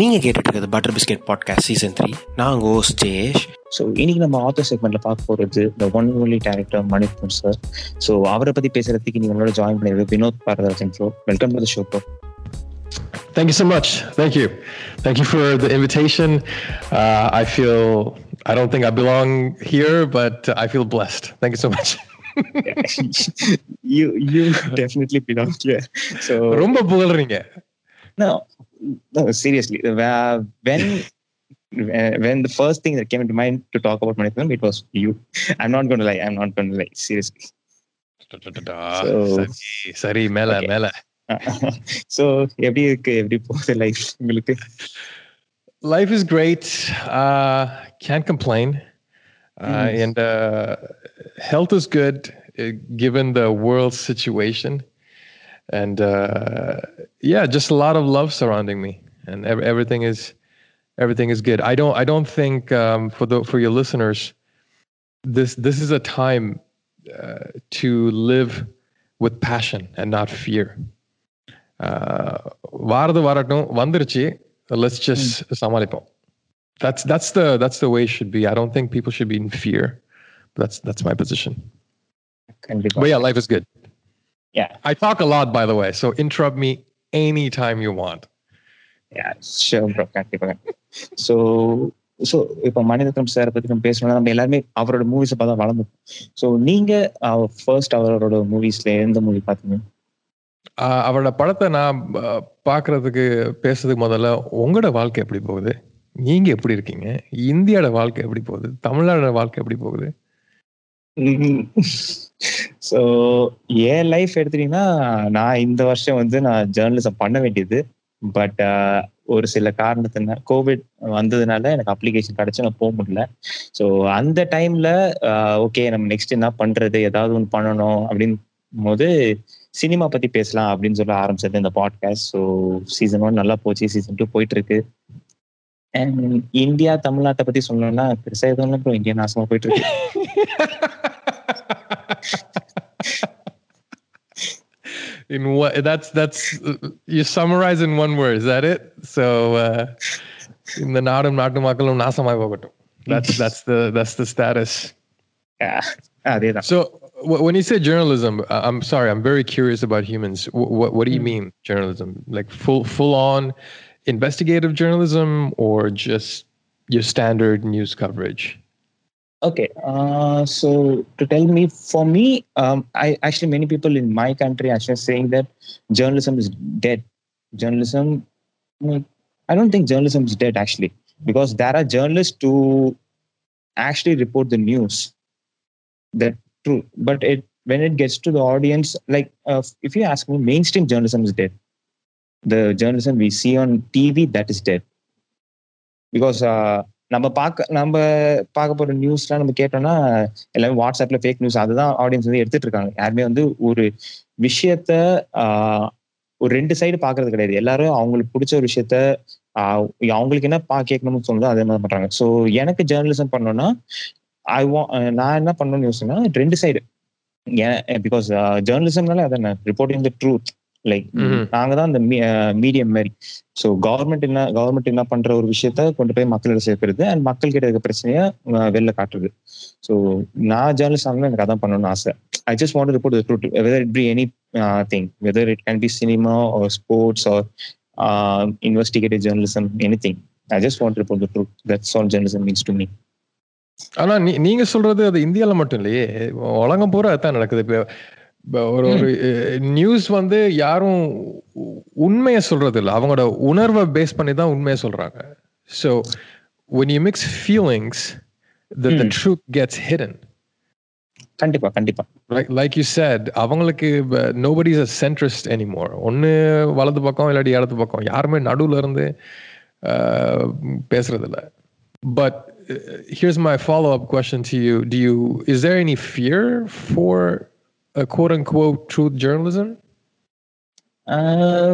நீங்கள் கேட்டுட்டு இருக்கிறது butter biscuit podcast season three நான் உங்கள் ஹோஸ்ட் ஜெயேஷ் ஸோ இன்னைக்கு நம்ம ஆத்தர் செக்மெண்ட்ல பார்க்க போறது இந்த one only director Manipur sir so அவரை பத்தி பேசுறதுக்கு நீங்க உங்களோட ஜாயின் பண்ணிருக்கு Vinod பாரதராஜன் bro welcome to the show bro Thank you so much. Thank you. Thank you for the invitation. Uh, I feel, I don't think I belong here, but I feel blessed. Thank you so much. you you definitely belong here. So ரொம்ப புகழ்றீங்க no, no, seriously, uh, when when the first thing that came into mind to talk about Maniratnam, it was you. I'm not going to lie. I'm not going to lie. Seriously. சரி every every so எப்படி இருக்கு life. போகுது life உங்களுக்கு life is great can complain and health is good given the world situation and uh, yeah, just a lot of love surrounding me, and ev- everything is everything is good. I don't I don't think um, for the for your listeners, this this is a time uh, to live with passion and not fear. Uh, Varadu varattum. Let's just samalipom. That's that's the that's the way it should be. I don't think people should be in fear. That's that's my position. But yeah, life is good. Yeah. i talk a lot by the way so interrupt me anytime you want. Sure bro கண்டிப்பா so so இப்போ மணிரத்னம் சாரை பத்தி நம்ம பேசணும்னா நம்ம எல்லாருமே அவரோட மூவிஸை பார்த்தா வளர்ந்தோம் ஸோ நீங்க ஃபர்ஸ்ட் அவரோட மூவிஸ்ல எந்த மூவி பார்த்தீங்க? அவரோட படத்தை நான் பார்க்கறதுக்கு பேசுறதுக்கு முதல்ல உங்களோட வாழ்க்கை எப்படி போகுது? நீங்க எப்படி இருக்கீங்க? இந்தியாவோட வாழ்க்கை எப்படி போகுது? தமிழ்நாடோட வாழ்க்கை எப்படி போகுது? ஸோ என் லைஃப் எடுத்துட்டீங்கன்னா நான் இந்த வருஷம் வந்து நான் ஜேர்னலிசம் பண்ண வேண்டியது. பட் ஒரு சில காரணத்தினால கோவிட் வந்ததுனால எனக்கு அப்ளிகேஷன் கிடச்சி நான் போக முடியல. ஸோ அந்த டைம்ல ஓகே நம்ம நெக்ஸ்ட் என்ன பண்றது? ஏதாவது ஒன்று பண்ணணும் அப்படின்னு போது சினிமா பத்தி பேசலாம் அப்படின்னு சொல்ல ஆரம்பிச்சது இந்த பாட்காஸ்ட் ஸோ சீசன் ஒன் நல்லா போச்சு. சீசன் டூ போயிட்டு இருக்கு அண்ட் இந்தியா தமிழ்நாட்டை பத்தி சொல்லணும்னா பெருசா எதுவும் இல்லை இந்தியா நாசமா போயிட்டு இருக்கு in what that's that's you summarize in one word is that it? So uh in the nadam natum makalam nasamaipapattum that's that's the that's the status. Yeah so when you say journalism i'm sorry i'm very curious about humans. What what do you hmm. mean journalism? Like full full on investigative journalism or just your standard news coverage? Okay. Uh, so to tell me, for me, um, I actually many people in my country actually saying that journalism is dead. Journalism, I don't think journalism is dead actually, because there are journalists to actually report the news. That true, but it when it gets to the audience, like uh, if you ask me, mainstream journalism is dead. The journalism we see on TV that is dead, because. Uh, நம்ம பார்க்க நம்ம பார்க்க போற நியூஸ்லாம் நம்ம கேட்டோம்னா எல்லாமே வாட்ஸ்அப்ல ஃபேக் நியூஸ் அதுதான் ஆடியன்ஸ் வந்து எடுத்துட்டு இருக்காங்க. யாருமே வந்து ஒரு விஷயத்த ஒரு ரெண்டு சைடு பாக்குறது கிடையாது. எல்லாரும் அவங்களுக்கு பிடிச்ச ஒரு விஷயத்த அவங்களுக்கு என்ன பா கேட்கணும்னு சொல்லுதோ அதே மாதிரி பண்றாங்க. ஸோ எனக்கு ஜேர்னலிசம் பண்ணோம்னா ஐ வா நான் என்ன பண்ணணும்னு யோசிச்சேன்னா ரெண்டு சைடு பிகாஸ் ஜேர்னலிசம்னால அதான் ரிப்போர்ட்டிங் த ட்ரூத் லைக். நாங்க தான் அந்த மீடியம் மாதிரி. ஸோ கவர்மெண்ட் என்ன கவர்மெண்ட் என்ன பண்ற ஒரு விஷயத்த கொண்டு போய் மக்களிடம் சேர்க்கிறது அண்ட் மக்கள் கிட்ட இருக்க பிரச்சனைய வெளில காட்டுறது. ஸோ நான் ஜேர்னலிஸ்ட் ஆகணும் எனக்கு அதான் பண்ணணும்னு ஆசை. I just want report the truth whether it be anything whether it can be cinema or sports or investigative journalism anything I just want report the truth that's all journalism means to me ஆனா நீ நீங்க சொல்றது அது இந்தியால மட்டும் இல்லையே. உலகம் பூரா அதான் நடக்குது. இப்போ ஒரு ஒரு நியூஸ் வந்து யாரும் உ- உண்மையை சொல்றது இல்ல அவங்களோட உணர்வை பேஸ் பண்ணி தான் உண்மையை சொல்றாங்க so when you mix feelings that the Hmm. truth gets hidden கண்டிப்பா கண்டிப்பா like like you said அவங்களுக்கு uh, nobody's a centrist anymore ஒன்னு வலது பக்கம் இல்லாட்டி இடது பக்கம் யாருமே நடுவுல இருந்து uh, பேசுறது இல்ல but uh, here's my follow up question to you do you is there any fear for a quote unquote truth journalism Uh,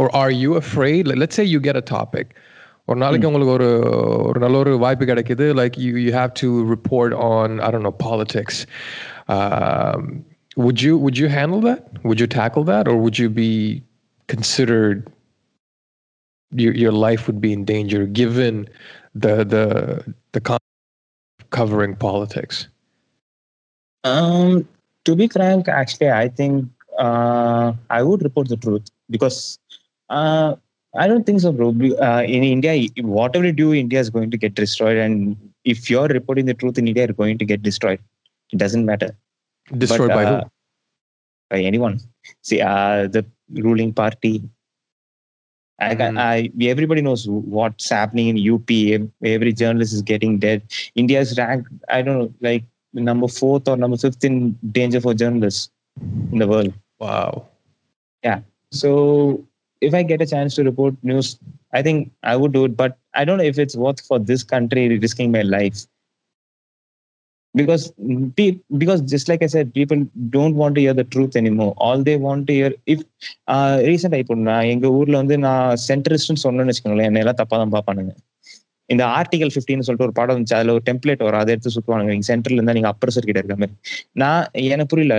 or are you afraid like, let's say you get a topic ஒரு நாளைக்கு உங்களுக்கு ஒரு ஒரு நல்ல ஒரு வாய்ப்பு கிடைக்குது like you you have to report on I don't know politics would you would you handle that would you tackle that or would you be considered your, your life would be in danger given the the the con- covering politics? Um, to be frank, actually, I think uh, I would report the truth because uh, I don't think so, bro. Uh, in India, whatever you do, India is going to get destroyed, and if you're reporting the truth in India, you're going to get destroyed. It doesn't matter. Destroyed But, by uh, who? By anyone. See, uh, the ruling party. I, can, Mhm. I everybody knows what's happening in UP. Every journalist is getting dead. India is ranked. I don't know, like number fourth or number fifth in danger for journalists in the world. Wow. So if I get a chance to report news, I think I would do it. But I don't know if it's worth for this country risking my life. Because pe- because just like I said, people don't want to hear the truth anymore. All they want to hear if uh, ரீசெண்டாக இப்போ நான் எங்க ஊர்ல வந்து நான் சென்ட்ரிஸ்ட்னு சொன்னேன்னு வச்சுக்கோங்களேன் என்ன எல்லாம் தப்பா தான் பார்ப்பானுங்க இந்த ஆர்டிகல் 15 சொல்லிட்டு ஒரு பாடம் இருந்துச்சு. அதுல ஒரு டெம்ப்ளேட் வரும். அதை எடுத்து சுத்துவானுங்க. நீங்க சென்டர்ல இருந்தா நீங்க அப்பர் கிட்ட இருக்க மாதிரி. நான் எனக்கு புரியல.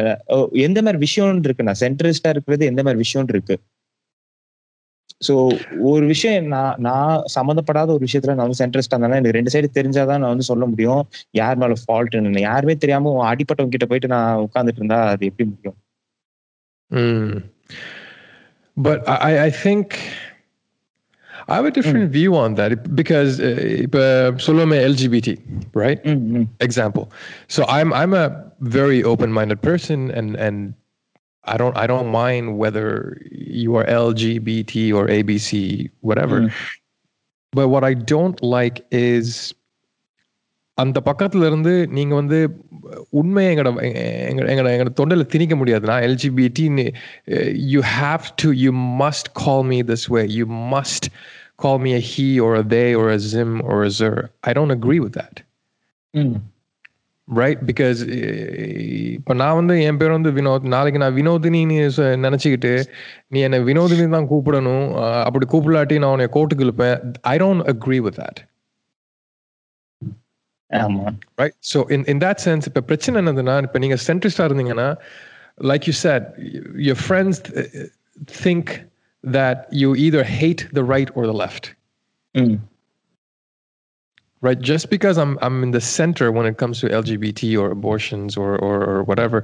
எந்த மாதிரி விஷயம்னு இருக்கு. நான் சென்ட்ரிஸ்டா இருக்கிறது எந்த மாதிரி விஷயம் இருக்கு. ஸோ ஒரு விஷயம் நான் நான் சம்மந்தப்படாத ஒரு விஷயத்துல நான் வந்து சென்ட்ரிஸ்டா இருந்தாலும் எனக்கு ரெண்டு சைடு தெரிஞ்சாதான் நான் வந்து சொல்ல முடியும். யார் மேல ஃபால்ட்னு யாருமே தெரியாம அடிப்பட்டவங்க கிட்ட போயிட்டு நான் உட்கார்ந்துட்டு இருந்தா அது எப்படி முடியும்? But I I think I think I have a different view on that because uh, Solome LGBT, right? ம், ம், Example. So I'm I'm a very open-minded person, and and I don't I don't mind whether you are LGBT or ABC, whatever. Mm. But what I don't like is அந்த பக்கத்துல இருந்து நீங்க வந்து உண்மையை எங்கட எங்க எங்கட எங்கட தொண்டையில திணிக்க முடியாது நான் எல்ஜிபிடின்னு you have to you must call me this way you must call me a he or a they or a zim or a zer I don't agree with that ம், right because இப்போ நான் வந்து என் பேர் வந்து வினோத் நாளைக்கு நான் வினோதினின்னு சொ- நினைச்சுக்கிட்டு நீ என்னை வினோதினி தான் கூப்பிடணும் அஹ் அப்படி கூப்பிடாட்டி நான் உன்னை கோர்ட்டுக்கு இழுப்பேன் I don't agree with that ஆமா right so in in that sense இப்ப பிரச்சனை என்னதுன்னா இப்ப நீங்க சென்ட்ரிஸ்டா இருந்தீங்கன்னா like you said y- your friends th- think that you either hate the right or the left. ம், right? Just because i'm i'm in the center when it comes to lgbt or abortions or or, or whatever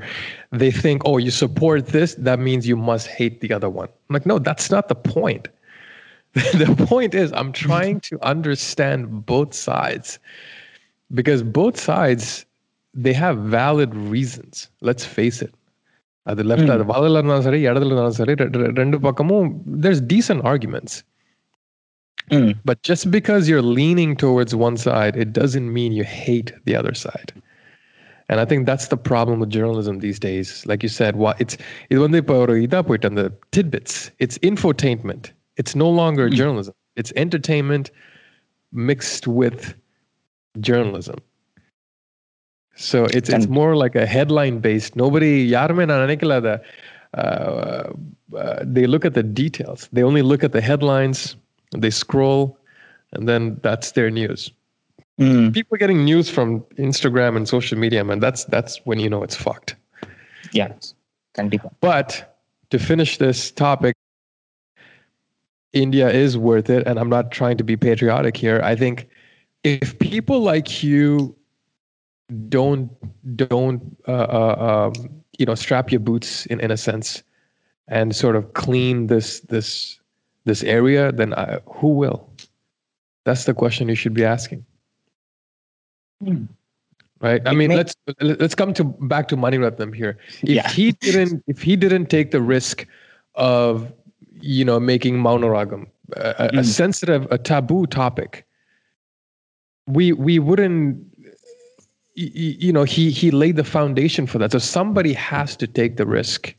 they think oh you support this that means you must hate the other one. I'm like no that's not the point. The point is i'm trying to understand both sides. Because both sides they have valid reasons. Let's face it அது left Hmm. அது வலதுல இருந்தாலும் சரி இடத்துல இருந்தாலும் சரி ரெ- ரெ- ரெண்டு பக்கமும் there's decent arguments ம், but just because you're leaning towards one side, it doesn't mean you hate the other side. And I think that's the problem with journalism these days. Like you said, what it's இது வந்து இப்போ ஒரு இதா போயிட்டு அந்த tidbits. It's infotainment. It's no longer journalism. It's entertainment mixed with journalism. So it's it's more like a headline based. Nobody yarume uh, uh, they look at the details. They only look at the headlines. They scroll, and then that's their news. Mm. People getting news from Instagram and social media, man. That's that's when you know it's fucked. Yeah, But to finish this topic, India is worth it, and I'm not trying to be patriotic here. I think if people like you don't don't uh, uh, um, you know strap your boots in in a sense and sort of clean this this this area, then I, who will? That's the question you should be asking. Hmm. Right. I It mean, let's let's come to back to Mani Ratnam here. If Yeah. he didn't, if he didn't take the risk of, you know, making Maunaragam a, a- a Mm. sensitive, a taboo topic, we we wouldn't. You know, he he laid the foundation for that. So somebody has to take the risk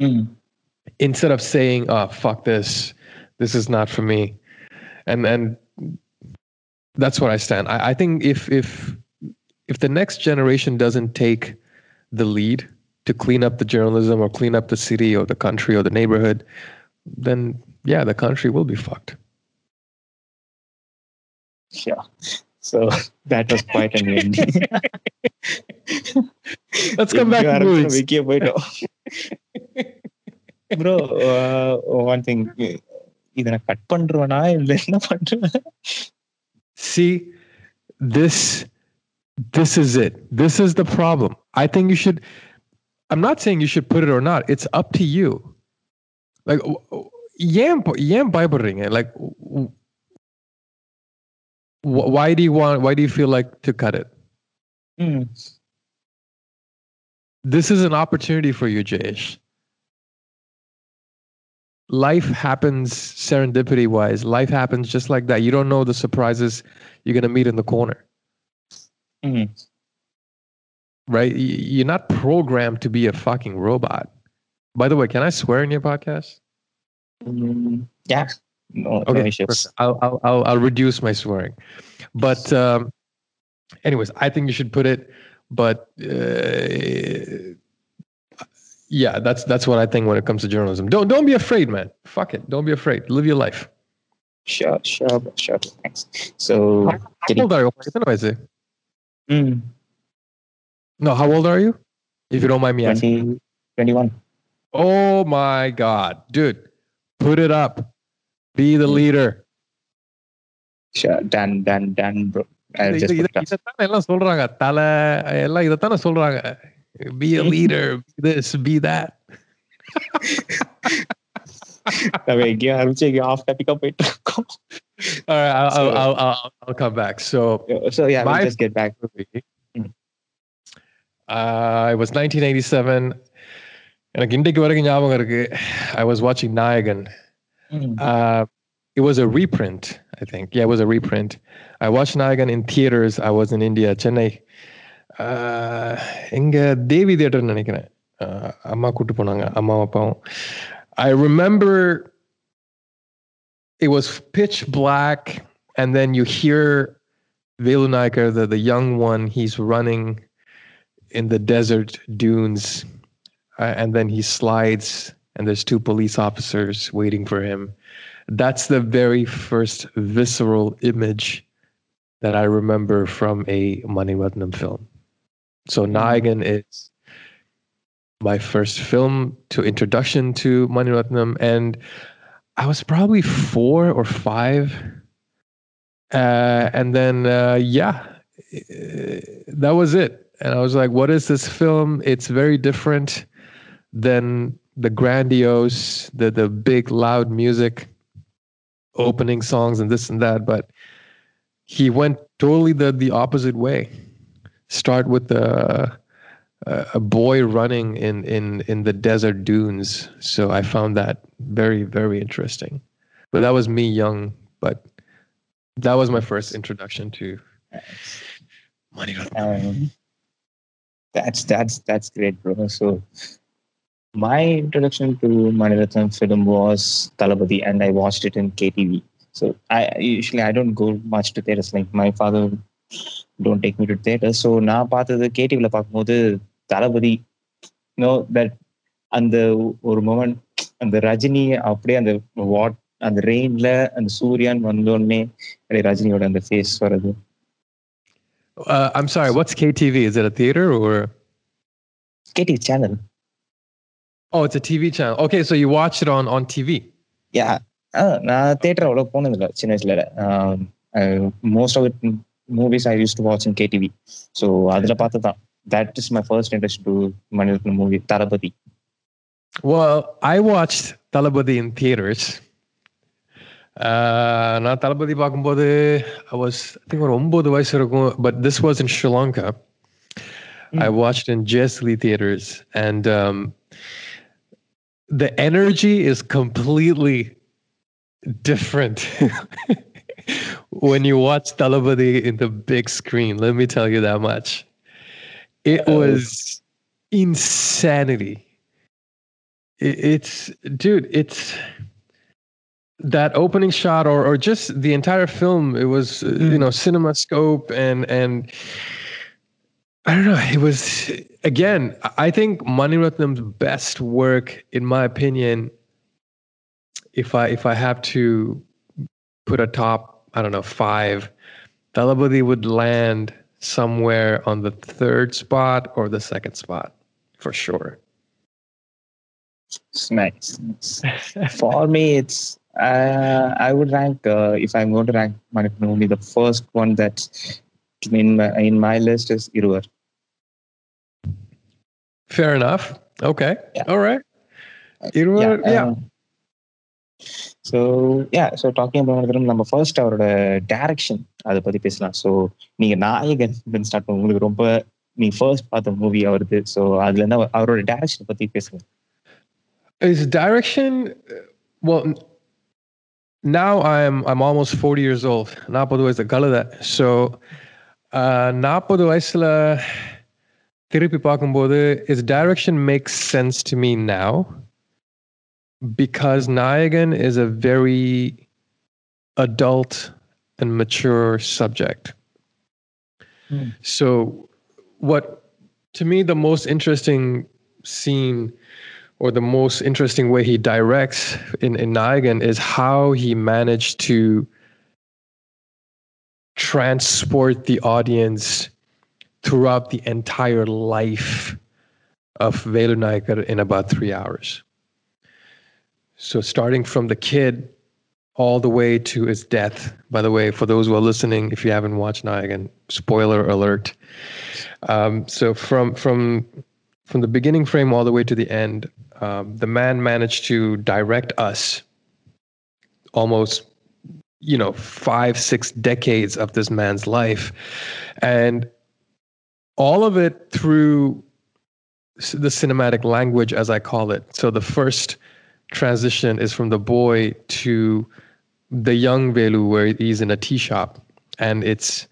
ம், instead of saying, "Oh, fuck this, this is not for me," and and that's where I stand. I, I think if if if the next generation doesn't take the lead to clean up the journalism or clean up the city or the country or the neighborhood, then yeah, the country will be fucked. sure. So that was quite an end. Let's come back to movies. விக்கிய போயிட்டோம் bro one thing இதை நான் cut பண்றேனா இல்ல என்ன பண்றேன் See, this this is it. This is the problem. I think you should. I'm not saying you should put it or not. It's up to you. Like, yeah, yeah, Bible ring. Like, w- w- why do you want why do you feel like to cut it? Mm. this is an opportunity for you jayesh. Life happens serendipity wise life happens just like that. You don't know the surprises you're going to meet in the corner. Mm. right? You're not programmed to be a fucking robot. By the way can i swear in your podcast? Mm, yeah okay, I'll, I'll, I'll, reduce my swearing. But, um, anyways, I think you should put it. But uh, yeah, that's that's what I think when it comes to journalism. Don't don't be afraid, man. Fuck it. Don't be afraid. Live your life. Sure, sure, sure. Thanks. So, how, how old are you? I say. Mm. No, how old are you? If you don't mind me 20, asking. 21. Oh my God, dude, put it up. Be the leader. sure done done done bro I'll இது- just இது- put it up. இதைத்தானே எல்லாம் சொல்றாங்க தலை எல்லாம் இதைத்தானே சொல்றாங்க be a leader be this be that நம்ம எங்கேயோ ஆரம்பிச்சு எங்கேயோ ஆஃப் டாபிக்கா போயிட்டு இருக்கோம் all right I'll, So- I'll, I'll, I'll, I'll come back so so yeah My- we'll just get back movie Mm. uh, it was 1987 எனக்கு இன்றைக்கு வரைக்கும் ஞாபகம் இருக்கு I was watching நாயகன் Mm. Uh, it was a reprint, I think. Yeah, it was a reprint. I watched Nayagan in theaters. I was in India, Chennai. Uh, Inga Devi theater Amma kuttu amma I remember it was pitch black, and then you hear Velu Nagar, the, the young one, he's running in the desert dunes, uh, and then he slides and there's two police officers waiting for him that's the very first visceral image that I remember from a Mani Ratnam film. So Nayagan is my first film to introduction to Mani Ratnam, and I was probably four or five. Uh, and then, uh, yeah, that was it. And I was like, what is this film? It's very different than the grandiose, the, the big, loud music opening songs and this and that, but he went totally the the opposite way. Start with the uh, a boy running in in in the desert dunes. So I found that very very interesting. But that was me young, but that was my first introduction to Ratnam. Um, that's that's that's great, bro. So my introduction to Maniratnam film was Talabadi, and I watched it in KTV. So I usually I don't go much to theaters. Like my father don't take me to theaters. So now part of the KTV la Talabadi. No, that and the or moment and the Rajini apre and the what and the rain la and the Suryan me, and the Rajini would on the face for the uh, I'm sorry, what's KTV? Is it a theater or KTV channel? Oh, it's a TV channel. Okay, so you watched it on on TV. யா நான் theatre அவ்வளோ போனதில்லை சின்ன வயசுல most of it movies I use to watch in KTV so அதில் பார்த்து தான் that is my first interest to Mani Ratnam movie Thalapathi Well, I watched Talabadi in theaters. Uh, நான் தளபதி பார்க்கும்போது I was I think ஒரு ஒன்பது வயசு இருக்கும் but this was in Sri Lanka. I watched in Jesli theaters and um, the energy is completely different when you watch Talabadi in the big screen. Let me tell you that much. It was insanity. It's, dude, it's that opening shot or, or just the entire film. It was, uh, you know, cinema scope and, and, I don't know. It was again. I think Mani Ratnam's best work, in my opinion, if I if I have to put a top, I don't know, five, Talabadi would land somewhere on the third spot or the second spot, for sure. It's nice. For me, it's uh, I would rank uh, if I'm going to rank Manipan movie, the first one that's in my, in my list is Iruvar. Fair enough. Okay. Yeah. All right. Iruvar, yeah. uh, so yeah so talking about நம்ம first அவரோட direction அதை பத்தி பேசலாம் so நீங்க நாயகன் start பண்ண உங்களுக்கு ரொம்ப நீங்க ஃபர்ஸ்ட் பார்த்த மூவி அவருது ஸோ அதுல இருந்து அவர்- அவரோட டைரக்ஷன் பத்தி பேசுங்க His direction, uh, well, n- now I'm I'm almost 40 years old. நாற்பது வயசு கழுத ஸோ நாற்பது வயசுல திருப்பி பார்க்கும்போது his direction makes sense to me now because Nayagan is a very adult and mature subject. Hmm. So, what to me the most interesting scene or the most interesting way he directs in, in Nayagan is how he managed to transport the audience throughout the entire life of Velu in about three hours. So starting from the kid all the way to his death. By the way, for those who are listening, if you haven't watched Nayagan, spoiler alert. Um, so from from from the beginning frame all the way to the end, um, the man managed to direct us almost you know five six decades of this man's life and all of it through the cinematic language as i call it. So the first transition is from the boy to the young velu where he's in a tea shop and it's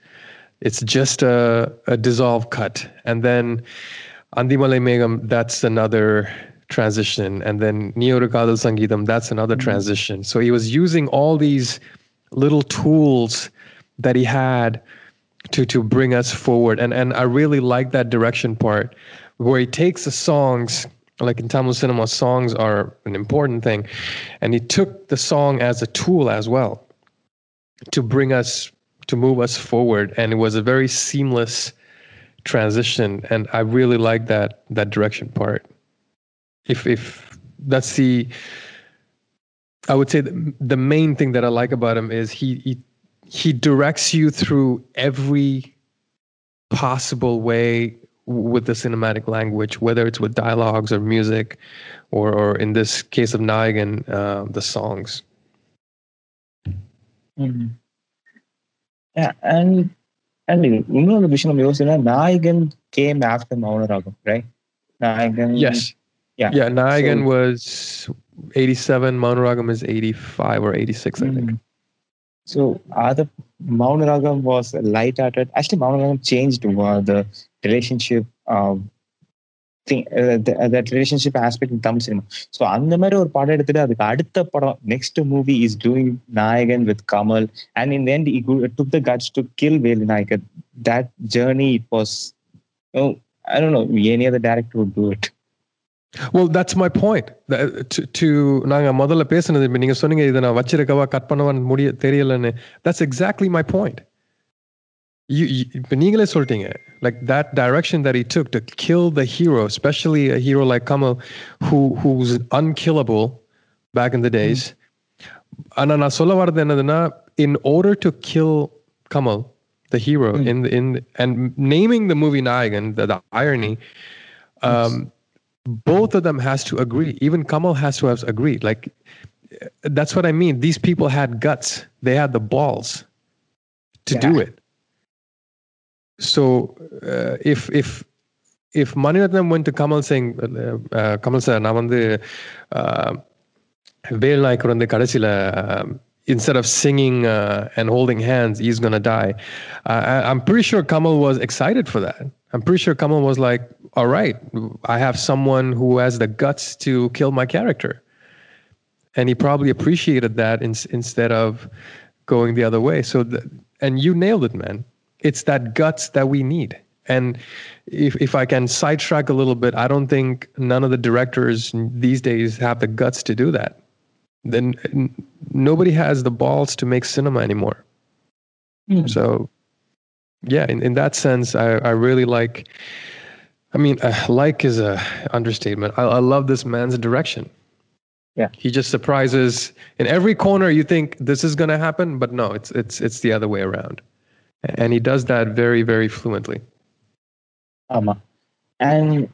it's just a, a dissolve cut. And then andimale megam that's another transition. And then Neorakadal Sangeetam, that's another mm-hmm. transition. So he was using all these little tools that he had to to bring us forward. And and I really like that direction part where he takes the songs, like in Tamil cinema, songs are an important thing. And he took the song as a tool as well to bring us to move us forward. And it was a very seamless transition. And I really like that that direction part if if that's the i would say the, the main thing that i like about him is he he he directs you through every possible way with the cinematic language, whether it's with dialogues or music, or, or in this case of Nayagan, uh, the songs. Mm-hmm. Yeah, and and you know the vision of yours is that யோசிச்சுன்னா came after after Mouna Ragam right? Nayakan Yes. Yeah. yeah, Nayagan so, was 87, Maunaragam is 85 or 86, I think. Mm-hmm. So other Maunaragam was light-hearted. Actually, Maunaragam changed uh, the relationship um, thing, uh, the, uh, that relationship aspect in Tamil cinema. So அந்த மாதிரி ஒரு படம் எடுத்துட்டு அதுக்கு அடுத்த படம் next movie is doing நாயகன் with Kamal and in end he go- took the guts to kill Velu நாயகன் that journey it was oh, I don't know any other director would do it well that's my point The- to to நாங்க முதல்ல பேசுனது இப்ப நீங்க சொன்னீங்க இதை நான் வச்சிருக்கவா cut பண்ணவா முடிய தெரியலன்னு that's exactly my point you, you இப்ப நீங்களே சொல்லிட்டீங்க like that direction that he took to kill the hero especially a hero like Kamal who who's unkillable back in the days ஆனா நான் சொல்ல வர்றது என்னதுன்னா in order to kill Kamal the hero in the, in the- and naming the movie Nayagan the, the irony um, both of them has to agree even kamal has to have agreed like that's what i mean these people had guts they had the balls to do Yeah. it so uh, if if if Maniratnam went to Kamal saying, uh, uh, Kamal sir, நான் வந்து uh, வேல் நாயக்கர் வந்து கடைசியில um, instead of singing uh, and holding hands, he's gonna die. Uh, I, I'm pretty sure Kamal was excited for that. I'm pretty sure Kamal was like, "All right, I have someone who has the guts to kill my character," and he probably appreciated that in, instead of going the other way. So, the, and you nailed it, man. It's that guts that we need. And if if I can sidetrack a little bit, I don't think none of the directors these days have the guts to do that. Then nobody has the balls to make cinema anymore. Hmm. So, yeah, in, in that sense, I, I really like. I mean, uh, like is a understatement. I, I love this man's direction. Yeah. He just surprises in every corner. You think this is going to happen, but no, it's it's it's the other way around, and he does that very very fluently. ஆமா and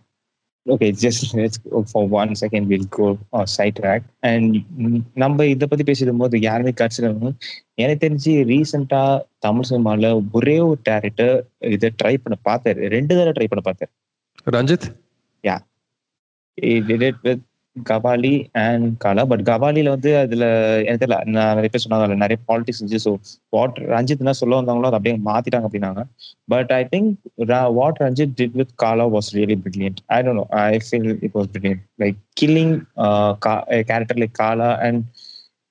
okay just for one second will go side track and நம்ம இதை பத்தி பேசிடும் போது யாருமே கட்சிகளும் எனக்கு தெரிஞ்சு ரீசெண்டா தமிழ் சினிமால ஒரே ஒரு டேரக்டர் இதை ட்ரை பண்ண பார்த்தாரு. ரெண்டு தடவை ட்ரை பண்ண பார்த்தாரு. Ranjith? Yeah with Kabali and Kaala but கபாலில வந்து அதுல எனக்கு தெரியல நான் நிறைய பேர் சொன்னாங்க நிறைய பாலிடிக்ஸ் இருந்துச்சு. ஸோ வாட் ரஞ்சித் என்ன சொல்ல வந்தாங்களோ அதை அப்படியே மாத்திட்டாங்க அப்படின்னாங்க. But I think what Ranjith did with Kaala was really brilliant I don't know I feel it was brilliant like killing character like Kaala and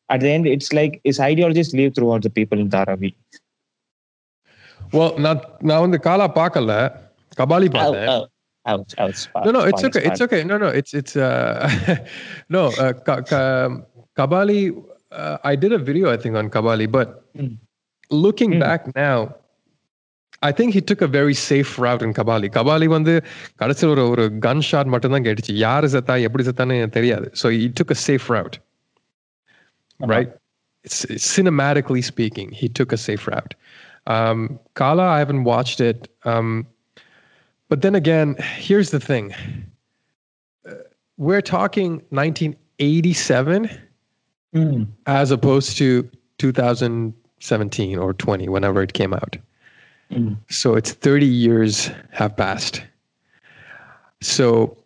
at the end it's like his ideologies live throughout the people in Dharavi. well, நான் நான் வந்து காலா பார்க்கல. Kabali Ouch, பார்த்தேன். ouch, ouch, ouch. No, no, it's okay. It's okay. No, no, it's it's uh, no. Uh, Ka- Ka- Kabali. Uh, I did a video, I think, on Kabali, but Mm. looking Mm. back now, I think he took a very safe route in Kabali. Kabali வந்து கடைசியில் ஒரு ஒரு கன் shot மட்டும் தான் கேட்டுச்சு யாரு செத்தா எப்படி செத்தான்னு எனக்கு தெரியாது so he took a safe route right it's, cinematically speaking he took a safe route um, Kala I haven't watched it um, but then again here's the thing Uh, we're talking 1987 Mm. as opposed to 2017 or 20 whenever it came out Mm. so it's 30 years have passed so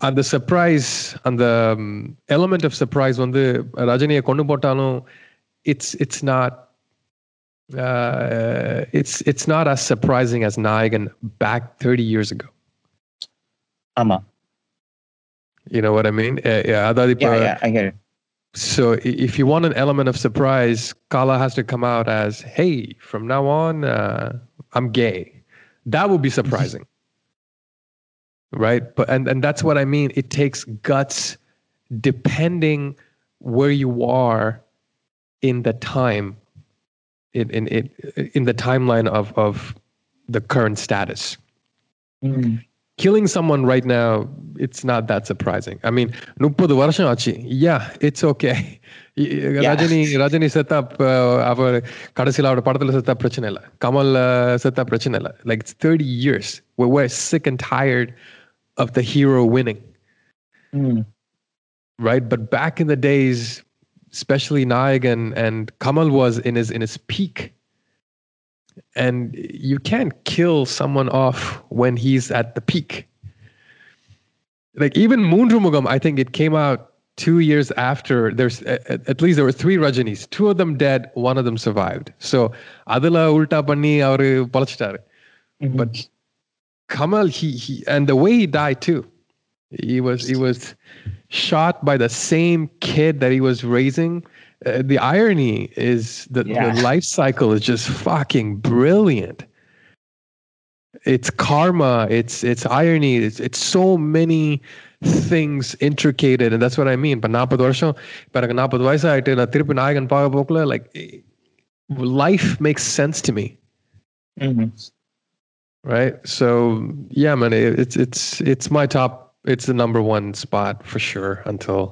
on the surprise on the um, element of surprise வந்து ரஜினியை கொண்டு போட்டாலும் it's it's not Uh, it's it's not as surprising as Nayagan back 30 years ago. Ama. You know what I mean? Uh, yeah, yeah, yeah, I hear it. So if you want an element of surprise, Kala has to come out as, "Hey, from now on, uh, I'm gay." That would be mm-hmm. surprising, right? But and and that's what I mean. It takes guts, depending where you are in the time in in in, in the timeline of of the current status Mm. killing someone right now it's not that surprising i mean முப்பது வருஷம் ஆச்சு yeah it's okay Rajini Rajini செத்தா அவர் கடைசியில் அவரோட படத்துல செத்தா பிரச்சனை இல்லை கமல் uh, செத்தா பிரச்சனை இல்லை like it's 30 years we're, we're sick and tired of the hero winning Mm. right but back in the days especially Nayak and, and Kamal was in his in his peak. And you can't kill someone off when he's at the peak. Like even Moondrumugam I think it came out two years after there's at, at least there were three Rajinis. Two of them dead one of them survived. So adila ulta panni palachitaru Mhm. but Kamal he, he and the way he died too he was he was shot by the same kid that he was raising uh, the irony is that Yeah. the life cycle is just fucking brilliant it's karma it's it's irony it's it's so many things intricated and that's what i mean but நாற்பது வருஷம் இப்போ எனக்கு நாற்பது வயசு ஆயிட்டு நான் திருப்பி நாயகன் பார்க்க போக்குல like life makes sense to me Mhm. right so yeah man it, it's it's it's my top it's the number one spot for sure until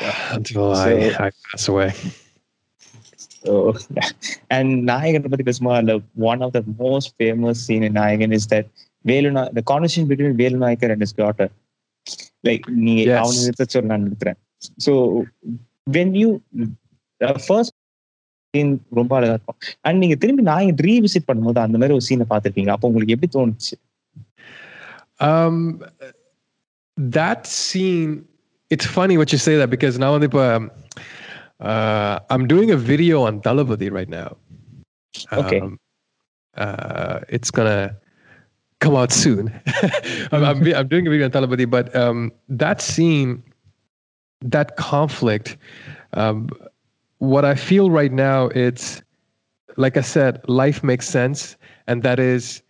until I, So- I pass away So, and Nayagan பத்தி பேசும்போது one of the most famous scene in Nayagan is that Velu நா- the conversation between Velu Nayakkar and his daughter like நீ Yes. அவனை நிறுத்த சொல்லு நான் நிறுத்துறேன் so when you the first scene ரொம்ப அழகா இருக்கும் அண்ட் நீங்க திரும்பி நாயகன் ரீவிசிட் பண்ணும்போது அந்த மாதிரி ஒரு சீனை பார்த்திருப்பீங்க அப்போ உங்களுக்கு எப்படி தோணுச்சு um, that scene, it's funny what you say that because now um, uh, I'm doing a video on Talabadi right now. okay. Um, uh, it's gonna come out soon. I'm, I'm, I'm, doing a video on Talabadi, but um, that scene, that conflict, um, what I feel right now, it's like I said, life makes sense, and that is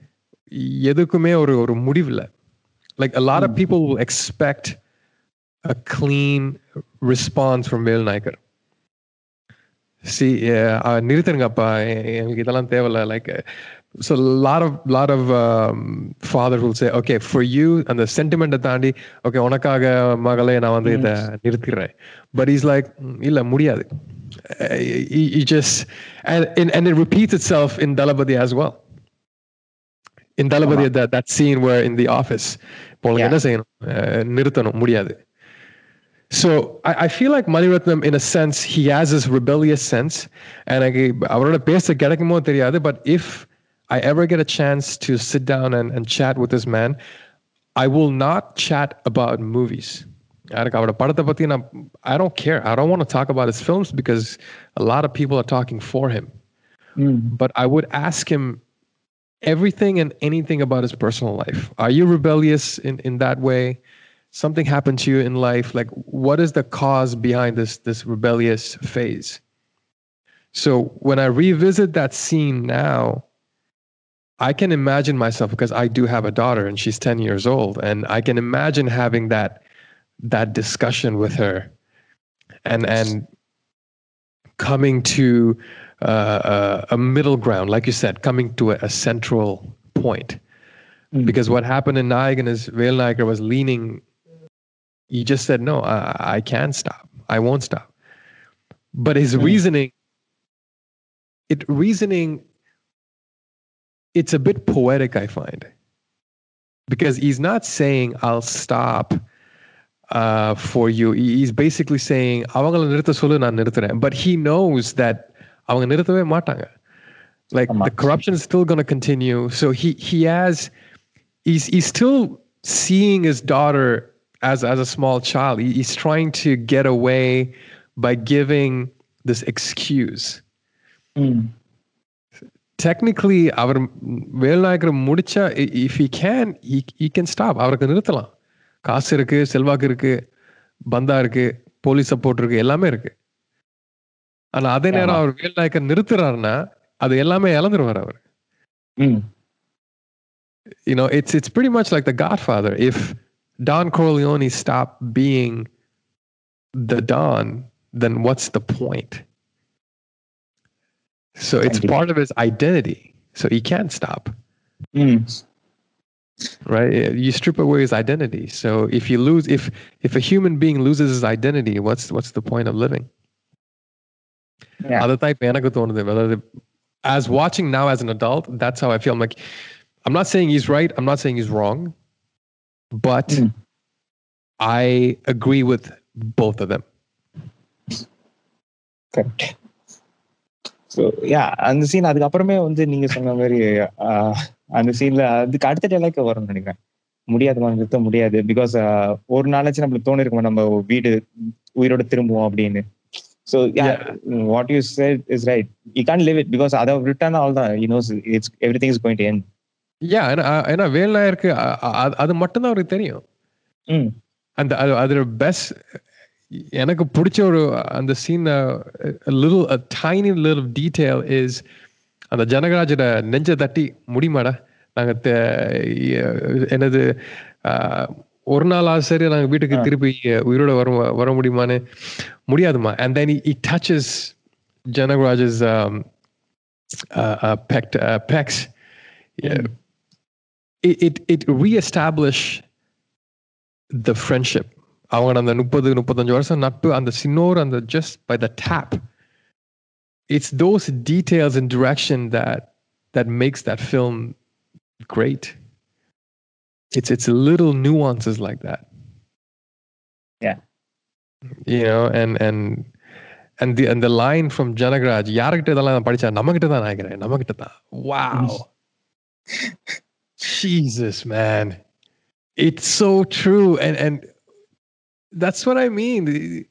எதுக்குமே ஒரு ஒரு முடிவில் like a lot of hmm. people will expect a clean response from Vel Nikar. See, yeah, Nirithangappa, eh, eh, like, uh, so a lot of lot of um, fathers will say, okay, for you and the sentiment of Tandi, okay, onakaga magale na vandhe But he's like, illa muriyadu. He just, and, and it repeats itself in Talabadi as well in Dalabadi that that scene where in the office இப்போ உங்களுக்கு Yeah. என்ன செய்யணும் அஹ், நிறுத்தணும் முடியாது so I, I feel like Maniratnam, in a sense, he has this rebellious sense, and I அவரோட பேச கிடைக்குமோ தெரியாது. But if I ever get a chance to sit down and, and chat with this man, I will not chat about movies. எனக்கு அவரோட படத்தை பத்தி நான் I don't care. I don't want to talk about his films because a lot of people are talking for him. But I would ask him everything and anything about his personal life. Are you rebellious in, in that way? Something happened to you in life. Like, what is the cause behind this this rebellious phase? So when I revisit that scene now, I can imagine myself because I do have a daughter and she's 10 years old, and I can imagine having that that discussion with her and and coming to uh, uh, a middle ground, like you said, coming to a, a central point. Mm-hmm. Because what happened in Nijegen is Vale was leaning. He just said, "No, I, I can stop. I won't stop." But his mm-hmm. reasoning, it reasoning, it's a bit poetic, I find, because he's not saying, "I'll stop." Uh, for you. He's basically saying, But he knows that அவங்க நிறுத்தவே மாட்டாங்க. Like ஆமா. the corruption is still going to continue. So he he has he's he's still seeing his daughter as as a small child. He- he's trying to get away by giving this excuse. Technically, அவர் வேல்நாயகர் முடிச்சா i- if he can, he he can stop. அவருக்கு நிறுத்தலாம். காசு இருக்கு செல்வாக்கு இருக்கு பந்தா இருக்கு police support இருக்கு எல்லாமே இருக்கு ஆனா அதே நேரம் அவர் வேல்நாயக்கர் நிறுத்துறாருன்னா அது எல்லாமே இழந்துருவார் அவர் you know it's it's pretty much like the godfather if don corleone stopped being the don then what's the point so it's Indeed. part of his identity so he can't stop right you strip away his identity so if you lose if if a human being loses his identity what's what's the point of living Other type எனக்கு தோணுது அதாவது as watching now as an adult that's how i feel. I'm like i'm not saying he's right. I'm not saying he's wrong but Mm. i agree with both of them. So yeah அந்த scene அதுக்கப்புறமே வந்து நீங்க சொன்ன மாதிரி அந்த சீன்ல அதுக்கு அடுத்த டைலாக் வரும்னு நினைக்கிறேன். முடியாதுமா நிறுத்த முடியாது. பிகாஸ் ஒரு நாளாச்சும் நம்மளுக்கு தோணு இருக்குமா நம்ம வீடு உயிரோட திரும்புவோம் அப்படின்னு. So what you said is right you can live it because அதை ரிட்டர்ன் ஆல் தான் you nose it's every thing is going to N yeah ஏன்னா ஏன்னா வேல்நாயருக்கு அ- அ- அது மட்டும்தான் அவருக்கு தெரியும் ம் அந்த அது அதோட பெஸ்ட் எனக்கு பிடிச்ச ஒரு அந்த scene little a tiny little detail is அந்த ஜனகராஜோட நெஞ்ச தட்டி முடியுமாடா நாங்க தெ- என்னது ஆஹ், ஒரு நாள் ஆசை சரி நாங்க வீட்டுக்கு திருப்பி உயிரோட வர வர முடியுமான்னு முடியாதுமா and then he, he touches ஜனகராஜ's um, uh, uh, pect, uh, pecs Yeah. it, it it reestablish the friendship அவங்க அந்த முப்பது முப்பத்தஞ்சு வருஷம் நட்பு அந்த சின்னோர் அந்த just by the tap it's those details and direction that that makes that film great it's it's little nuances like that. Yeah. You know and and and the and the line from Janagaraj wow. Jesus man. It's so true. And and that's what i mean.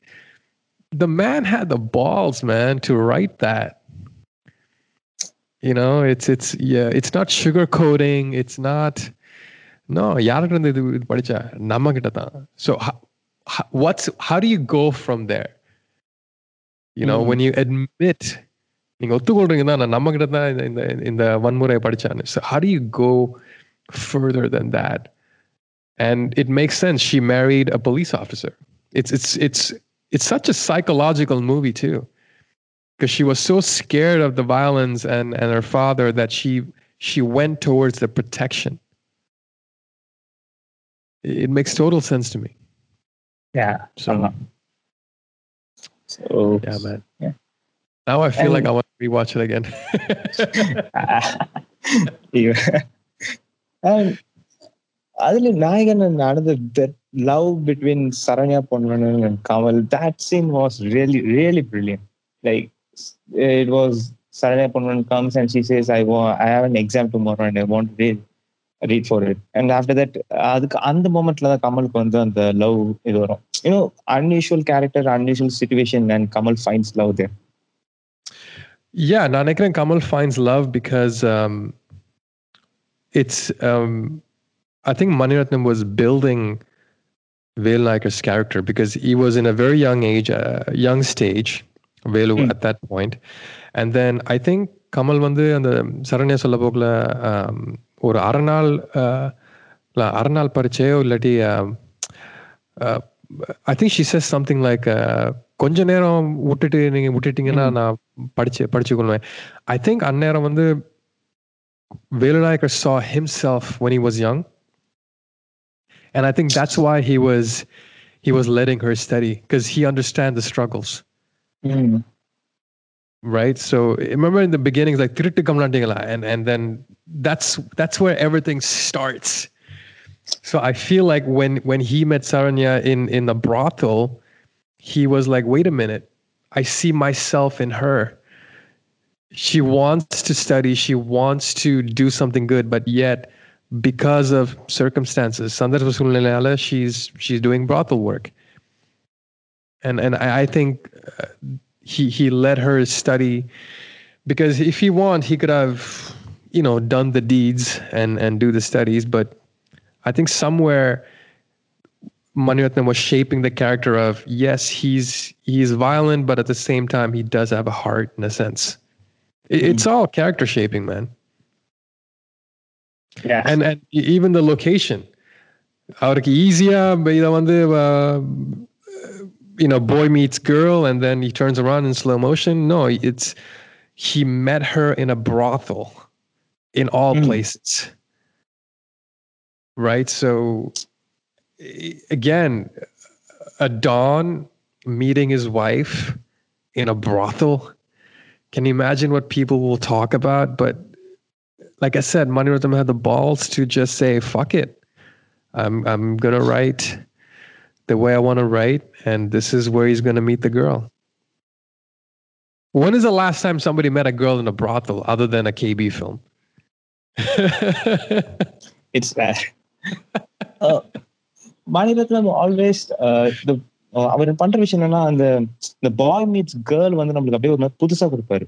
The man had the balls man to write that. You know it's it's yeah it's not sugarcoating. It's not no, யாருக்கு இருந்து இது இது படிச்சா நம்ம கிட்ட தான். So how, how, what's how do you go from there? You know, Mm. when you admit நீங்க ஒத்துக்கொள்றீங்க தான் நான் நம்ம கிட்ட தான் இந்த- இந்த இந்த வன்முறையை படிச்சான்னு so how do you go further than that and it makes sense she married a police officer it's it's it's it's such a psychological movie too because she was so scared of the violence and and her father that she she went towards the protection. it makes total sense to me. Yeah. So. Uh-huh. Yeah, man. Yeah. Now I feel like I want to rewatch it again. and other I Nagan and another that love between Saranya Ponvannan and Kamal, that scene was really, really brilliant. Like it was Saranya Ponvannan comes and she says, I want, I have an exam tomorrow and I want to read. Read for it and after that அதுக்கு அந்த மோமெண்ட்ல தான் கமலுக்கு வந்து அந்த love இது வரும் you know unusual character unusual situation and Kamal finds love there yeah நான் நினைக்கிறேன் Kamal finds love because it's I think Maniratnam was building Velu Naicker's character because he was in a very young age, uh, young stage, Velu mm. at that point. And then I think Kamal Vandu and the Saranya Solabogla um, ஒரு அரை நாள் uh, இல்ல, அரை நாள் பரீட்சையோ இல்லாட்டி um, uh, I think she says something like uh, கொஞ்ச நேரம் விட்டுட்டு நீங்க விட்டுட்டீங்கன்னா ம். நான் படிச்சு படிச்சுக்கொள்வேன் ஐ திங்க் அந்நேரம் வந்து Velunayakar saw himself when he was young. And I think that's why he was he was letting her study because he understands the struggles, Mm. right? So remember in the beginning, it's like "திருட்டு கமலாண்டிங்களா," and and then that's that's where everything starts. So I feel like when when he met Saranya in in the brothel, he was like, "Wait a minute, I see myself in her." She wants to study, she wants to do something good, but yet because of circumstances, she's she's doing brothel work. And and I, I think uh, he he let her study because if he want, he could have you know done the deeds and and do the studies, but I think somewhere Maniratnam was shaping the character of yes, he's he's violent, but at the same time he does have a heart in a sense. It- It's all character shaping, man. yeah And and e- even the location. அவருக்கு ஈஸியா இதை வந்து uh, you know boy meets girl and then he turns around in slow motion no it's he met her in a brothel in all Mm. places right? So again a don meeting his wife in a brothel. Can you imagine what people will talk about? But like i said Maniratnam had the balls to just say fuck it. I'm i'm gonna write the way i want to write and this is where he's gonna meet the girl. When is the last time somebody met a girl in a brothel other than a kb film it's bad. uh, Mani Ratnam always uh, uh, அவர் பண்ற விஷயம் என்னன்னா அந்த இந்த பாய் meets girl வந்து நம்மளுக்கு அப்படியே ஒரு மாதிரி புதுசா கொடுப்பாரு.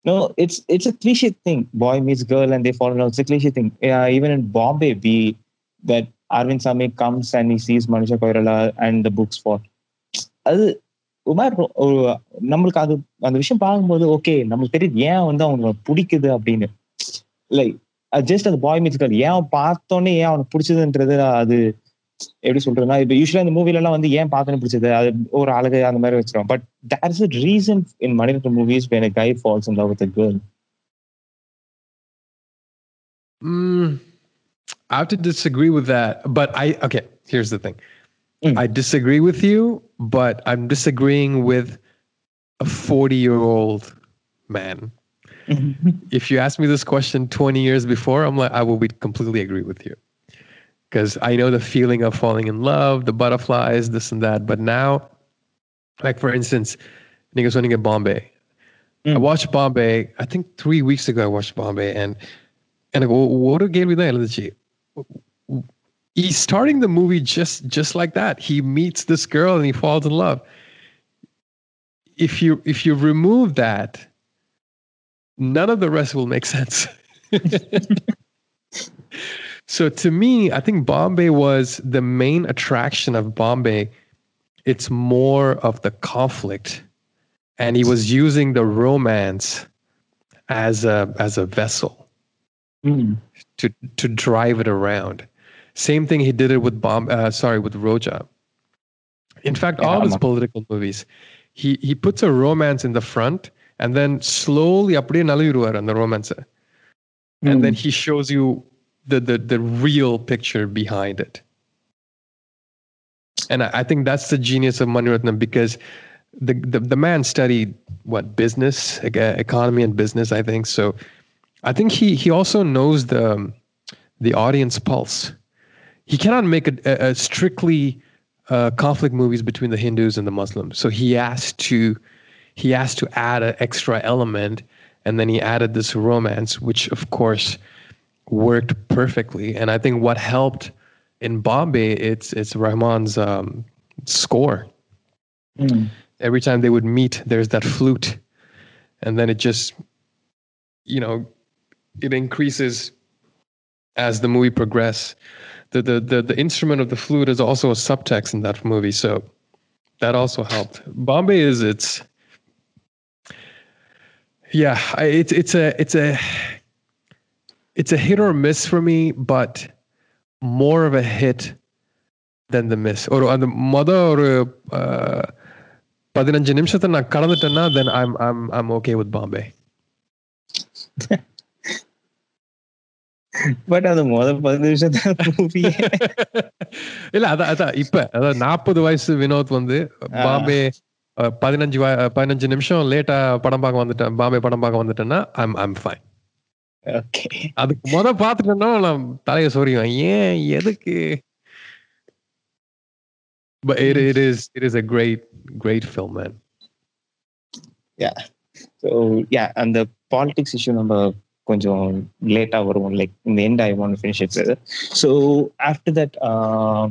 No it's it's a cliche thing boy meets girl and they follow it's cliche thing even in Bombay be that Arvind Swamy comes and he sees Manisha Koirala and the books for அது ஒரு நம்மளுக்கு அது அந்த விஷயம் பார்க்கும்போது okay நம்மளுக்கு தெரியுது ஏன் வந்து அவனுக்கு பிடிக்குது அப்படின்னு. லைக் ஜஸ்ட் அந்த பாய் மீட்ஸ் கேர்ள் ஏன் அவன் பார்த்தோன்னே ஏன் அவனுக்கு பிடிச்சதுன்றது அது எப்படி சொல்றதுன்னா இப்ப யூஸ்வலா இந்த மூவில எல்லாம் வந்து ஏன் பார்த்தோன்னே பிடிச்சது அது ஒரு அழகு அந்த மாதிரி வச்சிருவோம் but there is a reason in Mani Ratnam movies when a guy falls in love with a girl Mm, I have to disagree with that. But I okay. Here's the thing. Mm. I disagree with you, but I'm disagreeing with a 40 year old man. if you asked me this question 20 years before, I'm like, I will be completely agree with you. Because I know the feeling of falling in love, the butterflies, this and that. But now, like for instance, niggas running at Bombay. I Mm. watched Bombay, I think three weeks ago I watched Bombay and and I go, what gave me that He's starting the movie just just like that. He meets this girl and he falls in love. If you if you remove that, none of the rest will make sense. so to me, I think Bombay was the main attraction of Bombay. It's more of the conflict. And he was using the romance as a as a vessel Mm. to to drive it around. Same thing he did it with bomb. Uh, sorry, with Roja. In fact, all his political movies, he he puts a romance in the front and then slowly அப்படியே நழுவிடுவார் அந்த romance and Mm. then he shows you the the the real picture behind it. And I, I think that's the genius of Maniratnam because the, the the man studied what business, ec- economy, and business. I think so. I think he he also knows the the audience pulse. He cannot make a, a, a strictly uh, conflict movies between the Hindus and the Muslims. So he has to he has to add an extra element, and then he added this romance, which of course worked perfectly. And I think what helped in Bombay, it's it's Rahman's um, score. Mm. Every time they would meet, there's that flute, and then it just, you know, it increases as the movie progresses. The, the the the instrument of the flute is also a subtext in that movie, so that also helped. Bombay is it's yeah, I- it's it's a it's a it's a hit or miss for me, but more of a hit than the miss. ஒரு அந்த மொத ஒரு அஹ், பதினஞ்சு நிமிஷத்தை நான் கடந்துட்டேன்னா then I'm I'm I'm okay with Bombay. But அந்த முதல் பதினஞ்சு நிமிஷத்துல மூவியே இல்ல அதான் அதான் இப்ப அதாவது நாற்பது வயசு வினோத் வந்து பாம்பே அஹ், பதினஞ்சு பதினஞ்சு நிமிஷம் லேட்டா படம் பார்க்க வந்துட்டேன். பாம்பே படம் பார்க்க வந்துட்டேன்னா ஐம் ஐம் ஃபைன் ஓகே அதுக்கு முத பார்த்துட்டேன்னா நான் தலையை சொறிவேன் ஏன்? எதுக்கு? But it, it is it is a great great film, man. So yeah அந்த பாலிடிக்ஸ் இஷ்யூ நம்ம கொஞ்சம் லேட்டா வருவோம் லைக் இந்த end I want finish it so after that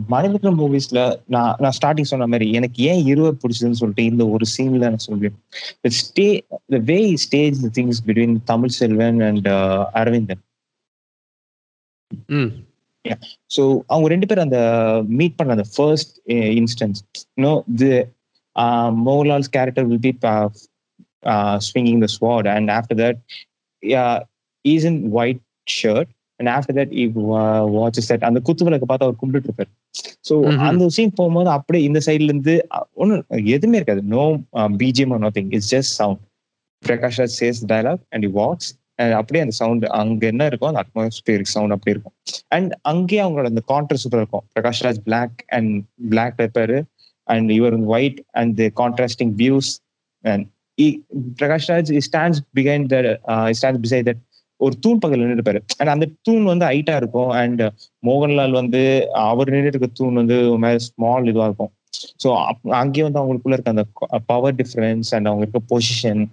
Mani Ratnam மூவிஸ்ல நான் நான் ஸ்டார்டிங் சொன்ன மாதிரி எனக்கு ஏன் இருவ பிடிச்சதுன்னு சொல்லிட்டு இந்த ஒரு சீன்ல நான் சொல்லுவேன் stay the way stage the things between Tamil Selvan and Aravindan. Mm. So அவங்க ரெண்டு பேரும் அந்த மீட் பண்ண அந்த first instance no the Mohanlal's character will be swinging the sword and after that he's in white shirt and after that he watches that அந்த குத்து விளக்க பார்த்து அவர் கும்பிட்டு இருப்பார். ஸோ. அந்த சீன் போகும்போது அப்படியே இந்த சைட்ல இருந்து ஒன்றும் எதுவுமே இருக்காது. No BGM no thing it's just sound Prakash Raj says dialogue and walks அப்படியே அந்த சவுண்ட் அங்க என்ன இருக்கும் அந்த அட்மாஸ்பியரிக் சவுண்ட் அப்படி இருக்கும். அண்ட் அங்கேயே அவங்களோட அந்த கான்ட்ராஸ்ட் சூப்பர் இருக்கும். Prakash Raj black and black paper and இவர் white and contrasting views and Prakash Raj stands behind the stands beside that ஒரு தூண் பக்கத்துல நின்றுப்பாரு அண்ட் அந்த தூண் வந்து ஹைட்டா இருக்கும். அண்ட் மோகன்லால் வந்து அவர் நின்றுட்டு இருக்க தூண் வந்து ஸ்மால் இதுவா இருக்கும். ஸோ அங்கேயே வந்து அவங்களுக்குள்ள இருக்க அந்த பவர் டிஃபரன்ஸ் அண்ட் அவங்க இருக்க பொசிஷன்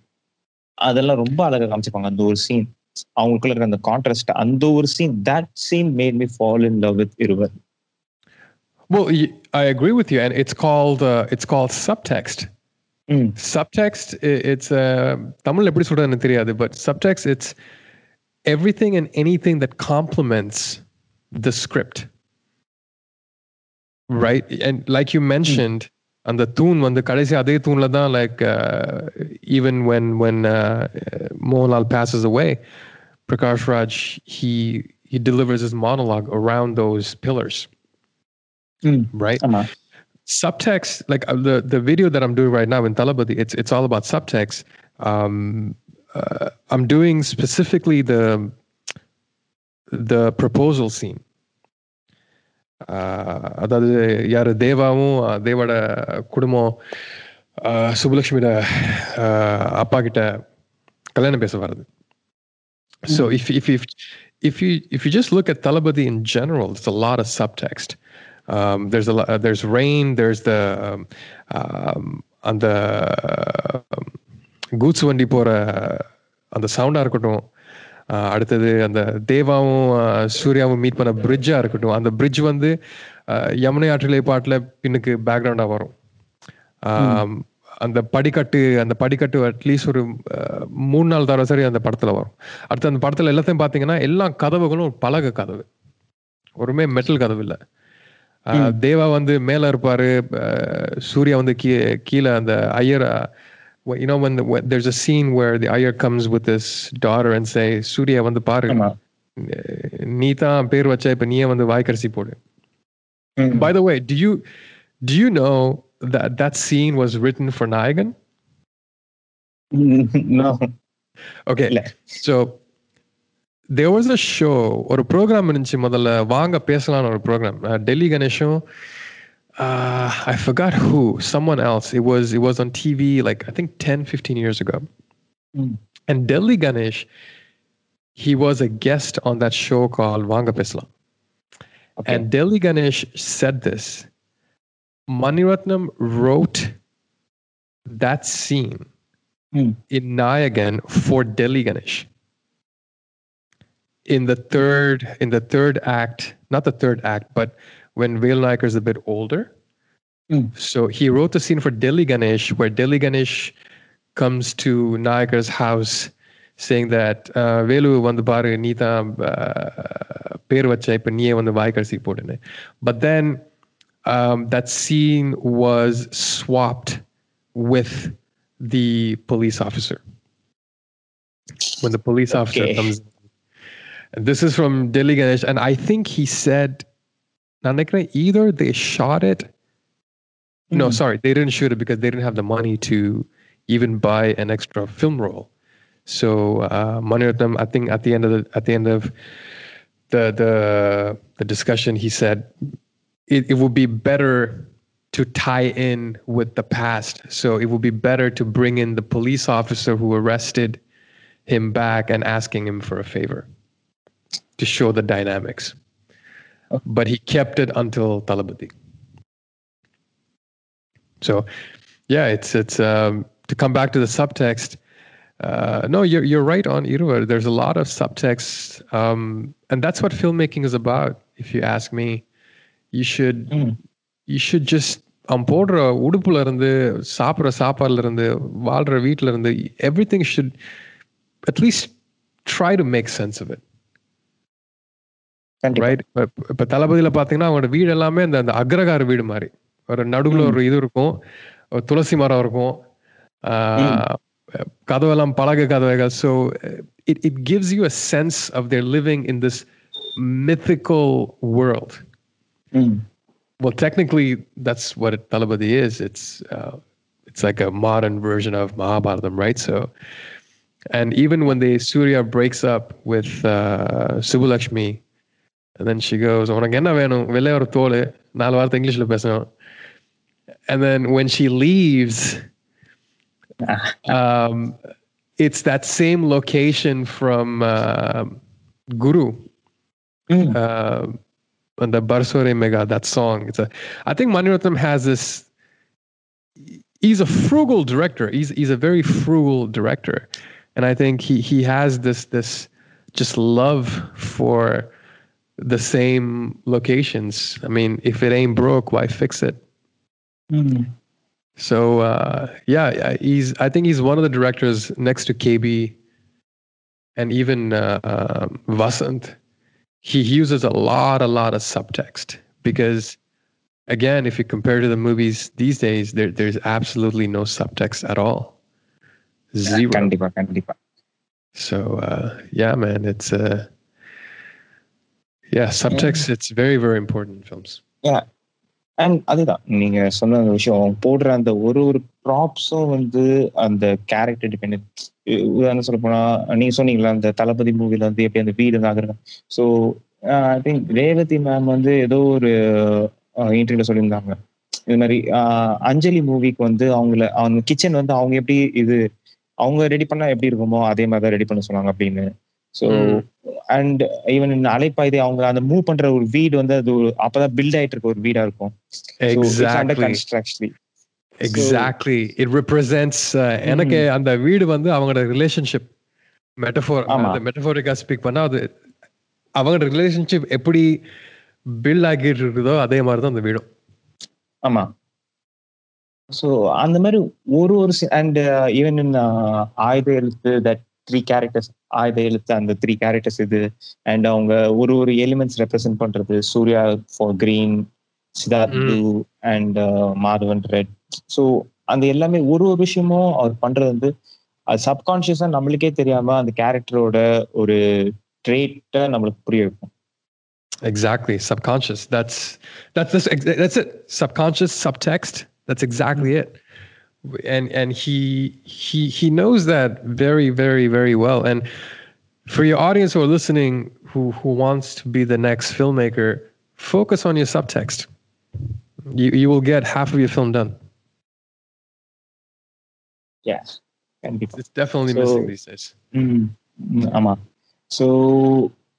அதெல்லாம் ரொம்ப அழகா காமிச்சிருப்பாங்க. அந்த ஒரு சீன் அவங்களுக்குள்ள இருக்க அந்த கான்ட்ராஸ்ட் அந்த ஒரு scene that scene made me fall in love with Iruvar Well, I agree with you, and it's called uh, it's called subtext. ம் Subtext, it's uh, தமிழ்ல எப்படி சொல்றதுன்னு தெரியாது, but subtext, it's everything and anything that complements the script, right? And like you mentioned, அந்த தூண் வந்து கடைசி அதே தூண்ல தான் like uh, even when when uh, Mohanlal passes away, Prakash Raj he he delivers his monologue around those pillars, ம் right? ஆமா subtext like uh, the the video that i'm doing right now in talabadi it's it's all about subtext um uh, i'm doing specifically the the proposal scene uh, அதாவது யார் தேவாவும் uh, தேவோட குடும்பம் uh, சுப்புலட்சுமியோட uh, அப்பா கிட்ட கல்யாணம் பேச வருது so if if if if you if you just look at Talabadi in general, it's a lot of subtext. Um, there's a lot, uh, there's rain. There's the um, um, on the um, goods வண்டி போற அந்த சவுண்டா இருக்கட்டும் அடுத்தது அந்த தேவாவும் சூர்யாவும் meet பண்ண பிரிட்ஜா இருக்கட்டும் அந்த பிரிட்ஜ் வந்து யமுனை ஆற்றிலே பாட்டுல பின்னுக்கு பேக்ரவுண்டா வரும். அந்த படிக்கட்டு அந்த படிக்கட்டு அட்லீஸ்ட் ஒரு மூணு நாள் தடவை சரி அந்த படத்துல வரும். அடுத்து அந்த படத்துல எல்லாத்தையும் பாத்தீங்கன்னா எல்லா கதவுகளும் ஒரு பலகை கதவு. ஒருமே மெட்டல் கதவு இல்ல. தேவா வந்து மேல இருப்பாரு சூர்யா வந்து கீ கீழே அந்த Iyer you know when, the, when there's a scene where the ayar comes with his daughter and say Surya வந்து பாரு ஆமா நீ தான் பேர் வச்ச இப்ப நீயே வந்து வாய்க்கரிசி போடு ம். by the way do you do you know that that scene was written for Nayagan no okay இல்ல. so there was a show ஒரு ப்ரோக்ராம் இருந்துச்சு முதல்ல வாங்க பேசலாம்னு ஒரு program Delhi கணேஷும் uh, I forgot who, someone else. It was it was on TV like I think 10, 15 years ago. Mm. And Delhi Ganesh, he was a guest on that show called Vanga Pisla. Okay. And Delhi Ganesh said this. Maniratnam wrote that scene Hmm. in Nayagan for Delhi Ganesh. In the third, in the third act, not the third act, but when Vale Naik is a bit older. Mm. So he wrote the scene for Delhi Ganesh where Delhi Ganesh comes to Nayakar's house saying that uh, Velu to paru Nita, thaan per. But then um, that scene was swapped with the police officer. When the police okay. officer comes. And this is from Delhi Ganesh, and I think he said now, Nakane, either they shot it. No, mm-hmm. sorry, they didn't shoot it because they didn't have the money to even buy an extra film roll. So uh, them. I think at the end of the at the end of the the the discussion, he said it, it would be better to tie in with the past. So it would be better to bring in the police officer who arrested him back and asking him for a favor to show the dynamics but he kept it until Talabadi. So, yeah, it's it's um, to come back to the subtext. Uh, no, you're you're right on Iruvar. There's a lot of subtext, um, and that's what filmmaking is about. If you ask me, you should mm. you should just அவன் போடுற உடுப்புல இருந்து சாப்பிட்ற சாப்பாடுல இருந்து வாழ்ற வீட்டில இருந்து everything should at least try to make sense of it right இப்போ இப்போ தளபதியில் பார்த்தீங்கன்னா அவனோட வீடு எல்லாமே இந்த அந்த அக்ரகார வீடு மாதிரி ஒரு நடுவில் ஒரு இது இருக்கும் ஒரு துளசி மரம் இருக்கும் ஆஹ், கதவெல்லாம் பழக கதவைகள் so it it gives you a sense of there living in this mythical world ம் well technically that's what it, talabadi is it's uh, it's like a modern version of mahabharatam right so and even when the surya breaks up with uh, subulakshmi and then she goes, உனக்கு என்ன வேணும் வெளியே ஒரு தோல் நாலு வார்த்தை இங்கிலீஷில் பேசணும் And then when she leaves, um, it's that same location from uh, Guru. Mm. And the Barso Re Megha, that song. It's a, I think Maniratnam has this. He's a frugal director. He's he's a very frugal director, and I think he he has this this just love for the same locations. I mean, if it ain't broke, why fix it? Mm. So uh, yeah, he's. I think he's one of the directors next to KB and even uh, uh, Vasant. He uses a lot, a lot of subtext because, again, if you compare to the movies these days, there, there's absolutely no subtext at all. Zero. So uh, yeah, man, it's a yeah, subtext. It's very, very important in films. And அதுதான் நீங்க சொன்ன அந்த விஷயம் போடுற அந்த ஒரு ஒரு ப்ராப்ஸும் வந்து அந்த கேரக்டர் டிபெண்ட் உதாரணம் சொல்ல போனா நீங்க சொன்னீங்களா அந்த தளபதி மூவில வந்து எப்படி அந்த வீடு நகரம் so I think Revathi ma'am வந்து ஏதோ ஒரு இன்டர்வியூல சொல்லியிருந்தாங்க இது மாதிரி ஆஹ், அஞ்சலி மூவிக்கு வந்து அவங்கள அவங்க கிச்சன் வந்து அவங்க எப்படி இது அவங்க ரெடி பண்ணா எப்படி இருக்குமோ அதே மாதிரி தான் ரெடி பண்ண சொன்னாங்க அப்படின்னு ஸோ. அண்ட் ஈவன் அலைப்பாய்தே அவங்க அந்த மூவ் பண்ற ஒரு வீடு வந்து அது ஒரு அப்பதான் பில்ட் ஆயிட்டு இருக்க ஒரு வீடா இருக்கும். எக்ஸாக்ட்லி இட் ரெப்ரசன்ட்ஸ் எனக்கு அந்த வீடு வந்து அவங்களோட ரிலேஷன்ஷிப் மெட்டஃபோர் மெட்டஃபோரிக்கா ஸ்பீக் பண்ணா அது அவங்களோட ரிலேஷன்ஷிப் எப்படி பில்ட் ஆகிட்டு இருக்குதோ அதே மாதிரி தான் அந்த வீடும். ஆமா. ஸோ அந்த மாதிரி ஒரு ஒரு அண்ட் ஈவன் இன் ஆயுத எழுத்து தட் த்ரீ கேரக்டர்ஸ் ஆயுத எழுத்து அந்த த்ரீ கேரக்டர்ஸ் இது. அண்ட் அவங்க ஒரு ஒரு எலிமெண்ட்ஸ் ரெப்ரசென்ட் பண்றது. Surya for green Siddharth hmm. Blue and Madhavan red so அந்த எல்லாமே ஒரு ஒரு விஷயமும் அவர் பண்றது வந்து அது சப்கான்ஷியஸா நம்மளுக்கே தெரியாம அந்த கேரக்டரோட ஒரு ட்ரேட்டை நம்மளுக்கு புரிய வைக்கும். Exactly. Subconscious. That's that's that's it. Subconscious subtext. That's exactly it. and and he he he knows that very very very well and for your audience who are listening who who wants to be the next filmmaker focus on your subtext you you will get half of your film done yeah கண்டிப்பா it's definitely So- missing these days ம் ம், ஆமா so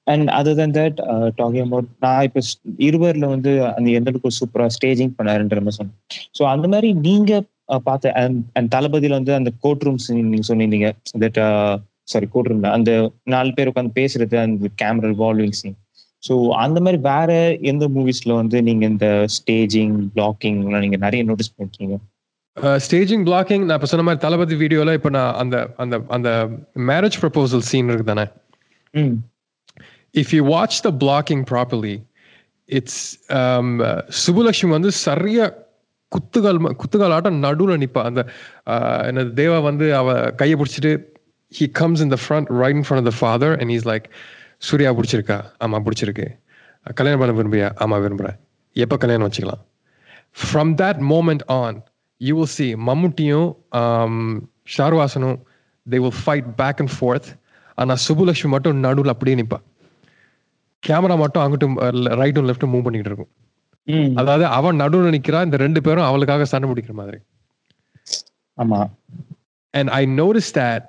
and other than that talking about நான் இப்போ இருவரில் வந்து அந்த எந்த அளவுக்கு சூப்பராக ஸ்டேஜிங் பண்ணாருன்ற மாதிரி சொன்னேன் ஸோ அந்த மாதிரி நீங்க அஹ், பார்த்த அண்ட் தளபதியில வந்து அந்த கோர்ட் ரூம்ஸ் நீங்க சொன்னீங்க. தட் சாரி கோர்ட் ரூம்ல அந்த நாலு பேர் உட்காந்து பேசுறது அந்த கேமரா வால்விங் சீன் ஸோ அந்த மாதிரி வேற எந்த மூவிஸ்ல வந்து நீங்க இந்த ஸ்டேஜிங் பிளாக்கிங் நீங்க நிறைய நோட்டீஸ் பண்ணிருக்கீங்க? ஸ்டேஜிங் பிளாக்கிங் நான் இப்போ சொன்ன மாதிரி தளபதி வீடியோல இப்போ நான் அந்த அந்த அந்த மேரேஜ் ப்ரப்போசல் சீன் இருக்கு தானே? ம். If you watch the blocking properly, it's um, uh, Subbulakshmi வந்து சரியா குத்துக்கால் குத்துக்கால் ஆட்டம் நடுவில் நிற்பா அந்த என்னது தேவா வந்து அவ கையை பிடிச்சிட்டு ஹி கம்ஸ் இந்த front right in front of the father and is like Surya பிடிச்சிருக்கா? ஆமாம் பிடிச்சிருக்கு. கல்யாணம் பண்ண விரும்புறியா? ஆமா விரும்புகிறேன் எப்போ கல்யாணம் வச்சுக்கலாம்? From that moment on you will see மம்முட்டியும் ஷார்வாசனும் they will fight back and forth ஆனால் சுபுலக்ஷ்மி மட்டும் நடுவில் அப்படியே நிற்பா கேமரா மட்டும் அங்கிட்டும் ரைட்டும் லெஃப்ட்டும் மூவ் பண்ணிக்கிட்டு இருக்கும். அதாவது அவன் நடுவுல நிக்கிறா இந்த ரெண்டு பேரும் அவளுக்காக சண்டை பிடிக்கிற மாதிரி ஆமா and I noticed that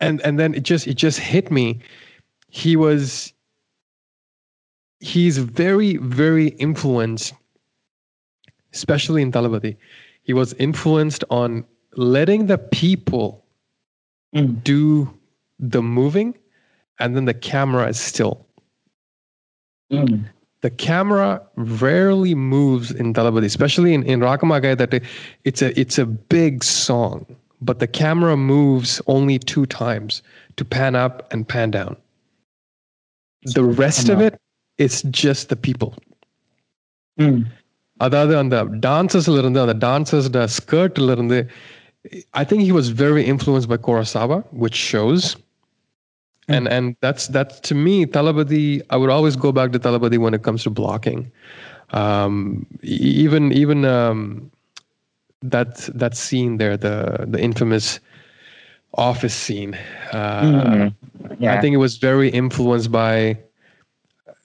and and then it just it just hit me he was he's very very influenced especially in Talabadi he was influenced on letting the people ம் do the moving and then the camera is still ம் the camera rarely moves in Talabadi, especially in, in Rakamagai, that it- it's a it's a big song, but the camera moves only two times to pan up and pan down. The rest of Ama. it, it's just the people. ம் அதாவது அந்த டான்சஸ்ல இருந்து அந்த dances ஸ்கர்ட்ல இருந்து I think he was very influenced by Kurosawa, which shows. Mm. and and that's that's to me Talabadi. I would always go back to Talabadi when it comes to blocking. Um, even even um, that that scene there, the the infamous office scene. Uh, mm-hmm. yeah. I think it was very influenced by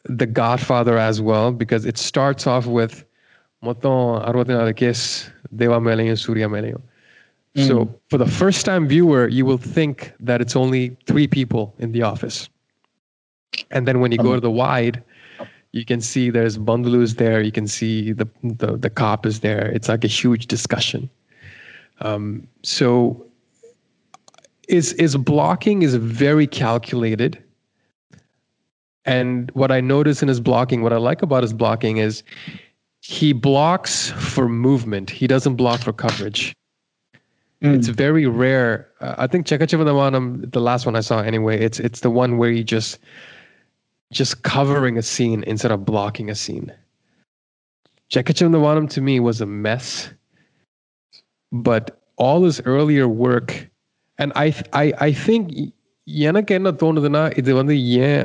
The Godfather as well because it starts off with "Moton arvatin deva meleyo surya meleyo." Mm. So for the first time viewer, you will think that it's only three people in the office. And then when you go um. to the wide, you can see there's Bundaloo's there. You can see the, the, the cop is there. It's like a huge discussion. Um, so is is blocking is very calculated. And what I notice in his blocking, what I like about his blocking is he blocks for movement. He doesn't block for coverage. Mm. It's very rare. Uh, I think Chekka Chivantha Vaanam, the last one I saw anyway, it's it's the one where you just just covering a scene instead of blocking a scene. Chekka Chivantha Vaanam to me was a mess, but all his earlier work, and I I I think எனக்கு என்ன தோணுதுன்னா இது வந்து ஏன்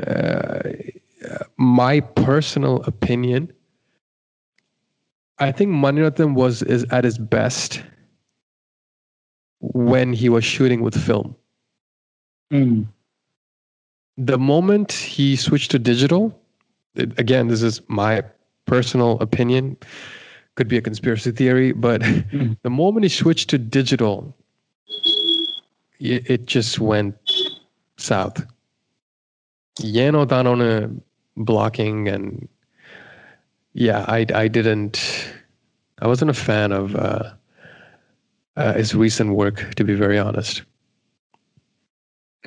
my personal opinion I think Maniratnam was is at his best when he was shooting with film. ம் The moment he switched to digital, it- again, this is my personal opinion, could be a conspiracy theory, but Mm. the moment he switched to digital, it, it just went south. Yano Danone blocking and yeah, I I didn't I wasn't a fan of uh, uh, his recent work, to be very honest.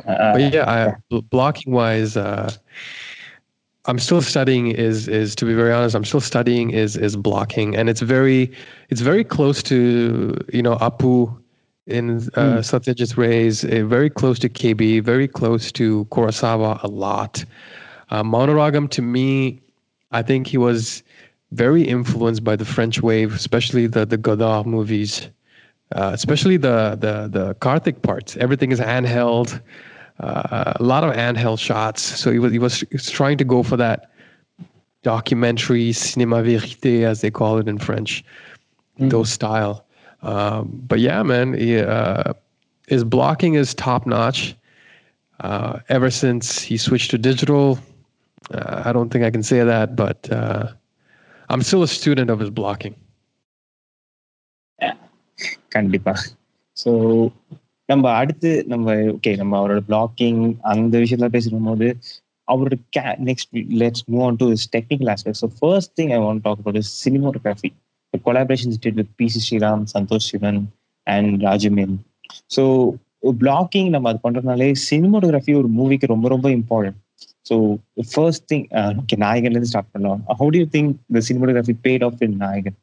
Uh, But yeah, I, bl- blocking wise, uh, I'm still studying. Is is to be very honest, I'm still studying. Is is blocking, and it's very it's very close to you know Apu in uh, Satyajit Ray's, uh, very close to KB, very close to Kurosawa a lot. Uh, Maunaragam to me, I think he was very influenced by the French wave, especially the the Godard movies uh, especially the the the Karthik parts. Everything is handheld, uh, a lot of handheld shots. So he was he was, trying to go for that documentary cinéma vérité, as they call it in French, those style. Um, but yeah, man, he, uh, his blocking is top notch. Uh, ever since he switched to digital, uh, I don't think I can say that, but uh, I'm still a student of his blocking. கண்டிப்பா. So நம்ம அடுத்து நம்ம okay நம்ம அவரோட blocking அந்த விஷயத்துல பேசும்போது அவரோட okay next let's move on to technical aspect so first thing I want talk about is cinematography collaboration with P C Sreeram Santosh Sivan and Rajiv Menon so blocking நம்ம அது பண்றதுனாலே cinematography ஒரு மூவிக்கு ரொம்ப ரொம்ப important so first thing okay நாயகன்லேருந்து start பண்ணலாம். How do you think the cinematography paid off in Nayakan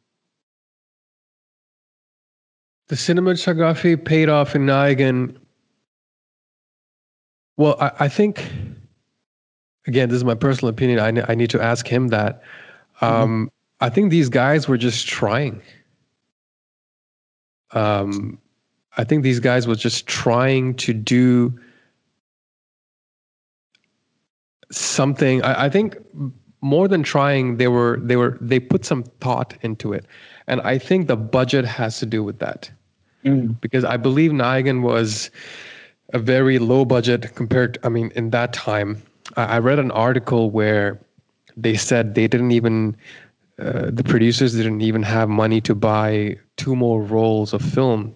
The cinematography paid off in Nayagan. Well, I, I think, again, this is my personal opinion. I, I need to ask him that. Um, I think these guys were just trying. Um, I think these guys were just trying to do something. I, I think more than trying, they were they were they put some thought into it, and I think the budget has to do with that because I believe Nayagan was a very low budget compared. I mean, in that time, I, I read an article where they said they didn't even uh, the producers didn't even have money to buy two more rolls of film,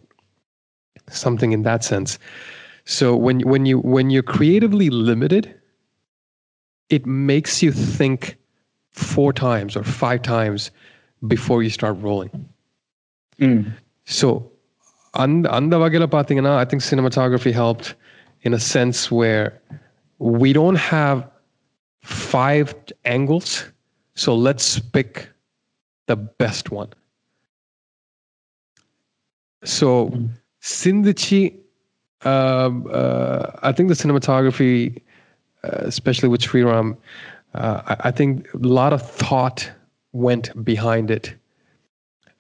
something in that sense. So when when you when you're creatively limited, it makes you think four times or five times before you start rolling. So அந்த அந்த வகையில் பார்த்தீங்கன்னா I think cinematography helped in a sense where we don't have five angles, so let's pick the best one. So Sindichi, um, uh, I think the cinematography, uh, especially with Sriram, uh, I, I think a lot of thought went behind it,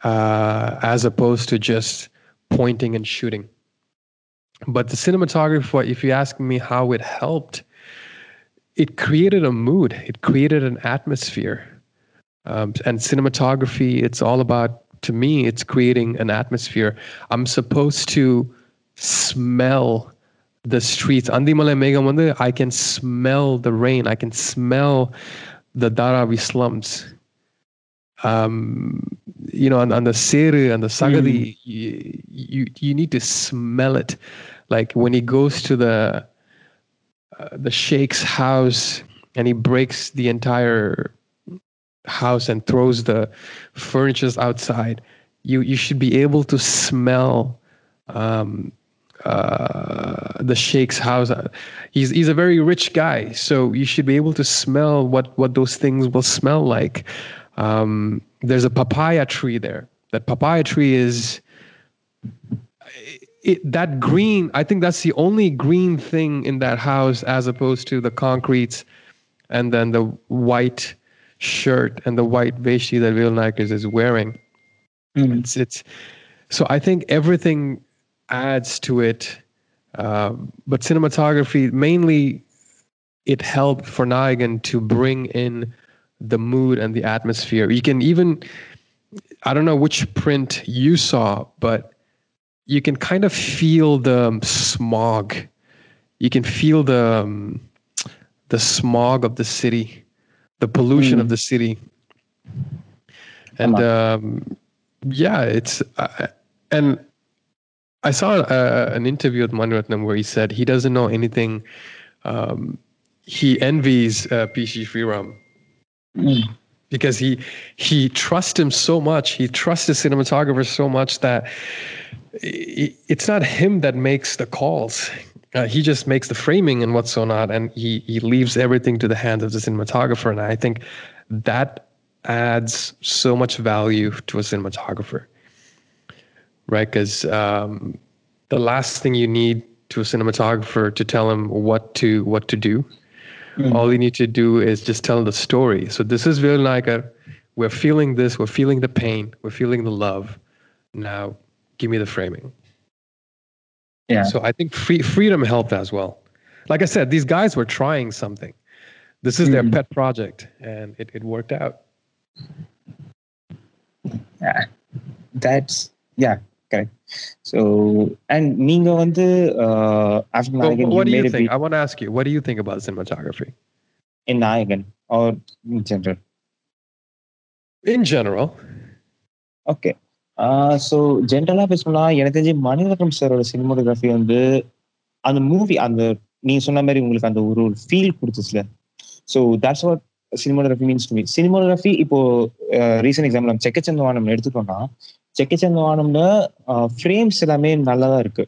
uh, as opposed to just pointing and shooting. But the cinematography, if you ask me how it helped, it created a mood, it created an atmosphere. Um, and cinematography, it's all about, to me, it's creating an atmosphere. I'm supposed to smell the streets. Andimala Megamanda, I can smell the rain, I can smell the Dharavi slums. Um, you know, on, on the Seru and the Sagadi, you, you you need to smell it. Like when he goes to the uh, the sheikh's house and he breaks the entire house and throws the furnitures outside, you you should be able to smell um, uh, the sheikh's house. He's he's a very rich guy, so you should be able to smell what what those things will smell like. Um, there's a papaya tree there. That papaya tree is it, that green. I think that's the only green thing in that house, as opposed to the concretes, and then the white shirt and the white veshi that Velu Naicker's is wearing. It's it's. So I think everything adds to it, um, but cinematography mainly it helped for Nayagan to bring in the mood and the atmosphere. You can even, I don't know which print you saw, but you can kind of feel the smog. You can feel the um, the smog of the city, the pollution of the city, and um, yeah, it's uh, and I saw uh, an interview with Maniratnam where he said he doesn't know anything. Um, he envies uh, P.C. Because he he trusts him so much. He trusts the cinematographer so much that it's not him that makes the calls. Uh, he just makes the framing and what's so not, and he he leaves everything to the hands of the cinematographer. And I think that adds so much value to a cinematographer, right? Because um, the last thing you need to a cinematographer to tell him what to what to do Mm. All you need to do is just tell the story. So this is very like a, We're feeling this. We're feeling the pain. We're feeling the love. Now, give me the framing. Yeah. So I think free, freedom helped as well. Like I said, these guys were trying something. This is mm. their hmm. pet project, and it, it worked out. Yeah. That's yeah. Okay. So and நீங்க வந்து after நாயகன் what do you think? I want to ask you, what do you think about cinematography? In Nayakan or in general in general? Okay so ஜென்ரலாக பேசணும்னா எனக்கு தெரிஞ்சு மணிரத்னம் சாரோட cinematography வந்து அந்த மூவி அந்த நீங்க சொன்ன மாதிரி உங்களுக்கு அந்த ஒரு feel கொடுத்துச்சுல. So that's what cinematography means to me cinematography இப்போ ரீசன்ட் எக்ஸாம்பிள் நம்ம செக்கச்சந்தவானம் எடுத்துட்டோம்னா செக்கச்சந்தவானம்ல ஃப்ரேம்ஸ் எல்லாமே நல்லா தான் இருக்கு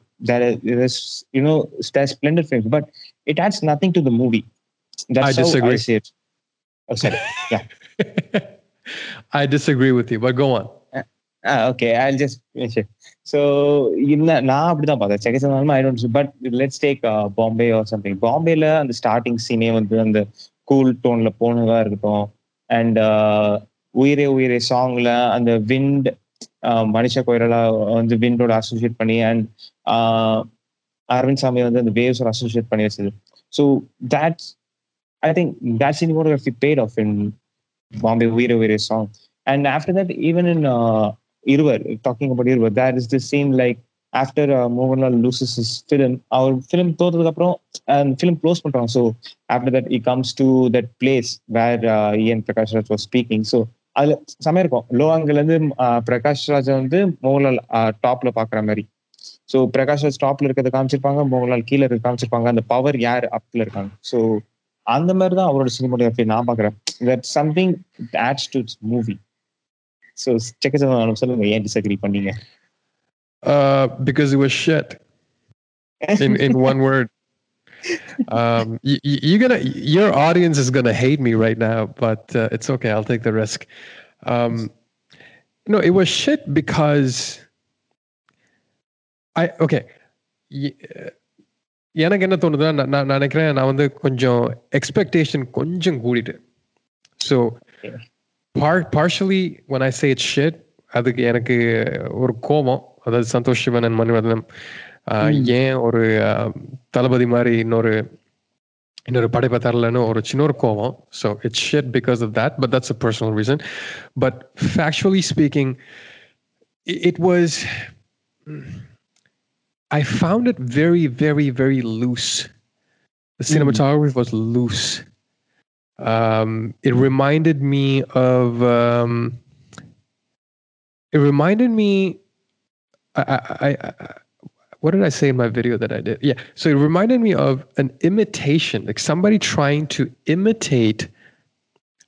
you know splendid frames but it adds nothing to the movie I disagree. சரி I disagree with you, but go on. Okay I just so என்ன நான் அப்படிதான் பார்த்தேன். செகச்சந்தாலும் I don't but let's take Bombay or something பாம்பேல அந்த starting சீனே வந்து அந்த கூல் டோன்ல போனதா இருக்கட்டும். அண்ட் உயிரே உயிரே சாங்ல அந்த விண்ட் மனிஷா கொய்ரலா வந்து விண்டோட அசோசியேட் பண்ணி அண்ட் அரவிந்த் சாமி வந்து அந்த வேவ்ஸோட அசோசியேட் பண்ணி வச்சது. So that's I think that cinematography paid off in Bombay வீர வீர song and after that even in Iruvar talking about Iruvar that is the same like after Mohanlal loses his film our film தோத்ததுக்கு அப்புறம் film close பண்றாங்க. So after that he comes to that place where in Prakash Raj was speaking so அதுல செமையா இருக்கும். Low angle இருந்து பிரகாஷ் ராஜா வந்து மோகன்லால் டாப்ல பாக்குற மாதிரி. ஸோ பிரகாஷ் ராஜ் டாப்ல இருக்கிறத காமிச்சிருப்பாங்க மோகன்லால் கீழே இருக்க காமிச்சிருப்பாங்க. அந்த பவர் யார் அப்ல இருக்காங்க? ஸோ அந்த மாதிரி தான் அவரோட சினிமோகிராஃபி நான் பாக்குறேன். That something adds to movie so Chekka சொல்லுங்க ஏன் டிஸ்அக்ரி பண்ணீங்க? Because it was shit shit. In, in one word. um, you, you're gonna, your audience is gonna hate me right now, but uh, it's okay. I'll take the risk. Um, no, it was shit because I okay. Uh, எனக்கு என்ன தோணுதுன்னா நான் நினைக்கிறேன் நான் வந்து கொஞ்சம் expectation கொஞ்சம் கூடிட்டு so partially one I say it's shit அதுக்கு எனக்கு ஒரு கோபம் அதாவது சந்தோஷ் சிவன் அண்ட் மணிரத்னம் ஏன் ஒரு ஆஹ், தளபதி மாதிரி இன்னொரு இன்னொரு படைப்பை தரலன்னு ஒரு சின்ன ஒரு கோவம் so it's shit because of that but that's a personal reason but factually speaking it was I found it very, very, very loose. The cinematography was loose. Um, it reminded me of. Um, it reminded me. I, I, I, I, what did I say in my video that I did? Yeah. So it reminded me of an imitation, like somebody trying to imitate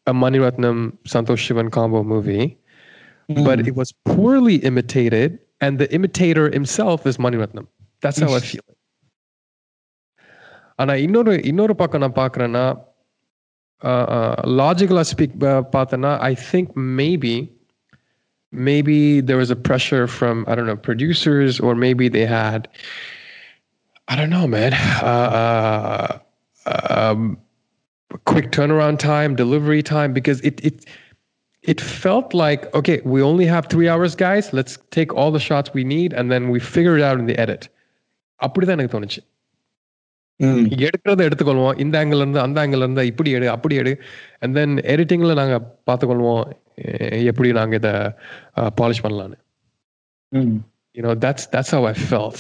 a Maniratnam Santosh Shivan combo movie, but it was poorly imitated, and the imitator himself is Maniratnam. That's how I feel it. ஆனா இன்னொரு இன்னொரு பக்கம் நான் பார்க்குறேன்னா லாஜிக்கலாக speak பார்த்தேன்னா ஐ think maybe maybe there was a pressure from I don't know producers, or maybe they had I don't know, man. Uh, uh, um, quick turnaround time, delivery time, because it it it felt like okay, we only have three hours, guys. Let's take all the shots we need, and then we figure it out in the edit. அப்படிதான் எனக்கு தோணுச்சு எடுக்கிறத எடுத்துக்கொள்வோம் இந்த angle இருந்து அந்த angle இருந்து இப்படி எடு அப்படி எடு அண்ட் தென் எடிட்டிங்ல நாங்க பார்த்துக்கொள்வோம் எ- எப்படி நாங்க இதை பாலிஷ் பண்ணலான்னு you know that's that's how i felt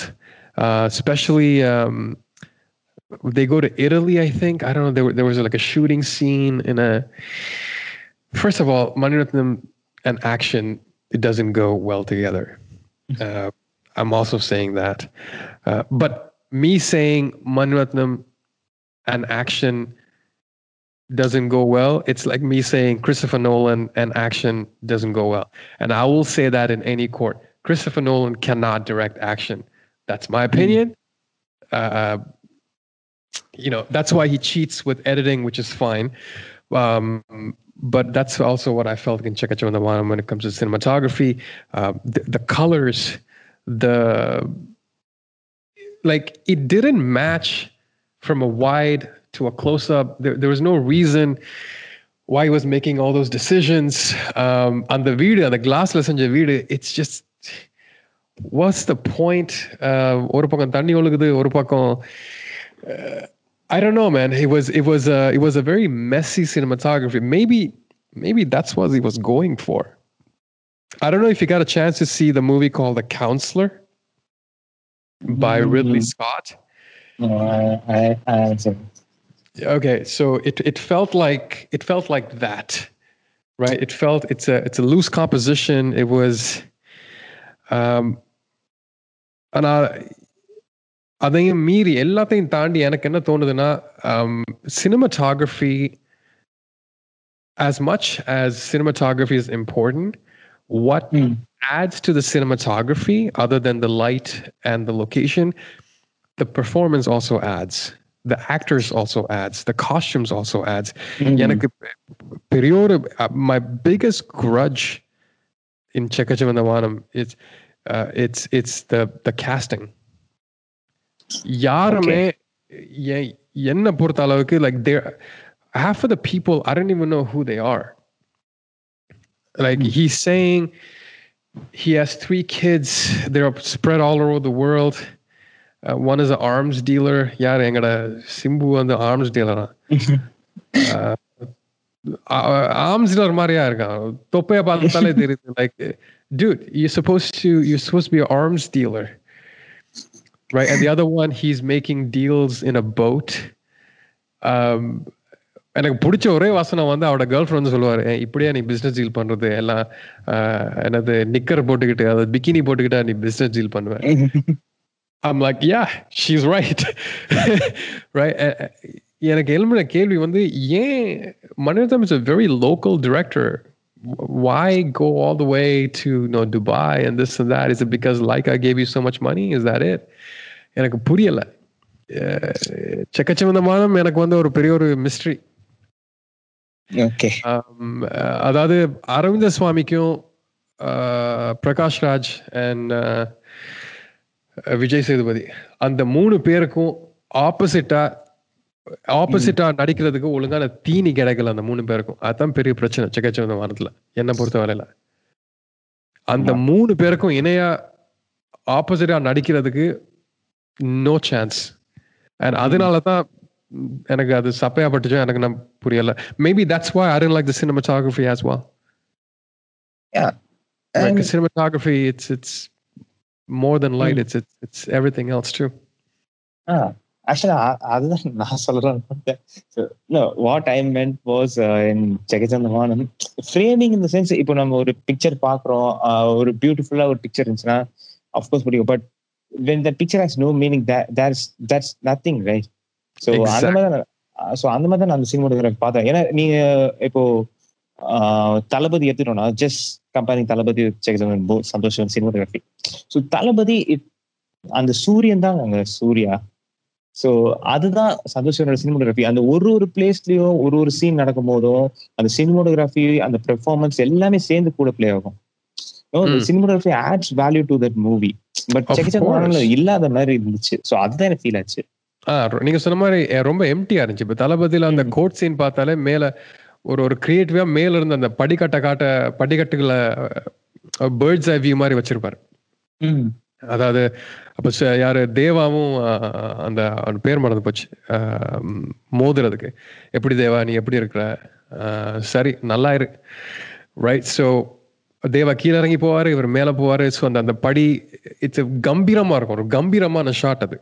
uh, especially um, they go to italy i think i don't know there, were- there was like a shooting scene in a first of all maniratnam and action it doesn't go well together uh, i'm also saying that uh, but me saying maniratnam and action doesn't go well it's like me saying christopher nolan and action doesn't go well and i will say that in any court Christopher Nolan cannot direct action. That's my opinion. Uh, you know, that's why he cheats with editing, which is fine. Um, but that's also what I felt in Chekka Chivantha Vaanam when it comes to cinematography. Uh, the, the colors, the like, it didn't match from a wide to a close up. There, there was no reason why he was making all those decisions. Um, on the video, on the glassless on the video, it's just what's the point? Uh, ஒரு பக்கம் தண்ணி ஒழுகுது ஒரு பக்கம் uh, I don't know, man. It was it was a it was a very messy cinematography. Maybe maybe that's what he was going for. I don't know if you got a chance to see the movie called The Counselor by Ridley Mm. Scott. No, I, I, I haven't seen Okay, so it it felt like it felt like that, right? It felt it's a it's a loose composition. It was, um, ஆனா அதையும் மீறி எல்லாத்தையும் தாண்டி எனக்கு என்ன தோணுதுன்னா cinematography as much as cinematography is important what Mm. adds to the cinematography other than the light and the location the performance also adds the actors also adds the costumes also adds Mm. எனக்கு பெரிய ஒரு uh, my biggest grudge in Chekachavandhavanam is uh, it's it's the the casting யாருமே எ- என்ன பொறுத்த அளவுக்கு like they half of the people I don't even know who they are like he's saying he has three kids they're spread all over the world uh, one is an arms dealer யார் எங்கட சிம்பு வந்து arms dealer arms dealer மாதிரியா இருக்கான் தொப்பைய பார்த்தாலே தெரியுது like dude you're supposed to you're supposed to be an arms dealer right and the other one he's making deals in a boat um எனக்கு பிடிச்ச ஒரே வாசனம் வந்து அவட கேர்ள் ஃப்ரெண்ட் சொல்லுவாரு "ஏய், இப்படியா நீ பிசினஸ் டீல் பண்றது எல்லாம் ஆஹ், என்னது நிக்கர் போட்டுக்கிட்டு அதாவது பிகினி போட்டுக்கிட்டா நீ பிசினஸ் டீல் பண்ணுவ I'm like yeah she is right right எனக்கு எழும்புன கேள்வி வந்து ஏன் Mani Ratnam is a very local director why go all the way to you know Dubai and this and that? Is it because Lyca gave you so much money? Is that it? எனக்கு புரியல செக்கச்சமந்தமானம் எனக்கு வந்து ஒரு பெரிய ஒரு mystery அதாவது அரவிந்த சுவாமிக்கும் பிரகாஷ் ராஜ் அண்ட் விஜய் சேதுபதி. அந்த மூணு பேருக்கும் ஆப்போசிட்டா ஆப்போசிட்டா நடிக்கிறதுக்கு ஒழுங்கான தீனி கிடைக்கல அந்த மூணு பேருக்கும். அதுதான் பெரிய பிரச்சனை செக்கச்சவந்த வாரத்துல. என்ன பொறுத்த வரையில. அந்த. மூணு பேருக்கும் இணையா ஆப்போசிட்டா நடிக்கிறதுக்கு நோ சான்ஸ் அண்ட் அதனால தான் எனக்கு அது சப்பையா பட்டுச்சோ எனக்கு நான் புரியல. Maybe that's why I didn't like the cinematography as well. Yeah. Right, more than light. Mm. It's it's it's everything else too. Ah, actually, அதுதான் நான் சொல்றேன் no, what I meant was uh, in ஜெகச்சந்தமானம் framing in the sense இப்போ நம்ம ஒரு picture பாக்குறோம் uh, ஒரு பியூட்டிஃபுல்லா ஒரு பிக்சர் இருந்துச்சுன்னா அஃப்கோர்ஸ் புரியும் but when the picture has no meaning that that's that's nothing right so அந்த மாதிரி ஸோ அந்த மாதிரி தான் நான் அந்த சினிமோகிராஃபி பார்த்தேன் ஏன்னா நீங்க இப்போ தளபதி எடுத்துட்டோம்னா ஜஸ்ட் கம்பேரிங் தளபதி போத் சந்தோஷம் சினிமோகிராஃபி ஸோ தளபதி அந்த சூரியன் தான் அங்க சூர்யா. ஸோ அதுதான் சந்தோஷோட சினிமோகிராஃபி அந்த ஒரு ஒரு பிளேஸ்லயும் ஒரு ஒரு சீன் நடக்கும் போதும் அந்த சினிமோகிராஃபி அந்த பெர்ஃபார்மன்ஸ் எல்லாமே சேர்ந்து கூட ப்ளே ஆகும். Cinematography adds value to that movie but course. இல்லாத மாதிரி இருந்துச்சு. ஸோ அதுதான் எனக்கு ஃபீல் ஆச்சு. நீங்க சொன்ன மாதிரி ரொம்ப எம்டியா இருந்துச்சு. இப்ப தளபதியில அந்த. கோட் சீன் பார்த்தாலே மேல ஒரு ஒரு கிரியேட்டிவா மேல இருந்த அந்த படிக்கட்டை காட்ட படிக்கட்டுகளை பேர்ட்ஸ் ஐ வியூ மாதிரி வச்சிருப்பாரு. அதாவது அப்ப யாரு தேவாவும் அந்த அவன் பேர் மறந்து போச்சு. மோதுறதுக்கு. எப்படி தேவா நீ எப்படி இருக்கிற? சரி நல்லா இரு. ரைட் ஸோ தேவா கீழே இறங்கி போவாரு இவர் மேல போவாரு. ஸோ அந்த அந்த படி இட்ஸ் கம்பீரமா இருக்கும். ஒரு கம்பீரமான ஷாட் அது.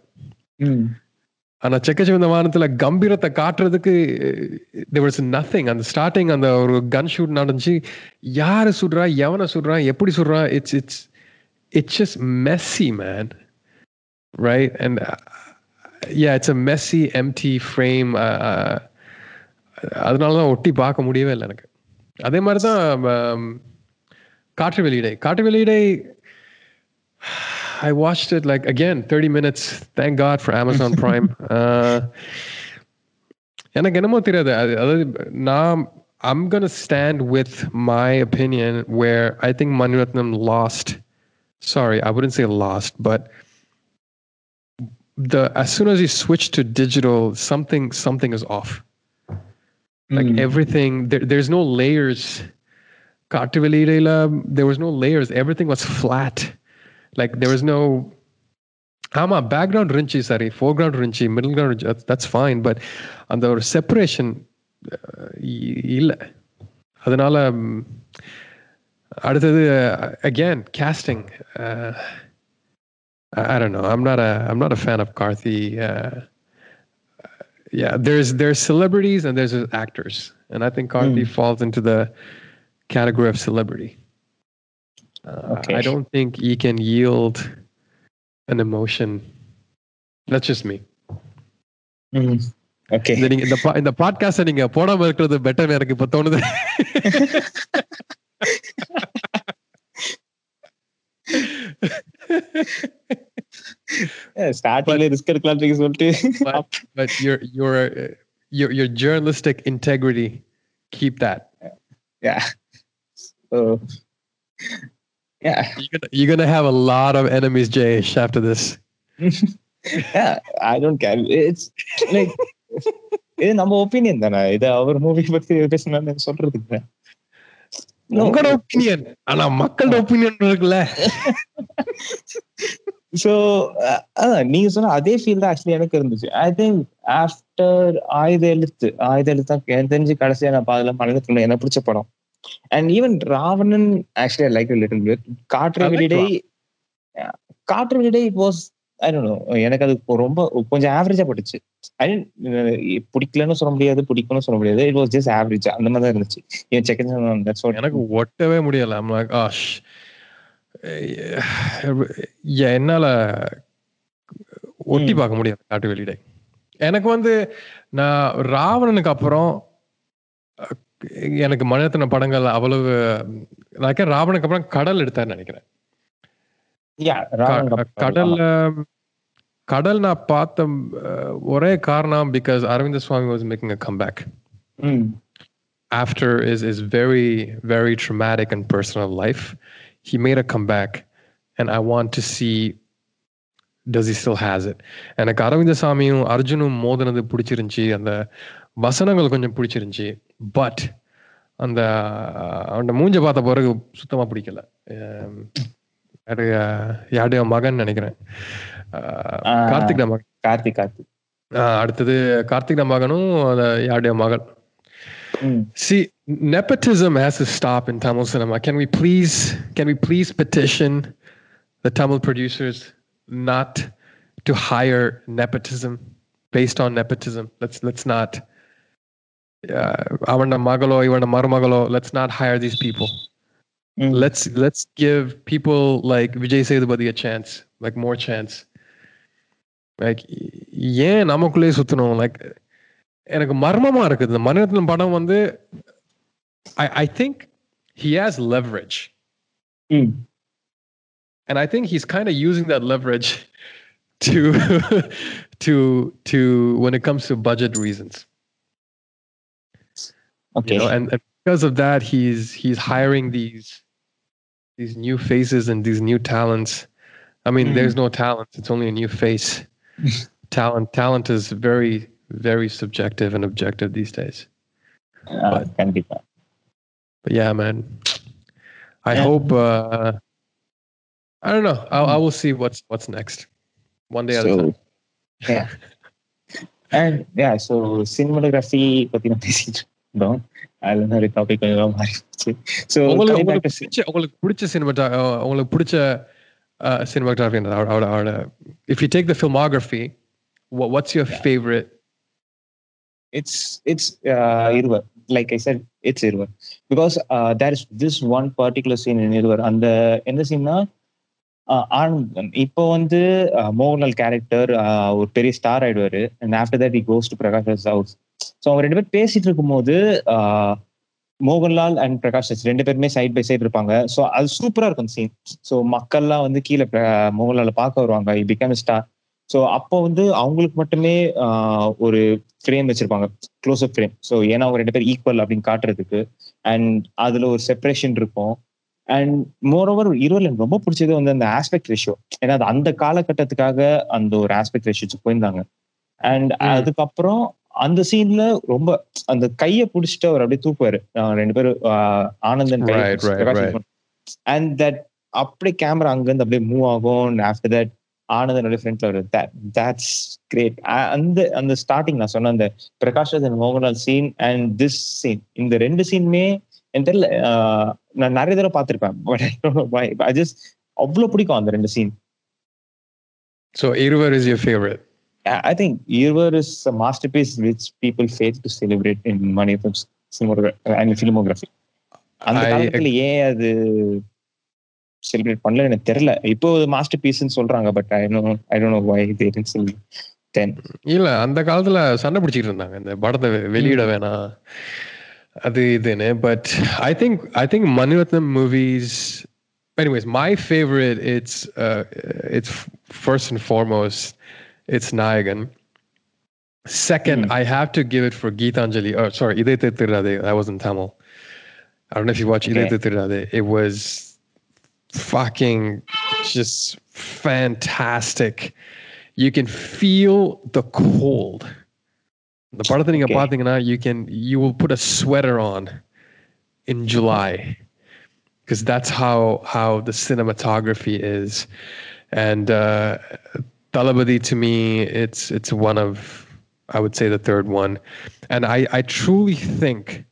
ஆனா செக்கச்சிவந்த வானத்துல கம்பீரத்தை காட்டுறதுக்கு there நத்திங் அந்த ஸ்டார்டிங் அந்த ஒரு கன் ஷூட் நடந்துச்சு. யாரு சுடுறா எவனை சுடுறா எப்படி சுடுறா? It's it's it's just messy man right and yeah it's a messy empty frame அதனால தான் ஒட்டி பார்க்க முடியவே இல்லை எனக்கு. அதே மாதிரி தான் um, காற்று வெளியிடை. காற்று வெளியிடை I watched it like again 30 minutes. Thank God for Amazon Prime. uh, எனக்கு என்னமோ தெரியாது அது- அதாவது நான் I'm gonna stand with my opinion where I think Maniratnam lost. Sorry, I wouldn't say lost, but the as soon as he switched to digital, something something is off. Like everything, there, there's no layers. Kaativalidela, there was no layers. Everything was flat. Like there was no I'm a background fore sorry, foreground middle middle that's that's fine, but ஒரு separation uh, இல்லை அதனால அடுத்தது uh, again casting uh, I don't know. I'm not a I'm not a fan of Karthi. Uh, yeah, there's there's celebrities and there's actors, and I think Karthi mm. falls into the category of celebrity. Uh, Okay. I don't think he can yield an emotion. That's just me. Okay இந்த நீங்க இந்த பா- இந்த podcast நீங்க போடாம இருக்கிறது better எனக்கு இப்ப தோணுது ஸ்டார்டிங்ல ரிஸ்க் எடுக்கலாம் சொல்லிட்டு but, but your your uh, your your journalistic integrity keep that yeah so yeah you're gonna, you're gonna have a lot of enemies Jayesh after this yeah i don't care it's like இது நம்ம opinion தானே இது அவர் movie பத்தி பேசினா சொல்றதுக்கு No. உங்களோட opinion ஆனா மக்களோட ஒப்பீனியன் இருக்குல்ல ஸோ அதான் நீங்க சொன்ன அதே ஃபீல் தான் ஆக்சுவலி எனக்கு இருந்துச்சு ஐ திங்க் ஆஃப்டர் ஆயுத எழுத்து ஆயுத எழுத்து தான் எனக்கு தெரிஞ்சு கடைசியா நான் பாதல மனிதத்துல எனக்கு பிடிச்ச படம் and even Raavanan actually like little bit Kaatru I like விடை காற்று விடை வாஸ் எனக்கு அது ரொம்ப கொஞ்சம் ஆவரேஜா பட்டுச்சு. பிடிக்கலன்னு சொல்ல முடியாது பிடிக்கணும்னு சொல்ல முடியாது. இட் வாஸ் ஜஸ்ட் ஆவரேஜ் அந்த மாதிரி தான் இருந்துச்சு. ஏன் செகண்ட் எனக்கு ஒட்டவே முடியல. Like oh என்னால ஒட்டி. பார்க்க முடியாது காட்டு வெளியிடை எனக்கு வந்து நான் ராவணனுக்கு அப்புறம் எனக்கு மணிரத்ன படங்கள் அவ்வளவு நான் ராவனுக்கு அப்புறம் கடல் எடுத்தாருன்னு நினைக்கிறேன். கடல்ல கடல் நான் பார்த்த ஒரே காரணம் because Arvind Swamy was making a come after is is very very dramatic and personal life he made a come and I want to see does he still has it? எனக்கு அரவிந்த சாமியும் அர்ஜுனும் மோதினது பிடிச்சிருந்துச்சி அந்த வசனங்கள் கொஞ்சம் பிடிச்சிருந்துச்சி பட் அந்த அவன் மூஞ்ச பார்த்த பிறகு சுத்தமா பிடிக்கல. Um, uh, யாருடைய மகன் நினைக்கிறேன். Uh. கார்த்திக் மகன். கார்த்திக் கார்த்திக். அடுத்தது கார்த்திக் மகனும் அந்த யாருடைய மகள். See, nepotism has to stop in Tamil cinema. Can we please, can we please petition the Tamil producers not to hire nepotism based on nepotism? Let's let's not. Avanda magalo, ivanda marumagalo. Let's not hire these people. ம் Let's let's give people like Vijay Sethupathi a chance, like more chance. Like ஏன் நமக்குள்ளே சுத்தணும் like எனக்கு மர்மமா இருக்குது இந்த மனிதத்தின் படம் வந்து ஐ I think he has leverage ம் and I think he's kind of using that leverage to to to when it comes to budget reasons. Okay. You know, and, and, because of that, he's he's hiring these these new faces and these new talents. I mean, mm. there's mm-hmm. no talent; it's only a new face. talent talent is very very subjective and objective these days. Uh, but, can be. But yeah, man. I yeah. hope uh, I don't know. I, I will see what's what's next. One day at a time. Yeah. and yeah, so cinematography cinematography if you take the filmography what, what's your favorite it's it's uh Iruvar. like i said it's Iruvar. because uh there is this one particular scene in Iruvar. and uh, the in the scene now Anandan. இப்போ வந்து Mohanlal character ஒரு பெரிய star ஆயிடுவாரு. And after that he goes to Prakash Raj house so அவங்க ரெண்டு பேர் பேசிட்டு இருக்கும்போது Mohanlal and Prakash Raj ரெண்டு பேருமே சைட் பை சைடு இருப்பாங்க. ஸோ அது சூப்பராக இருக்கும் சீன் ஸோ மக்கள்லாம் வந்து கீழே மோகன்லால் பார்க்க வருவாங்க. இ பிகம் ஸ்டார் ஸோ அப்போ வந்து அவங்களுக்கு மட்டுமே ஒரு ஃப்ரேம் வச்சிருப்பாங்க. க்ளோஸ் அப் ஃப்ரேம் ஸோ ஏன்னா அவங்க ரெண்டு பேர் ஈக்குவல் அப்படின்னு காட்டுறதுக்கு. அண்ட் அதில் ஒரு செப்பரேஷன் இருக்கும். அண்ட் மோர் ஓவர் இருவரில் எனக்கு ரொம்ப பிடிச்சது வந்து அந்த ஆஸ்பெக்ட் ரேஷியோ ஏன்னா அது அந்த காலகட்டத்துக்காக அந்த ஒரு ஆஸ்பெக்ட் ரேஷியோக்கு போயிருந்தாங்க. அண்ட். அதுக்கப்புறம் அந்த சீன்ல ரொம்ப அந்த கையை பிடிச்சிட்டு அவர் அப்படியே தூக்குவாரு. ரெண்டு பேரும் ஆனந்தன் right. அண்ட் தட் அப்படியே கேமரா அங்கிருந்து அப்படியே மூவ் ஆகும். ஆஃப்டர் தட் ஆனந்தனுடைய ஃப்ரெண்ட்ல ஒரு தட்ஸ் கிரேட் அந்த அந்த ஸ்டார்டிங் நான் சொன்ன அந்த Prakash Mohanlal scene and this scene இந்த ரெண்டு சீனுமே எனக்கு தெரியல நான் நிறைய தடவை பார்த்திருப்பேன் பட் ஐ ஜஸ்ட் அவ்வளவு பிடிக்கும் அந்த ரெண்டு scene So Irvar is your favorite. I think your is a masterpiece which people fail to celebrate in Mani filmography அந்த I காலத்துல ஏன் அது செலிப்ரேட் பண்ணல எனக்கு தெரியல. இப்போ மாஸ்டர் பீஸ்னு சொல்றாங்க but I know I don't know why they did celebrate then இல்ல அந்த காலத்துல சண்டை பிடிச்சிட்டு இருந்தாங்க இந்த படத்தை வெளியிட வேணாம். அது but I think I think think Mani Ratnam movies. anyways my favorite it's uh, it's first and foremost it's Nayagan second mm. I have to give it for Geetanjali oh sorry Idai Thirudathe that was in Tamil I don't know if you watch okay. Thirudathe it was fucking just fantastic you can feel the cold the part of the Okay. பார்த்தீங்கன்னா you can you will put a sweater on in July because that's how how the cinematography is and uh Talabadi to me it's it's one of I would say the third one and I I truly think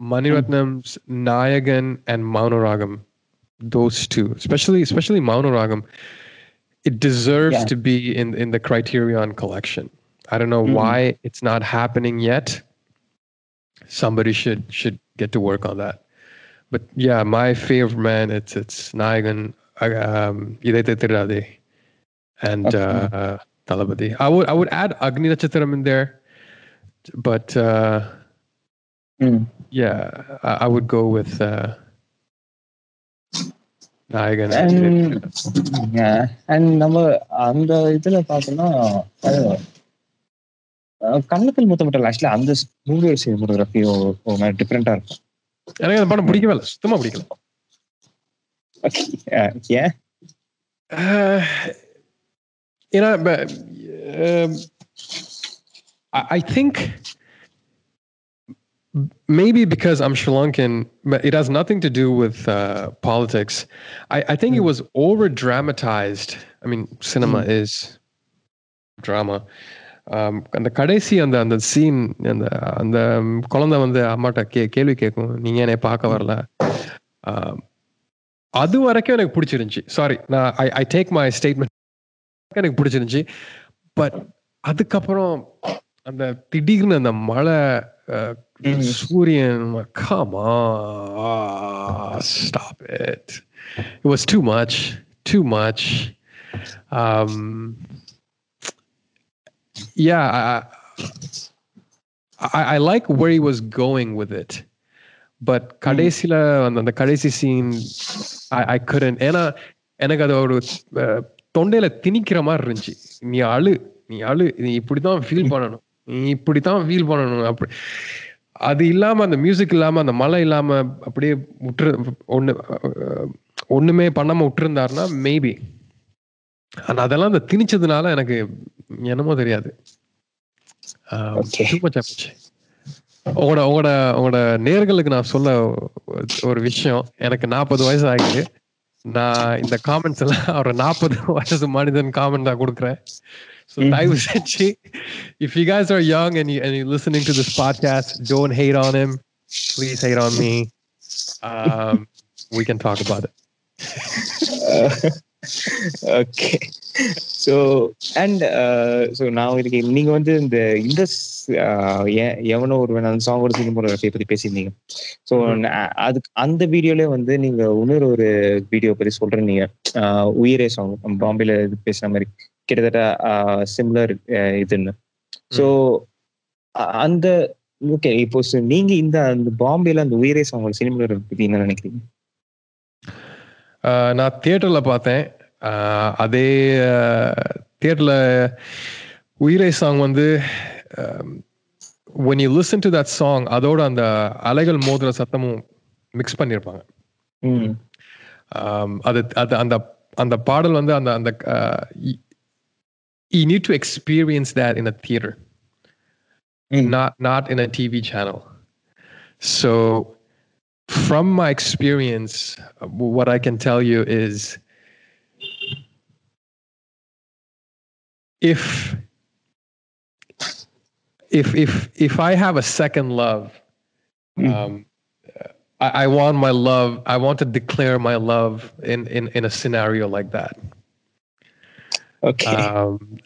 Maniratnam's Nayagan and Maunaragam those two especially especially Maunaragam it deserves Yeah. to be in in the Criterion collection I don't know mm-hmm. why it's not happening yet. Somebody should should get to work on that. But yeah, my favorite man, it's it's Nayagan um, and uh, Talabadi. I would I would add Agni Natchathiram in there, but uh, mm. yeah, I, I, would go with uh, And, yeah, and number அந்த இதுல பார்த்தோம்னா கண்ணத்தில் முத்தமிட்டல் actually அந்த movie cinematography டிஃப்ரெண்டா இருக்கும் எனக்கு அந்த படம் பிடிக்கவே இல்லை சுத்தமா பிடிக்கல அஹ் ஏன் Uh, you know, but um, I, I think maybe because I'm Sri Lankan, but it has nothing to do with uh, politics. I, I think it was over dramatized. I mean, cinema is drama. அந்த கடைசி அந்த அந்த scene அந்த அந்த குழந்தை வந்து அம்மாட்ட K கேள்வி கேட்கும். நீங்க என்னை பார்க்க வரல? அது வரைக்கும் எனக்கு பிடிச்சிருந்துச்சு. சாரி நான் I I take my statement எனக்கு பிடிச்சிருந்துச்சு. பட் அதுக்கப்புறம் அந்த திடீர்னு அந்த மழை. சூரியன் comma stop it it was too much too much yeah I, I I like where he was going with it but கடைசியில அந்த அந்த கடைசி சீன் I, I couldn't. ஏன்னா எனக்கு அது ஒரு அஹ், தொண்டையில திணிக்கிற மாதிரி இருந்துச்சு. நீ அழு நீ அழு நீ இப்படித்தான் ஃபீல் பண்ணணும். நீ இப்படித்தான் ஃபீல் பண்ணணும். அப்படி அது இல்லாம அந்த மியூசிக் இல்லாம அந்த மழை இல்லாம அப்படியே விட்டுரு ஒண்ணு ஒன்றுமே ஒண்ணுமே பண்ணாம விட்டுருந்தாருன்னா மேபி ஆனா அதெல்லாம் அந்த திணிச்சதுனால எனக்கு என்னமோ தெரியாது. உங்களோட உங்களோட உங்களோட நேர்களுக்கு நான் சொல்ல ஒரு விஷயம். எனக்கு நாற்பது வயசு ஆகுது நான் இந்த காமெண்ட்ஸ் எல்லாம் அவர் நாற்பது வயசு மனிதன் காமெண்ட் தான் கொடுக்குறேன். தயவு செஞ்சு if you guys are young and you and you listening to this podcast don't hate on him please hate on me we can talk about it okay so and so நான் இதுக்கு நீங்க வந்து இந்த இந்த எவனோ ஒரு அந்த சாங்கோட சினிமோகிராஃபியை பத்தி பேசியிருந்தீங்க. ஸோ அதுக்கு அந்த வீடியோல வந்து நீங்க இன்னொரு ஒரு வீடியோ பத்தி சொல்றீங்க. uh, உயிரே சாங் பாம்பேல இது பேசுன மாதிரி கிட்டத்தட்ட சிம்லர் இதுன்னு. ஸோ அந்த ஓகே இப்போ so நீங்க இந்த அந்த பாம்பேல அந்த உயிரே சாங்கோட சினிமோகிராஃபி பத்தி என்ன நினைக்கிறீங்க? நான் தியேட்டர்ல பார்த்தேன். அதே தேர்டில் உயிரை சாங் வந்து when you listen to that song அதோட அந்த அலைகள் மோதுற சத்தமும் மிக்ஸ் பண்ணியிருப்பாங்க அது அது அந்த அந்த பாடல் வந்து அந்த அந்த he need to experience that in a theatre not not in a TV channel so from my experience what I can tell you is if if if if I have a second love, Mm. um, I, I want my love. I want to declare my love in in in a scenario like that. Okay. Um,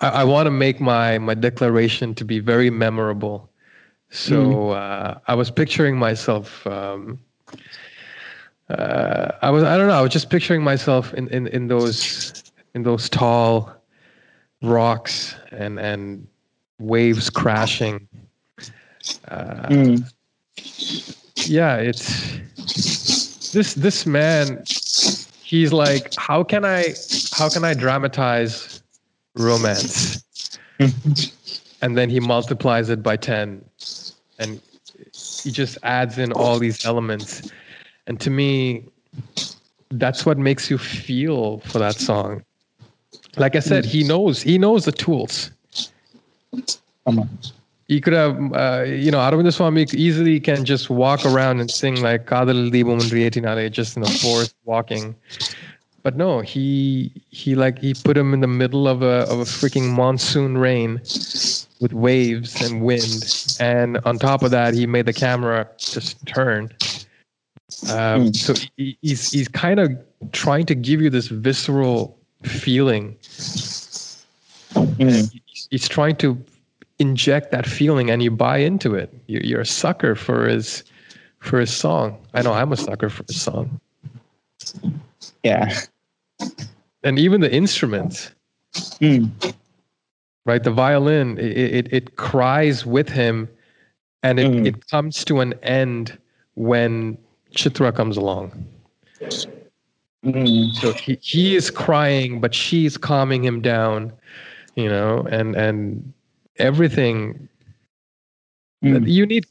I, I want to make my my declaration to be very memorable. So uh, I was picturing myself. Um, uh, I was I don't know. I was just picturing myself in, in, in those in those tall rocks and and waves crashing. Uh, Mm. yeah, it's this this man. He's like, how can I how can I dramatize romance? and then he multiplies it by 10 and he just adds in all these elements and to me that's what makes you feel for that song like i said he knows he knows the tools. He could have uh, you know Aravinda Swami easily can just walk around and sing like Kadal Deepam just in the forest walking. But no he he like he put him in the middle of a of a freaking monsoon rain with waves and wind. And on top of that he made the camera just turn. Um, Hmm. so he, he's he's kind of trying to give you this visceral feeling Mm. he's, trying to inject that feeling and you buy into it you're, you're a sucker for his for his song i know i'm a sucker for his song Yeah. and even the instruments Mm. right the violin it, it, it cries with him and it, Mm. it comes to an end when chitra comes along Mm. so he, he is crying but she's calming him down you know and and everything Mm. you need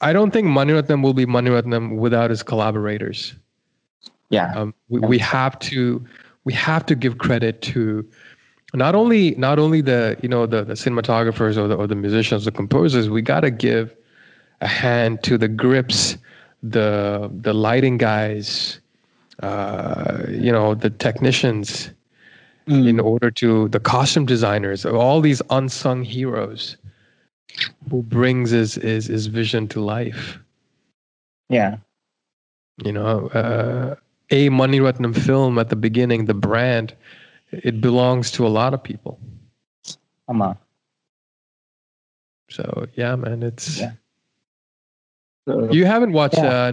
i don't think maniratnam will be maniratnam without his collaborators Yeah. um, we, we have to we have to give credit to not only not only the you know the, the cinematographers or the, or the musicians the composers we got to give a hand to the grips the the lighting guys uh, you know the technicians Mm. in order to the costume designers all these unsung heroes who brings his his, his vision to life Yeah. you know uh, a Maniratnam film at the beginning the brand it belongs to a lot of people ஆமா. so yeah man it's Yeah. So, you haven't watched Yeah. uh,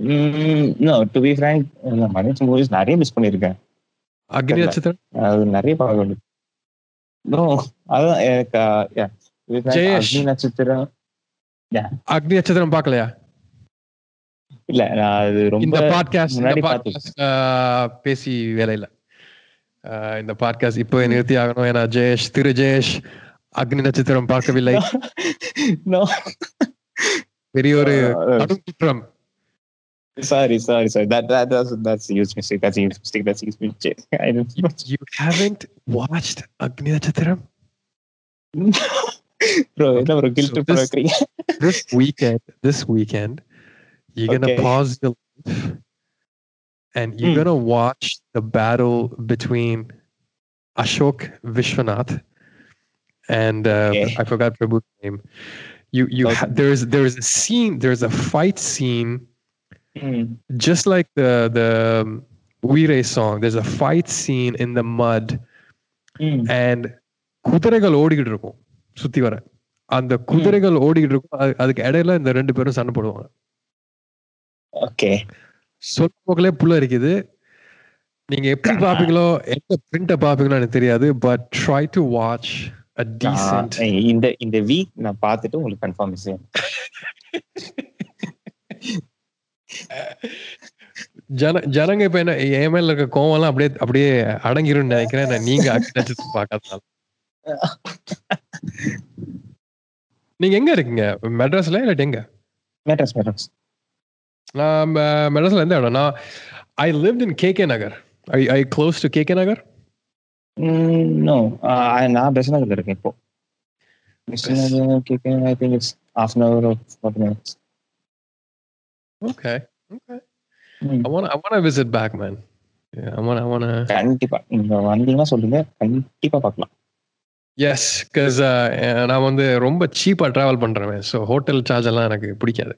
to be frank movies நிறைய miss பண்ணியிருக்கேன். அக்னி நட்சத்திரம்? நிறைய பார்க்க வேண்டியது. Uh, அக்னி நட்சத்திரம் அக்னி நட்சத்திரம் பார்க்கலையா? இல்ல நான் அது ரொம்ப பாட்காஸ்ட் uh, பேசி வேலையில uh, இந்த பாட்காஸ்ட் இப்போ நிறுத்தி ஆகணும். ஏன்னா ஜெயேஷ் திரு ஜெயேஷ் அக்னி நட்சத்திரம் பார்க்கவில்லை. பெரிய ஒரு குற்றம். sorry, sorry, sorry. That that that's that's a huge mistake. That's a huge mistake. That's a huge mistake. I don't know. You haven't watched Agni Natchathiram. bro, no, bro, guilt so this, this weekend, this weekend, you're okay. gonna pause your life and you're mm. gonna watch the battle between Ashok Vishwanath and uh, okay. I forgot Prabhu's name. You you ha- there is there is a scene there is a fight scene Mm. just like the the um, Weere song. There's a fight scene in the mud Mm. and குதிரைகள் ஓடிக்கிட்டு இருக்கும் சுத்தி வர அந்த குதிரைகள் ஓடிக்கிட்டு இருக்கும் அது- அதுக்கு இடையில இந்த ரெண்டு பேரும் சண்டை போடுவாங்க okay சொல்ல போகலே புள்ள இருக்குது நீங்க எப்படி பாப்பீங்களோ எந்த பிரிண்ட பாப்பீங்களோ எனக்கு தெரியாது but try to watch a decent இந்த இந்த வீக் நான் பார்த்துட்டு உங்களுக்கு கன்ஃபார்ம் செய்யணும் ஜன ஜனங்க இப்ப என்ன என் மேல இருக்க கோவம் எல்லாம் அப்படியே அப்படியே அடங்கிரும்னு நினைக்கிறேன். நான் நீங்க பார்க்காதனால நீங்க எங்க இருக்கீங்க? மெட்ராஸ்ல இல்லாட்டி எங்க? மேட்டர்ஸ் மேட்டர்ஸ் நான் மெட்ராஸ்ல எந்த இடம்? நான் I lived in KK Nagar I I close to KK Nagar no நான் பெஸ்ட் நகர்ல இருக்கேன் இப்போ. கேட்க I think it's half an hour or 40 minutes okay okay ம். I want I want to visit back, man. Yeah, I want I want to. கண்டிப்பா நீங்க வந்தீங்கன்னா சொல்லுங்க கண்டிப்பா பார்க்கலாம் எஸ் பிகாஸ் நான் வந்து ரொம்ப சீப்பா டிராவல் பண்றேன் ஸோ ஹோட்டல் சார்ஜ் எல்லாம் எனக்கு பிடிக்காது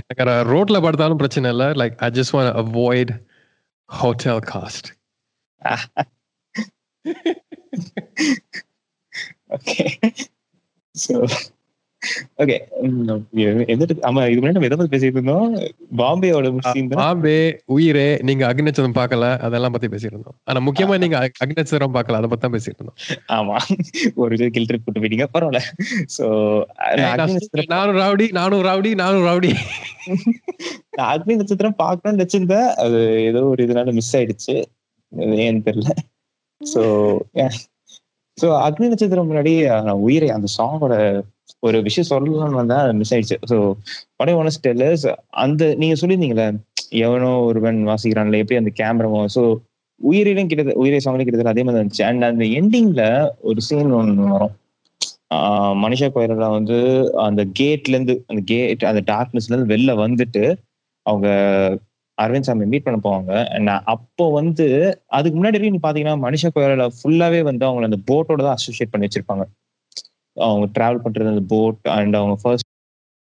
எனக்கு ரோட்ல படுத்தாலும் பிரச்சனை இல்லை like I just want avoid hotel cost okay so Okay எதிர்த்து ஆமா இது முன்னாடி நம்ம எதை பத்தி பேசிட்டு இருந்தோம். பாம்பேயோட பாம்பே உயிரே நீங்க அக்னிநட்சத்திரம் பார்க்கல அதெல்லாம் பத்தி பேசிட்டு இருந்தோம். ஆனா முக்கியமா நீங்க அக்- அக்னிநட்சத்திரம் பார்க்கல அதை பத்தி தான் பேசிட்டு இருந்தோம். ஆமா. ஒரு இது கில் ட்ரிப் கூட்டு போயிட்டீங்க பரவாயில்ல. சோ நான் நானும் ரவுடி நானும் ரவுடி நானும் ரவுடி. அக்னி நட்சத்திரம் பார்க்கணும்னு வச்சிருந்தேன் அது ஏதோ ஒரு இதனால மிஸ் ஆயிடுச்சு. ஏன்னு தெரியல. சோ ஸோ அக்னி நட்சத்திரம் முன்னாடி நான் உயிரை அந்த சாங்கோட ஒரு விஷயம் சொல்லலாம்னு வந்தா மிஸ் ஆயிடுச்சு. ஸோ படம் ஒன் டெல்லர்ஸ் அந்த நீங்க சொல்லியிருந்தீங்களே எவனோ ஒருவன் வாசிக்கிறான்ல எப்படி அந்த கேமராவும் ஸோ உயிரிலும் கிட்டத்தட்ட உயிரை சாங்லையும் கிட்டத்தட்ட அதே மாதிரி இருந்துச்சு. அண்ட் அந்த எண்டிங்ல ஒரு சீன் ஒன்று வரும். ஆஹ் மனிஷா கோயிலா வந்து அந்த கேட்ல இருந்து அந்த கேட் அந்த டார்க்னஸ்ல இருந்து வெளில வந்துட்டு அவங்க அரவிந்த் சாமி மீட் பண்ண போவாங்க. அப்போ வந்து அதுக்கு முன்னாடி வரைக்கும் நீ பாத்தீங்கன்னா மனிஷா கோயிலா ஃபுல்லாவே வந்து அவங்கள அந்த போட்டோட தான் அசோசியேட் பண்ணி வச்சிருப்பாங்க. அவங்க டிராவல் பண்றது அந்த போட் அண்ட் அவங்க ஃபர்ஸ்ட்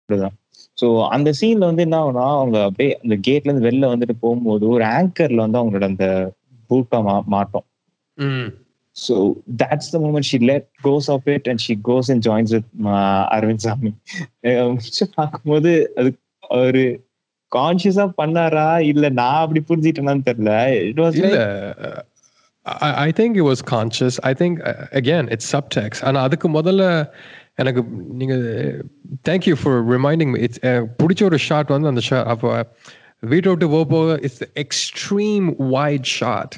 தான். ஸோ அந்த சீன்ல வந்து என்ன ஆகும்னா அவங்க அப்படியே அந்த கேட்ல இருந்து வெளில வந்துட்டு போகும்போது ஒரு ஆங்கர்ல வந்து அவங்களோட அந்த பூட்டா மா மாட்டோம். So that's the moment she let goes of it and she goes and joins with uh, Aravind Swami பார்க்கும்போது அது ஒரு கான்சியஸா பண்ணாரா இல்ல நான் அப்படி புரிஞ்சிட்டேனான்னு தெரியல இட் வாஸ் இல்ல I think it was conscious I think again it's subtext ஆனா அதுக்கு முதல்ல எனக்கு நீங்க தேங்க்யூ ஃபார் ரிமைண்டிங் இட்ஸ் பிடிச்ச ஒரு ஷாட் வந்து அந்த ஷாட் அப்போ வீட்டை விட்டு போக போக it's extreme wide shot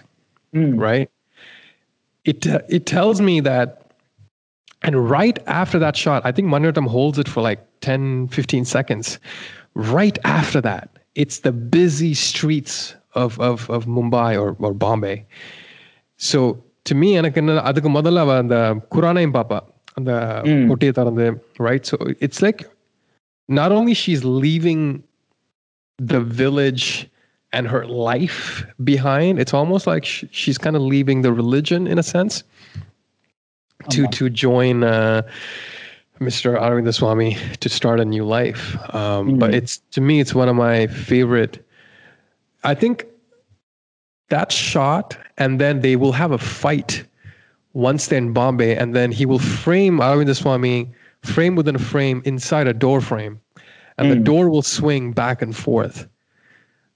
right it it tells me that And right after that shot, I think Maniratnam holds it for like 10, 15 seconds Right after that, it's the busy streets of of, of Mumbai or, or Bombay. So to me, எனக்கு என்ன அதுக்கு முதல்ல அவ அந்த குரானையும் பாப்பா அந்த Mm. பொட்டியை திறந்து right so it's like not only she's leaving the village and her life behind it's almost like sh- she's kind of leaving the religion in a sense to ஆமா. to join uh, Mr. Aravinda Swami to start a new life. Um, But Mm. it's to me, it's one of my favorite. I think that shot, and then they will have a fight once they're in Bombay, and then he will frame Aravinda Swami frame within a frame inside a door frame, and the Mm. door will swing back and forth.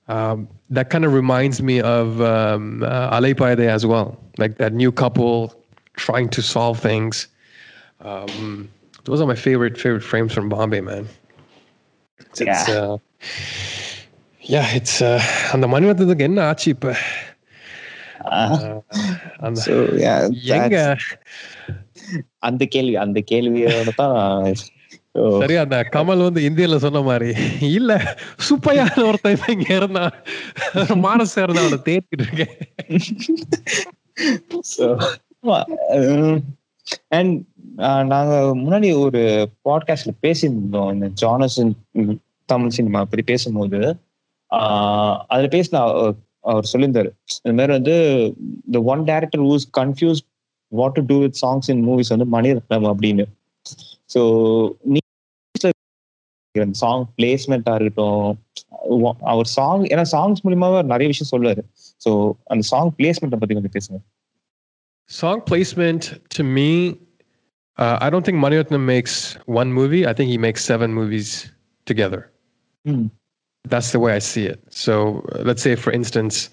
Um, that kind of reminds me of um, uh, as well, like that new couple trying to solve things. Um, those are my favorite favorite frames from Bombay, man. It's, it's, Yeah. uh, yeah, it's uh, அந்த மணிவத்தத்துக்கு என்ன ஆச்சு இப்ப அந்த so எங்க அந்த கேள்வி அந்த கேள்வியோட தான் so, சரி அந்த கமல் வந்து இந்தியில சொன்ன மாதிரி இல்ல சுப்பையான ஒருத்தன் இப்ப இங்க இருந்தான் மானச இருந்தா அவனை தேத்திட்டு இருக்கேன் so, அண்ட் uh, நாங்க முன்னாடி ஒரு பாட்காஸ்ட்ல பேசியிருந்தோம். இந்த ஜானசன் தமிழ் சினிமா பத்தி பேசும்போது. ஆஹ் அதுல பேசின அவர் சொல்லியிருந்தாரு. இந்த மாதிரி வந்து இந்த one director who's confuse what to do with songs in movies வந்து மணிரத்னம் அப்படின்னு. ஸோ நீ சாங் பிளேஸ்மெண்டா இருக்கட்டும். அவர் சாங் ஏன்னா சாங்ஸ் மூலியமாக அவர் நிறைய விஷயம் சொல்லுவார். ஸோ அந்த சாங் பிளேஸ்மெண்ட்டை பத்தி கொஞ்சம் பேசுங்க. Song placement to me, uh, I don't think Maniratnam makes one movie. I think he makes seven movies together. Hmm. That's the way I see it. So uh, let's say, for instance,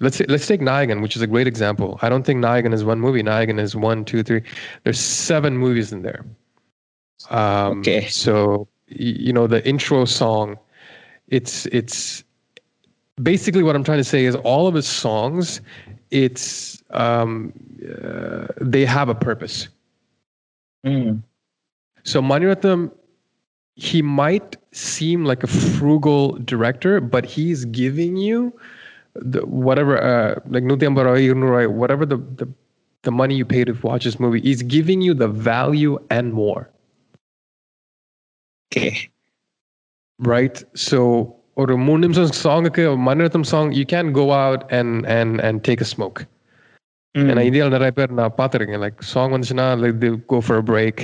let's say, let's take Nayagan, which is a great example. I don't think Nayagan is one movie. Nayagan is one, two, three. There's seven movies in there. Um, Okay. So you know the intro song. It's it's basically what I'm trying to say is all of his songs. It's um, uh, they have a purpose. So Maniratnam, he might seem like a frugal director, but he's giving you the whatever, uh, like Nutiyambarai, Irnurai, whatever the, the the money you pay to watch this movie, he's giving you the value and more, Okay. right? So ஒரு மூணு நிமிஷம் சாங்குக்கு Mani Ratnam song you can go out and and and take a smoke. ஏன்னா இந்தியாவில் நிறைய பேர் நான் பார்த்துருக்கேன் like song வந்துச்சுன்னா like the go for a break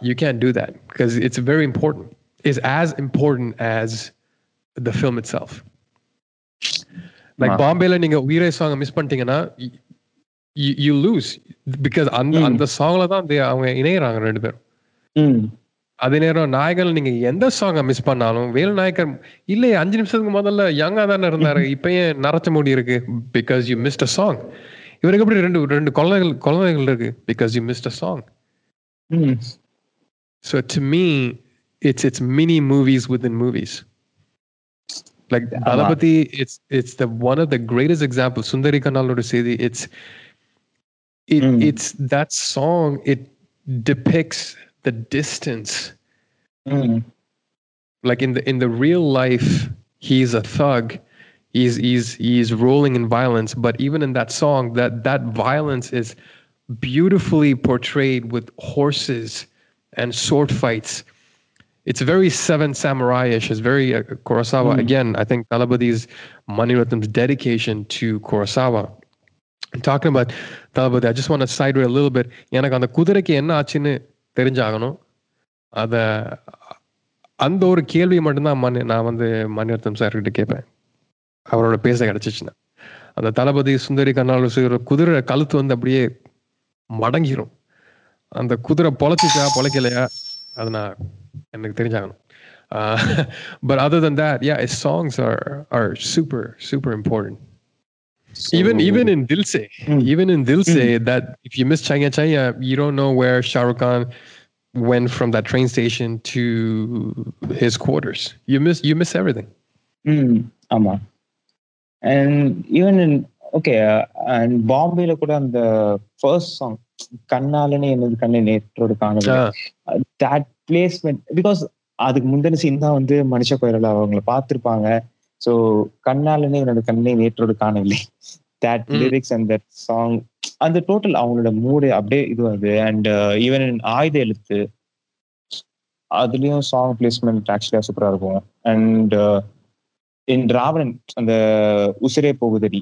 you can do that because it's very important is as important as the film itself like. பாம்பேல நீங்க உயிரை சாங் மிஸ் பண்ணிட்டீங்கன்னா யூ லூஸ் பிகாஸ் அந்த Mm. அந்த சாங்ல தான் they- அவங்க இணையறாங்க ரெண்டு பேரும் Mm. அதே நேரம் நாயகன் நீங்க எந்த சாங்கை மிஸ் பண்ணாலும் வேலு நாயக்கர் இல்லையே அஞ்சு நிமிஷத்துக்கு முதல்ல யங்கா தானே இருந்தாரு இப்ப ஏன் நரைச்ச முடி இருக்கு because you missed a song இவருக்கு எப்படி ரெண்டு ரெண்டு குழந்தைகள் குழந்தைகள் இருக்கு because you missed a song Mm. So to me it's it's mini movies with in movies like ஆமா. தளபதி it's it's the one of the greatest example சுந்தரி கண்ணாலோட செய்தி it's it Mm. it's that song it depicts the distance Mm. like in the in the real life he's a thug he's he's he's rolling in violence but even in that song that that violence is beautifully portrayed with horses and sword fights it's very seven samurai-ish it's very uh, kurosawa Mm. again i think talabadi's maniratnam's dedication to kurosawa talking about Thalapathy I just want side a little bit எனக்கு அந்த குதிரைக்கு என்ன ஆச்சுன்னு தெரிஞ்சாகணும். அதை அந்த ஒரு கேள்வி மட்டும்தான் மணி நான் வந்து மணிரத்னம் சார்கிட்ட கேட்பேன். அவரோட பேச கிடச்சிச்சுன்னா. அந்த தளபதி சுந்தரி கண்ணால் குதிரை கழுத்து வந்து அப்படியே மடங்கிரும். அந்த குதிரை பொழைச்சிச்சா பொழைக்கலையா? அது நான் எனக்கு தெரிஞ்சாகணும். But other than that yeah is songs are are super super important So even even in Dilse, mm. even in Dilse, mm. that if you miss Chaiyya Chaiyya, you don't know where Shah Rukh Khan went from that train station to his quarters. You miss you miss everything. Mm. ஆமா and even in okay and பாம்பேல கூட அந்த first song கண்ணாலனே என்னது கண்ணே நேற்றோடு காணது that placement because அதுக்கு முந்தின சீன் தான் வந்து மனுஷ கோயிலில் அவங்கள பார்த்துருப்பாங்க ஸோ கண்ணாலனே என்னோட கண்ணை நேற்றோடு காணவில்லை. That Mm. Lyrics and that song அந்த டோட்டல் அவங்களோட மூடு அப்படியே இதுவாகுது. அண்ட் ஈவன் ஆயுத எழுத்து அதுலயும் சாங் பிளேஸ்மெண்ட் ஆக்சுவலியா சூப்பரா இருக்கும். அண்ட் இன் ராவணன் அந்த உசிரே போகுதடி.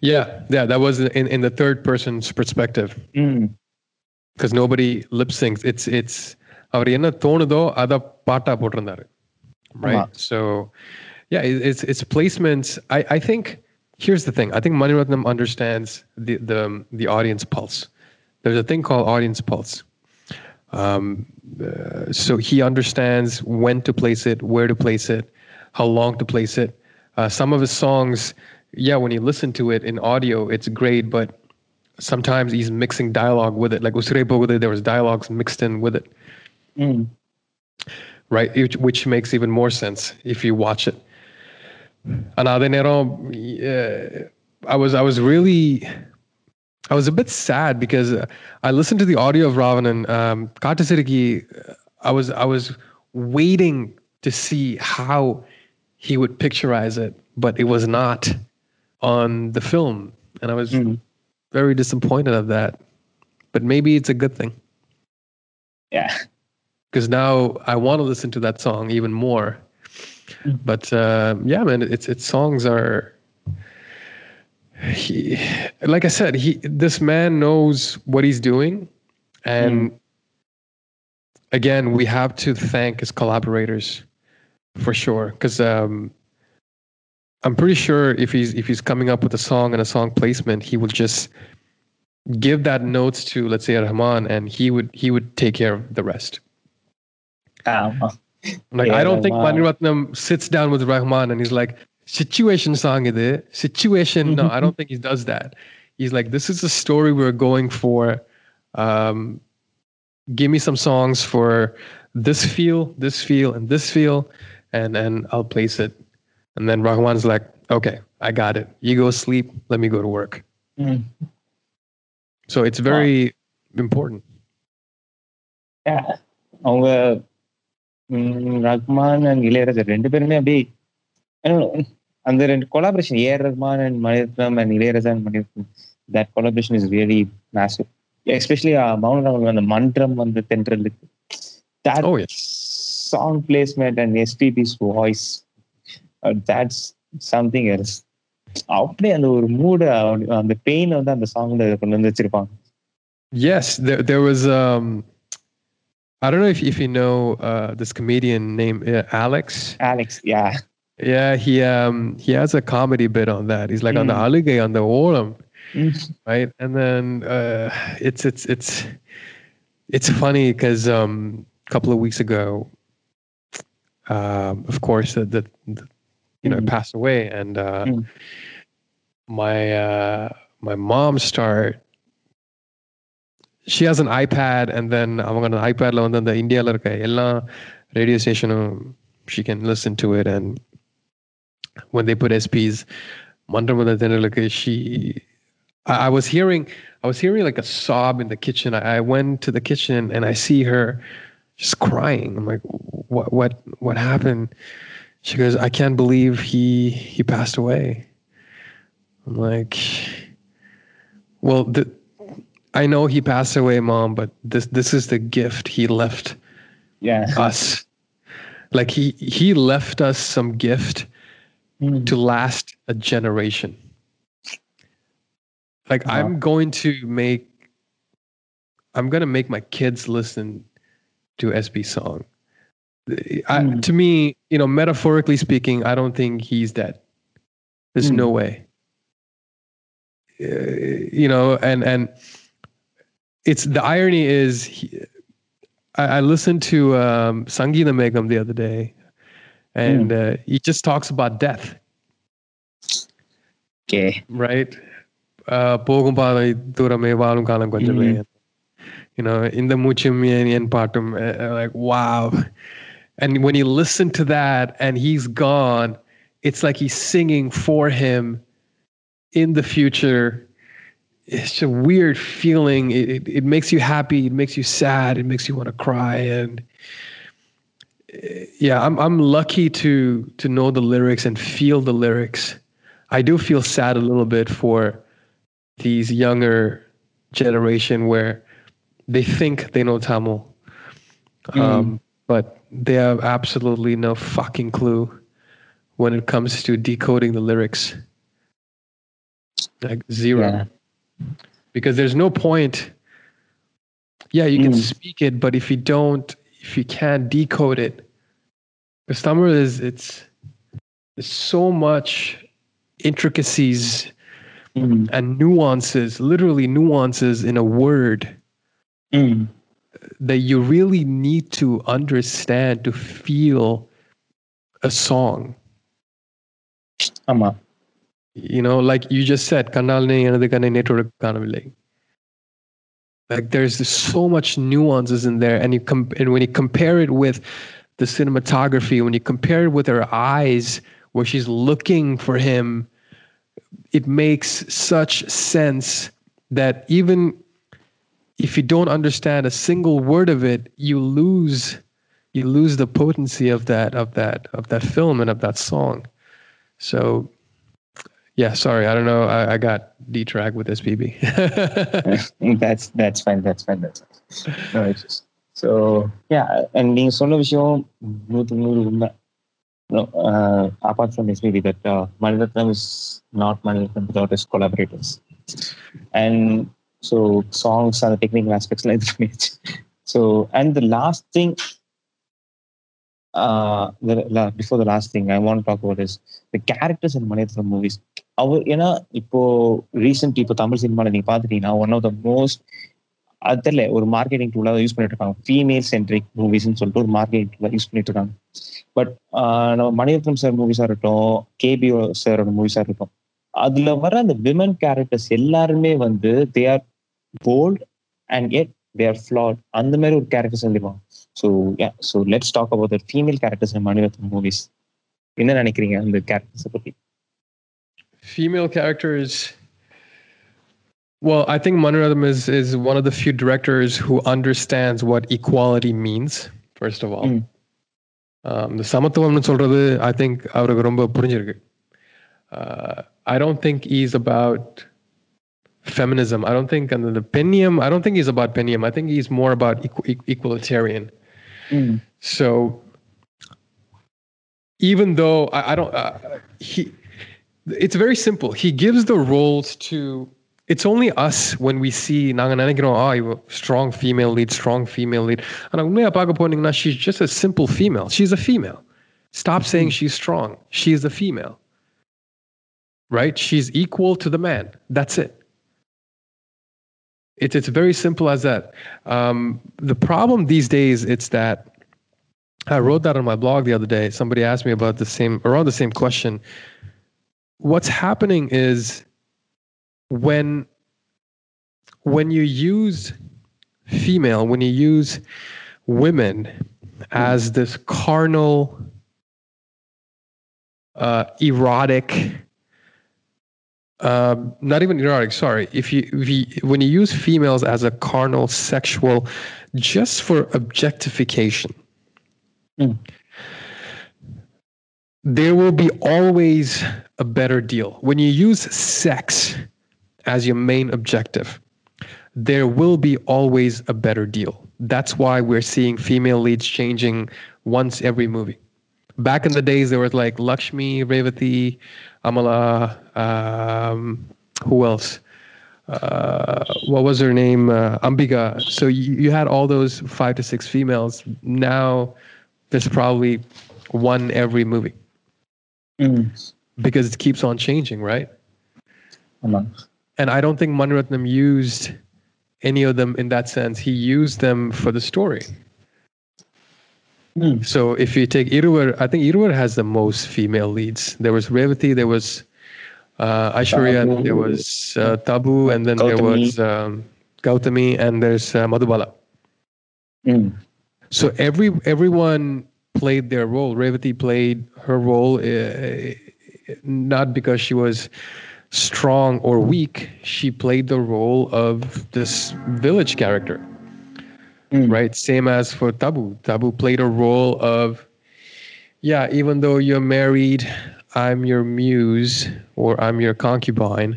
Yeah, yeah, that was in, in the third person's perspective. because nobody lip syncs. It's it's அவர் என்ன தோணுதோ அத பாட்டா போட்டிருந்தாரு. right? So, yeah, it's it's placements. I I think here's the thing. I think Mani Ratnam understands the the um, the audience pulse. There's a thing called audience pulse. Um, uh, so he understands when to place it, where to place it, how long to place it. Uh, some of his songs, yeah, when you listen to it in audio, it's great, but sometimes he's mixing dialogue with it. Like Usure there was dialogues mixed in with it. Mm right? Which, which makes even more sense if you watch it. Another Nero, I was I was really I was a bit sad because uh, I listened to the audio of Ravanan. Um, Kattu Sirukki, I was I was waiting to see how he would picturize it, but it was not on the film, and I was ம் very disappointed of that. But maybe it's a good thing yeah because now I want to listen to that song even more. Mm. But uh, yeah, man, it's its songs are. He, like I said, he this man knows what he's doing, and again, we have to thank his collaborators for sure. Because um, I'm pretty sure if he's if he's coming up with a song and a song placement, he would just give that notes to let's say Rahman, and he would he would take care of the rest. ஆமா Like Yeah, I don't think Rahman. Maniratnam sits down with Rahman and he's like, situation song idu, situation. No, I don't think he does that. He's like, this is the story we're going for. Um, give me some songs for this feel, this feel, and this feel, and and I'll place it. And then Rahman's like, okay, I got it. You go sleep. Let me go to work. ம் So it's very important. Yeah. அவங்க ம், Rahman and Ilaiyaraaja ரெண்டு பேருமே அப்படியே அந்த ரெண்டு collaboration AR Rahman and Mani Ratnam and Ilaiyaraaja and Mani Ratnam that collaboration is really massive especially மௌனராமன் அந்த மன்றம் வந்து தென்றலுக்கு. That Oh, yeah. song placement and SPB's voice uh, that's something else. அப்படியே அந்த ஒரு மூடு அந்த பெயின் வந்து அந்த சாங்ல கொண்டு வந்து வச்சிருப்பாங்க. Yes, there there was um I don't know if, if you know uh, this comedian named uh, Alex. Alex, yeah. Yeah, he um he has a comedy bit on that. He's like mm. on the hmm. Alige on the wall, mm. right? And then uh, it's it's it's it's funny because um a couple of weeks ago, um of course that that you know hmm. passed away, and uh, hmm. my uh, my mom started she has an iPad and then அவங்க அந்த iPadல வந்து அந்த இந்தியால இருக்க எல்லா radio ஸ்டேஷனும் she can listen to it and when they put SPs மன்றமத தினலுக்கு she I, I was hearing I was hearing like a sob in the kitchen. I, I went to the kitchen and I see her just crying. I'm like, what what what happened? She goes, I can't believe he he passed away. I'm like, well, the, I know he passed away, mom, but this this is the gift he left yeah us. Like he he left us some gift to last a generation. Like Uh-huh. I'm going to make I'm going to make my kids listen to SB song. I, Mm. To me, you know, metaphorically speaking, I don't think he's dead. There's Mm. no way. Uh, you know, and and it's the irony is he, I, I, listened to um, Sangeeta Megam the other day, and mm. uh, he just talks about death. Okay. Right. Mm. You know, in the muchum and partum, uh, uh, like wow. And when you listen to that and he's gone, it's like he's singing for him in the future it's a weird feeling. It, it, it makes you happy it makes you sad it makes you want to cry and yeah i'm i'm lucky to to know the lyrics and feel the lyrics. I do feel sad a little bit for these younger generation where they think they know Tamil, um, but they have absolutely no fucking clue when it comes to decoding the lyrics. Like zero, Yeah. Because there's no point. Yeah, you can Mm. speak it, but if you don't, if you can't decode it, because Tamil is it's there's so much intricacies and nuances, literally nuances in a word that you really need to understand to feel a song you know like you just said kanal ne like there's so much nuances in there and you com- and when you compare it with the cinematography when you compare it with her eyes where she's looking for him it makes such sense that even if you don't understand a single word of it you lose you lose the potency of that of that of that film and of that song. So yeah, sorry, I don't know. I, I got D-track with SPB. that's that's fine. That's fine. That's fine. No, it's just, so yeah, and being solo Vishio, no, uh, apart from this, maybe that uh, Maniratnam is not Maniratnam without his collaborators. And so songs are the technical aspects like that. So and the last thing uh the, la- before the last thing I want to talk about is the characters in Maniratnam movies. அவர் ஏன்னா இப்போ recent இப்போ தமிழ் சினிமாவில் நீங்கள் பாத்துட்டீங்கன்னா one of the most அது தெரியல ஒரு marketing டூலாக use பண்ணிட்டு இருக்காங்க. ஃபீமேல் சென்ட்ரிக் மூவிஸ்னு சொல்லிட்டு ஒரு மார்க்கெட்டிங் டூலாக யூஸ் பண்ணிட்டு இருக்காங்க. பட் uh, நம்ம மணிரத்னம் சார் மூவிஸாக இருக்கட்டும் கேபி சாரோட மூவிஸாக இருக்கட்டும் அதுல வர அந்த விமன் கேரக்டர்ஸ் எல்லாருமே வந்து they are bold and yet they are flawed. and the mirror characters in the so yeah so let's talk about the female characters in many of the movies. in the anikriya and the characters of the female characters well, I think Maniratnam is, is one of the few directors who understands what equality means, first of all. Hmm. Um, the Samatthavam Nansolrathu, I think, Avra Gurumba Purunjirgu. I don't think he's about feminism. I don't think, and the Penium, I don't think he's about Penium. I think he's more about equ- equalitarian. Mm. So even though I, I don't, uh, he, it's very simple. He gives the roles to, it's only us when we see Nangananagino, oh, strong female lead, strong female lead. And she's just a simple female. She's a female. Stop saying mm. she's strong. She's a female. Right? She's equal to the man. That's it. It's it's very simple as that. Um, the problem these days it's that I wrote that on my blog the other day. Somebody asked me about the same around the same question. What's happening is when when you use female, when you use women as this carnal, uh, erotic, uh, not even erotic. Sorry, if you, if you when you use females as a carnal, sexual, just for objectification, Mm. there will be always a better deal. When you use sex as your main objective, there will be always a better deal. That's why we're seeing female leads changing once every movie. Back in the days, there was like Lakshmi, Revati, Amala, um, who else? Uh, what was her name? Uh, Ambika. So you, you had all those five to six females. Now there's probably one every movie Mm. because it keeps on changing, right? ஆமா. And I don't think Maniratnam used any of them in that sense. He used them for the story. Mm. So if you take Iruvar, I think Iruvar has the most female leads. There was Revati, there was uh, Aishwarya, there was uh, Tabu, and then there was um, Gautami, and there's uh, Madhubala. Mm. So every everyone played their role. Revati played her role, uh, not because she was strong or weak. She played the role of this village character, Mm. right? Same as for Tabu. Tabu played a role of, yeah, even though you're married, I'm your muse or I'm your concubine.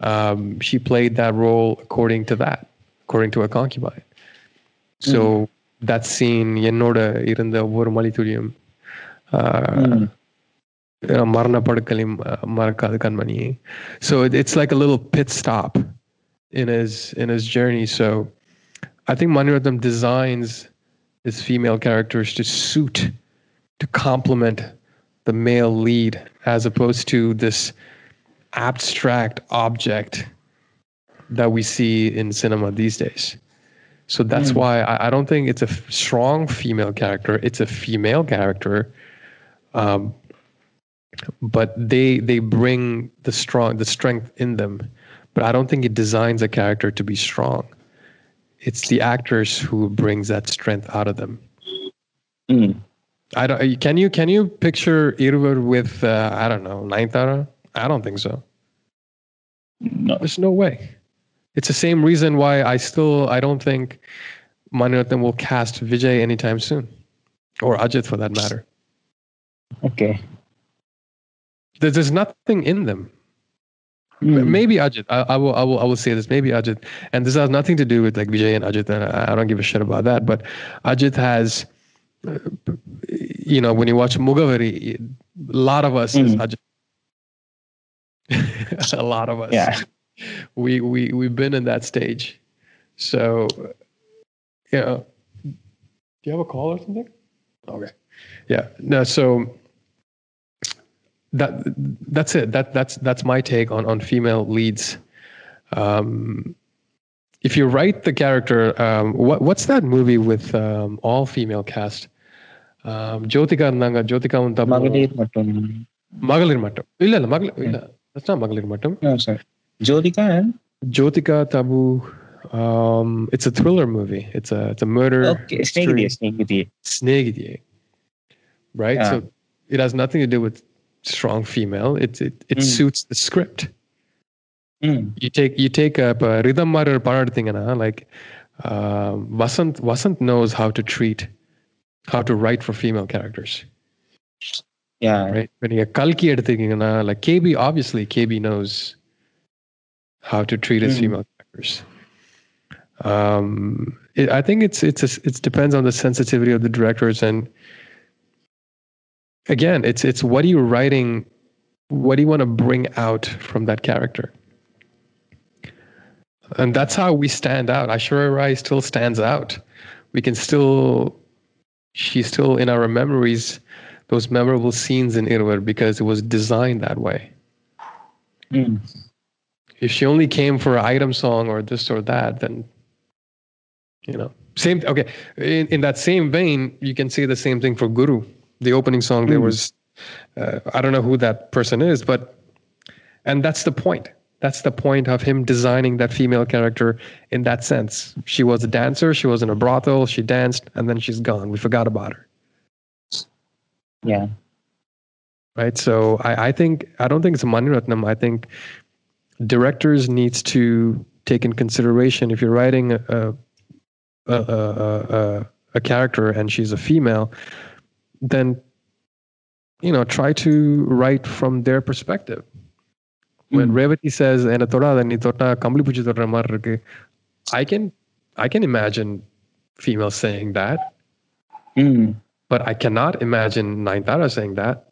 Um, she played that role according to that, according to a concubine. So that scene என்னோட இருந்த ஒவ்வொரு மலித்துளியும் Mm. மரண படுக்கலையும் மறக்காது கண்மணி so it, it's like a little pit stop in his in his journey so i think maniratnam designs his female characters to suit to complement the male lead as opposed to this abstract object that we see in cinema these days so that's Mm. why I, I don't think it's a f- strong female character. It's a female character, um, but they they bring the strong the strength in them. But I don't think it designs a character to be strong. It's the actors who brings that strength out of them. Mm. I don't. Can you can you picture Iruvar with uh, I don't know Nayanthara? I don't think so. No. There's no way. It's the same reason why I still I don't think Maniratnam will cast Vijay anytime soon, or Ajit for that matter. Okay. There- There's nothing in them. Mm. Maybe Ajit. I, I will I will I will say this. Maybe Ajit, and this has nothing to do with like Vijay and Ajit, and I, I don't give a shit about that. But Ajit has, you know, when you watch Mugavari, a lot of us is Mm. A lot of us. Yeah. we we we've been in that stage. So you know. Do you have a call or something? Okay. Yeah. No so that that's it. That that's that's my take on on female leads. Um if you write the character, um, what, what's that movie with um, all female cast? Um, Jyotika Nanga, Jyotika Unta. Magalir Mattum. Magalir Mattum. Illa, illa, Magal, illa. That's not Magalir Mattum. No, sir. Jyotika and? Jyotika Tabu. Um, it's a thriller movie. It's a it's a murder. Okay, Snegithiye, Snegithiye. Snegithiye. Right? Yeah. So it has nothing to do with strong female. It it, it mm. suits the script. mm. You take you take up a rhythm matter thing like um, Vasant Vasant knows how to treat how to write for female characters. yeah Right. When you Kalki எடுத்துக்கிங்கன்னா, like KB obviously KB knows how to treat his Mm. female characters. Um, it, I think it's it's a, it depends on the sensitivity of the directors and again it's it's what are you writing what do you want to bring out from that character? and that's how we stand out. Aishwarya Rai still stands out. We can still, she's still in our memories, those memorable scenes in Iruvar because it was designed that way. Mm. If she only came for an item song or this or that, then, you know, same. Okay. In, in that same vein, you can say the same thing for Guru. The opening song, there Mm. was, uh, I don't know who that person is, but, and that's the point. That's the point of him designing that female character in that sense. She was a dancer, she was in a brothel, she danced, and then she's gone. We forgot about her. Yeah. right? So I, I think I don't think it's Mani Ratnam. I think directors needs to take in consideration if you're writing a a, a, a, a, a character and she's a female, then you know try to write from their perspective when hmm. Revati says I can I can imagine females saying that. Hmm. But I cannot imagine Nayanthara saying that.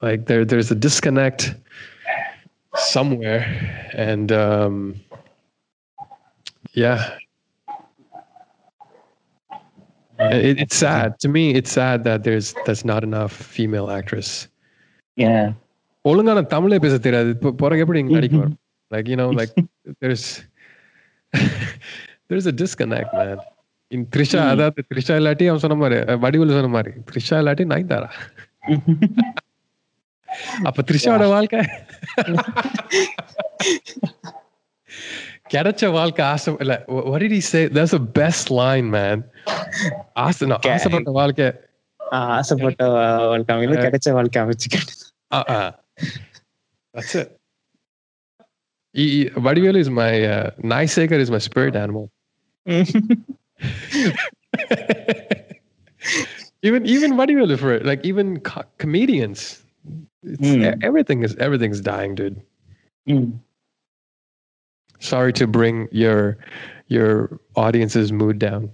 Like there there's a disconnect somewhere. And um, yeah. It's sad to me. It's sad that there's that's not enough female actress Yeah. ஒழுங்கான தமிழே பேச தெரியாது. இப்போ பிறகு எப்படி இங்க நடிக்க வரும்? Like you know like there's there's a disconnect man. In Trisha. அதாவது த்ரிஷா இல்லாட்டி அவன் சொன்ன மாதிரி வடிவேலு சொன்ன மாதிரி த்ரிஷா இல்லாட்டி நயன்தாரா? அப்ப த்ரிஷாவோட வாழ்க்கை? கிடைச்ச வாழ்க்கை ஆசை இல்ல wh- what did he say? That's the best line man. ஆசை Ca- ஆசைப்பட்ட வாழ்க்கை. ஆசைப்பட்ட வாழ்க்கை அமையல கிடைச்ச வாழ்க்கை அமைச்சுக்கிட்டு. uh-uh. That's it. Vadivel is my uh, Niceacre is my spirit animal. even even Vadivel for it, like even co- comedians, mm. everything is everything's dying, dude. Mm. Sorry to bring your your audience's mood down.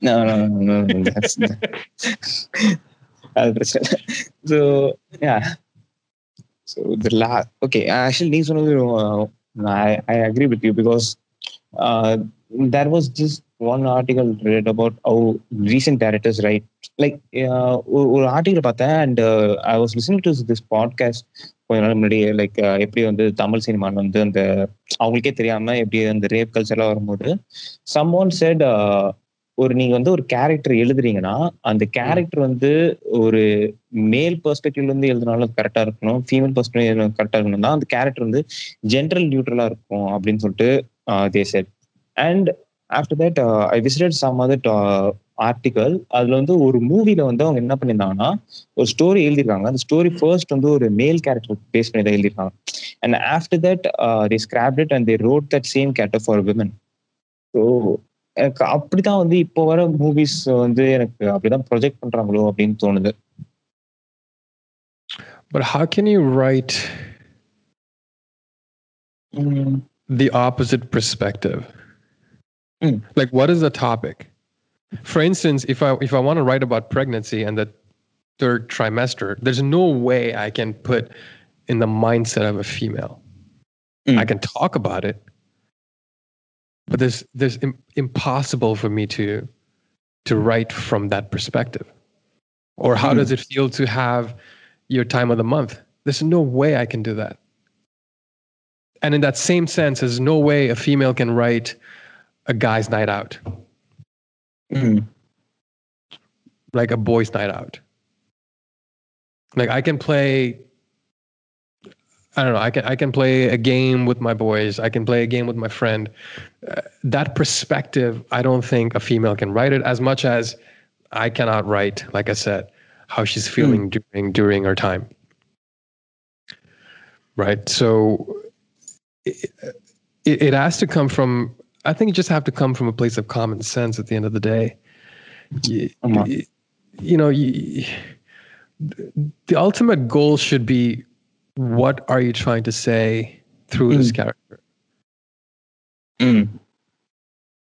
No, no, no, no. no. That's, so yeah, so the law okay actually நீ சொன்னது I agree with you because there was just one article read about our recent directors right like ஒரு article பார்த்தேன் and I was listening to this podcast கொஞ்ச நாள் முன்னாடி like uh, எப்படி வந்து தமிழ் சினிமான்னு வந்து அந்த அவங்களுக்கே தெரியாமல் எப்படி அந்த ரேப் கல்ச்சர்லாம் வரும்போது சம் ஒன் செட் ஒரு நீங்க வந்து ஒரு கேரக்டர் எழுதுறீங்கன்னா அந்த கேரக்டர் வந்து ஒரு மேல் பெர்ஸ்பெக்டிவ்ல இருந்து எழுதினாலும் கரெக்டா இருக்கணும் ஃபீமேல் பெர்ஸ்பெக்டிவ் கரெக்டா இருக்கணும்னா அந்த கேரக்டர் வந்து ஜென்ரல் நியூட்ரலா இருக்கும் அப்படின்னு சொல்லிட்டு they said and after that I visited some other article அதுல வந்து ஒரு மூவில வந்து அவங்க என்ன பண்ணியிருந்தாங்கன்னா ஒரு ஸ்டோரி எழுதிருக்காங்க அந்த ஸ்டோரி ஃபர்ஸ்ட் வந்து ஒரு மேல் கேரக்டர் பேஸ் பண்ணி தான் எழுதிருக்காங்க and after that they scrapped it and they wrote that same character for women so எனக்கு அப்படிதான் வந்து இப்போ வர மூவிஸ் வந்து எனக்கு அப்படிதான் ப்ரொஜெக்ட் பண்றாங்களோ அப்படின்னு தோணுது But how can you write the opposite perspective? Mm. Like, what is the topic? For instance, if I if I want to write about pregnancy and the third trimester, there's no way I can put in the mindset of a female. Mm. I can talk about it, but there's there's Im- impossible for me to to write from that perspective. Or how Mm. does it feel to have your time of the month? There's no way I can do that. And in that same sense, there's no way a female can write a guy's night out, Mm. like a boy's night out. Like I can play I don't know, I can I can play a game with my boys, I can play a game with my friend. Uh, that perspective, I don't think a female can write it as much as I cannot write, like I said, how she's feeling during during her time. Right? So it, it, it has to come from I think it just have to come from a place of common sense at the end of the day. You, ஆமா. you know, you, the ultimate goal should be what are you trying to say through this Mm. character, Mm.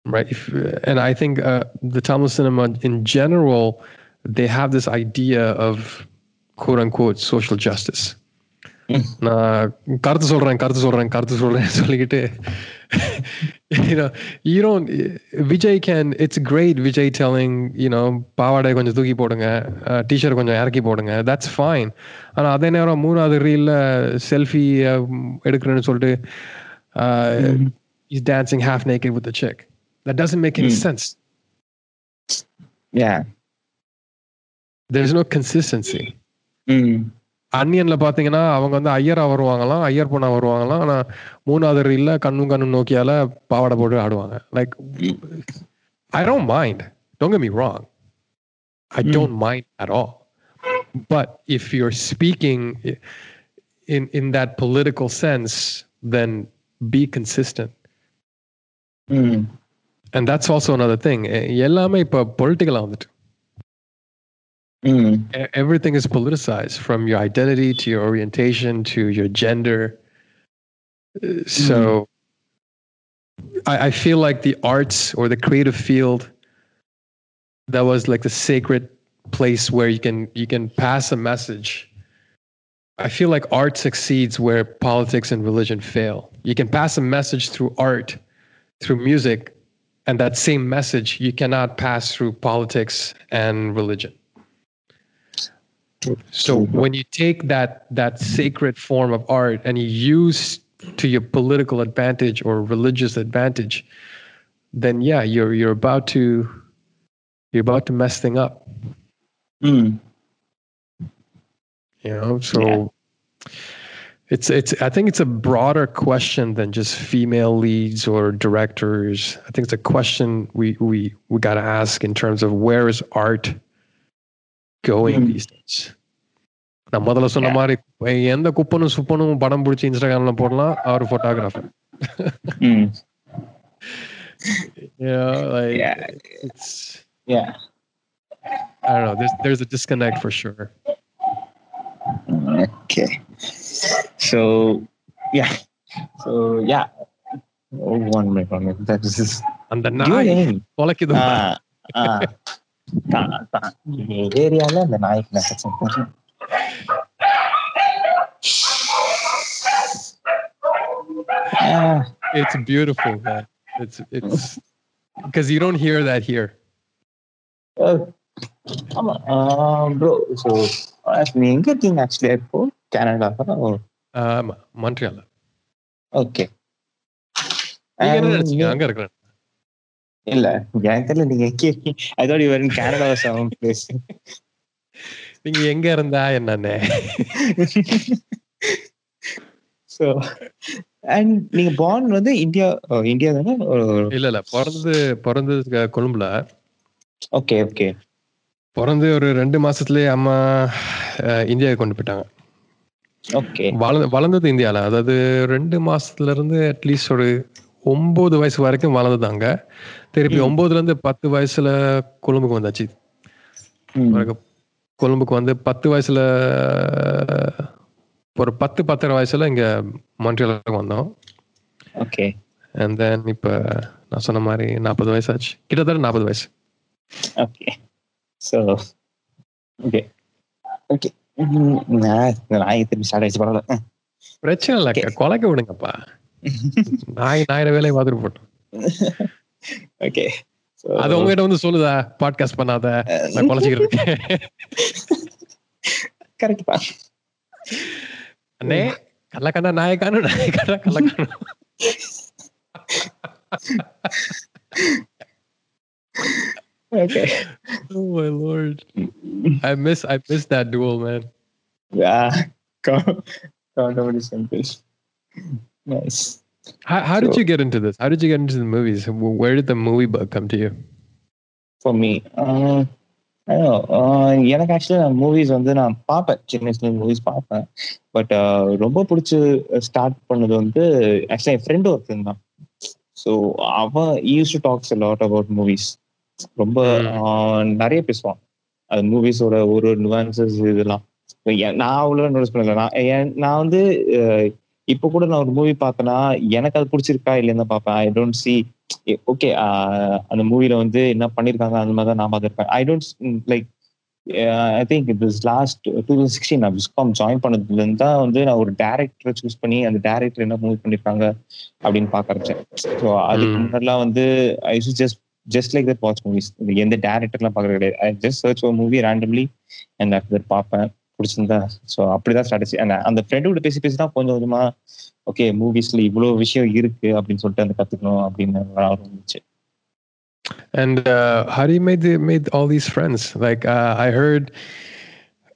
right? If, and I think uh, the Tamil cinema in general, they have this idea of quote unquote social justice Mm. நான் கருத்து சொல்றேன் கருத்து சொல்றேன் கருத்து சொல்றேன் சொல்லிக்கிட்டு you know you don't Vijay can it's great Vijay telling you know பாவாடை கொஞ்சம் தூக்கி போடுங்க டிஷர்ட் கொஞ்சம் இறக்கி போடுங்க that's fine ஆனா அதே நேரம் மூணாவது ரீல்ல செல்ஃபி எடுக்கிறேன்னு சொல்லிட்டு uh, he's dancing half naked with the chick that doesn't make any Mm. sense yeah there's no consistency mm. அன்னியன்ல பாத்தீங்கன்னா அவங்க வந்து ஐயரா வருவாங்களாம் ஐயர் பொண்ணா வருவாங்களாம். ஆனா மூணாவது ரீல்ல கண்ணும் கண்ணும் நோக்கியால பாவாடை போட்டு ஆடுவாங்க. Like I don't mind don't me wrong I. Don't mind at all but if you're speaking that political sense then be consistent. Mm. and that's also another thing. எ- எல்லாமே இப்போ பொலிட்டிக்கலா வந்துட்டு. Mm. everything is politicized from your identity to your orientation to your gender. Uh, So I, I feel like the arts or the creative field that was like the sacred place where you can you can pass a message. I feel like art succeeds where politics and religion fail. You can pass a message through art, through music, and that same message you cannot pass through politics and religion. So when you take that that sacred form of art and you use to your political advantage or religious advantage, then yeah, you're you're about to you're about to mess thing up. Mm. You know, so it's it's I think it's a broader question than just female leads or directors. I think it's a question we we we got to ask in terms of where is art going Mm. these days. நான் முதல்ல சொன்ன Yeah. மாதிரி எ- எந்த குப்பனும் சுப்பனும் படம் பிடிச்சி இன்ஸ்டாகிராம்ல போடலாம் அவர் photographer Mm. like Yeah. it's Yeah. I don't know. There's there's a disconnect for sure. Okay. So yeah. So yeah. Oh, one minute, one minute. That is அந்த Do நாய் you know- கொலைக்குது ஆ, ஆ. தான், தான். இந்த ஏரியால அந்த நாய்க்கு நான் section போடுறேன். Ah, It's beautiful, man. It's it's because you don't hear that here. oh. ஆமா ப்ரோ ஸோ நீ எங்க இருக்கீங்க ஆக்சுவலி இப்போ கனடா ஆமா மான்ட்ரியால் ஓகே நீங்க என்ன நினைச்சீங்க அங்க இருக்கிறேன் இல்ல எனக்கு தெரியல நீங்க எங்க I thought you were in Canada some place நீங்க எங்க இருந்தா என்னன்னு. ஸோ அண்ட் நீங்க பார்ன் வந்து இந்தியா இந்தியா தானே? இல்ல இல்ல பிறந்து பிறந்தது கொழும்புல. Okay okay. பிறந்து ஒரு ரெண்டு மாசத்துலயே அம்மா இந்தியாவுக்கு கொண்டு போயிட்டாங்க. ஓகே. வளர்ந்து வளர்ந்தது இந்தியால. அதாவது ரெண்டு மாசத்துல இருந்து அட்லீஸ்ட் ஒரு ஒன்பது வயசு வரைக்கும் வளர்ந்ததாங்க. திருப்பி இருந்து பத்து வயசுல கொழும்புக்கு வந்தாச்சு. பிறகு கொழும்புக்கு வந்து பத்து வயசுல ஒரு பத்து பத்தரை வயசுல இங்க மான்ட்ரியாலுக்கு வந்தோம். ஓகே. அண்ட் தென் இப்ப நான் சொன்ன மாதிரி நாற்பது வயசு ஆச்சு. கிட்டத்தட்ட நாற்பது வயசு. ஓகே. So okay. ஓகே. நான் திரும்பி ஸ்டார்ட் ஆயிடுச்சு பரவாயில்ல. பிரச்சனை இல்ல Okay. கொலைக்க விடுங்கப்பா. நாய் நாயோட வேலையை பார்த்துட்டு போட்டோம் ஓகே அது உங்ககிட்ட வந்து சொல்லுதா பாட்காஸ்ட் பண்ணாத நான் குலைச்சிக்கிறேன் கரெக்ட் தான் அண்ணே கள்ளக்கண்ணா நாயக்கானு நாயக்கானா கள்ளக்கானு okay oh my lord i miss i miss that duel man comedy simple nice. How, how did So- you get into this? How did you get into the movies? Wh- where did the movie bug come to you? For me uh, I don't know. Uh, எனக்கு actually நான் movies வந்து நான் பார்ப்பேன். சின்ன வயசுல movies பார்ப்பேன். But ரொம்ப பிடிச்சி ஸ்டார்ட் பண்ணது வந்து ஆக்சுவலி என் ஃப்ரெண்டு ஒருத்தன் தான். ஸோ அவன் use to talks lot about movies ரொம்ப uh, நிறைய பேசுவான். அது மூவிஸோட ஒரு நுவான்சஸ் இதெல்லாம். நான் அவ்வளோ நோட்டீஸ் பண்ணல நான் நான் வந்து uh, இப்போ கூட நான் ஒரு மூவி பார்த்தேன்னா எனக்கு அது பிடிச்சிருக்கா இல்லைன்னு தான் பார்ப்பேன் ஐ டோன்ட் சி ஓகே அந்த மூவில வந்து என்ன பண்ணிருக்காங்க அந்த மாதிரி தான் நான் பார்த்துருப்பேன். I don't like I think this last two thousand sixteen நான் விஸ்காம் ஜாயின் பண்ணதுலேருந்து தான் வந்து நான் ஒரு டேரக்டரை சூஸ் பண்ணி அந்த டேரக்டர் என்ன மூவி பண்ணிருக்காங்க அப்படின்னு பார்க்க ஆரம்பிச்சேன். ஸோ அதுக்கு. முன்னாடிலாம் வந்து I just just like that watch movies எந்த டேரக்டர்லாம் பார்க்கறது கிடையாது. ஐ ஜஸ்ட் சர்ச் ஒரு மூவி ரேண்டம்லி அண்ட் ஆஃப்டர் பார்ப்பேன். பிடிச்சிருந்தா ஸோ அப்படிதான் ஸ்டார்ட் ஆச்சு And அந்த ஃப்ரெண்டு கூட பேசி பேசி தான் கொஞ்சம் கொஞ்சமா ஓகே மூவிஸ்ல இவ்வளோ விஷயம் இருக்கு அப்படின்னு சொல்லிட்டு அந்த கத்துக்கணும் அப்படின்னு வர ஆரம்பிச்சு And uh, how do you made the, made all these friends? Like uh, I heard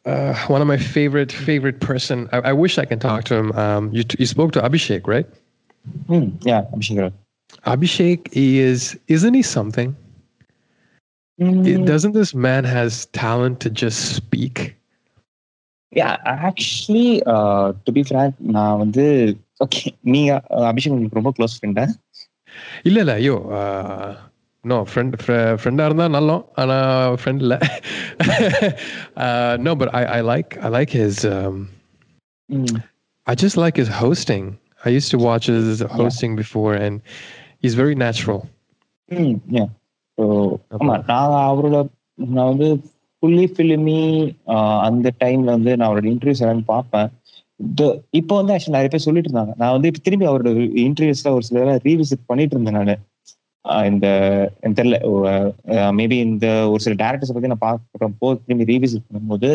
uh, one of my favorite favorite person. I, I wish I can talk to him. Um, you you spoke to Abhishek, right? ம் யா Abhishek Abhishek is isn't he something? It- doesn't this man has talent to just speak? Yeah actually to be frank நான் வந்து okay நீங்க uh, Abhishek உங்களுக்கு ரொம்ப close ஃப்ரெண்டா இல்ல இல்ல ஐயோ நோ ஃப்ரெண்ட் ஃப்ரெண்டாக இருந்தால் நல்லோம் ஆனால் ஃப்ரெண்ட் இல்லை no but I I like I like his I just like his hosting. I used to watch his hosting before, and he's very natural. ம் யா ஸோ ஆமா நான் அவரோட நான் வந்து ஃபுல்லி ஃபிலிமி அந்த டைம்ல வந்து நான் அவரோட இன்டர்வியூஸ் எல்லாம் பார்ப்பேன். இப்போ வந்து ஆக்சுவலி நிறைய பேர் சொல்லிட்டு இருந்தாங்க. நான் வந்து இப்போ திரும்பி அவரோட இன்டர்வியூஸ்ல ஒரு சில ரீவிசிட் பண்ணிட்டு இருந்தேன் நான். இந்த எனக்கு தெரியல மேபி இந்த ஒரு சில டேரக்டர்ஸ் பத்தி நான் பார்க்குறப்போ திரும்பி ரீவிசிட் பண்ணும்போது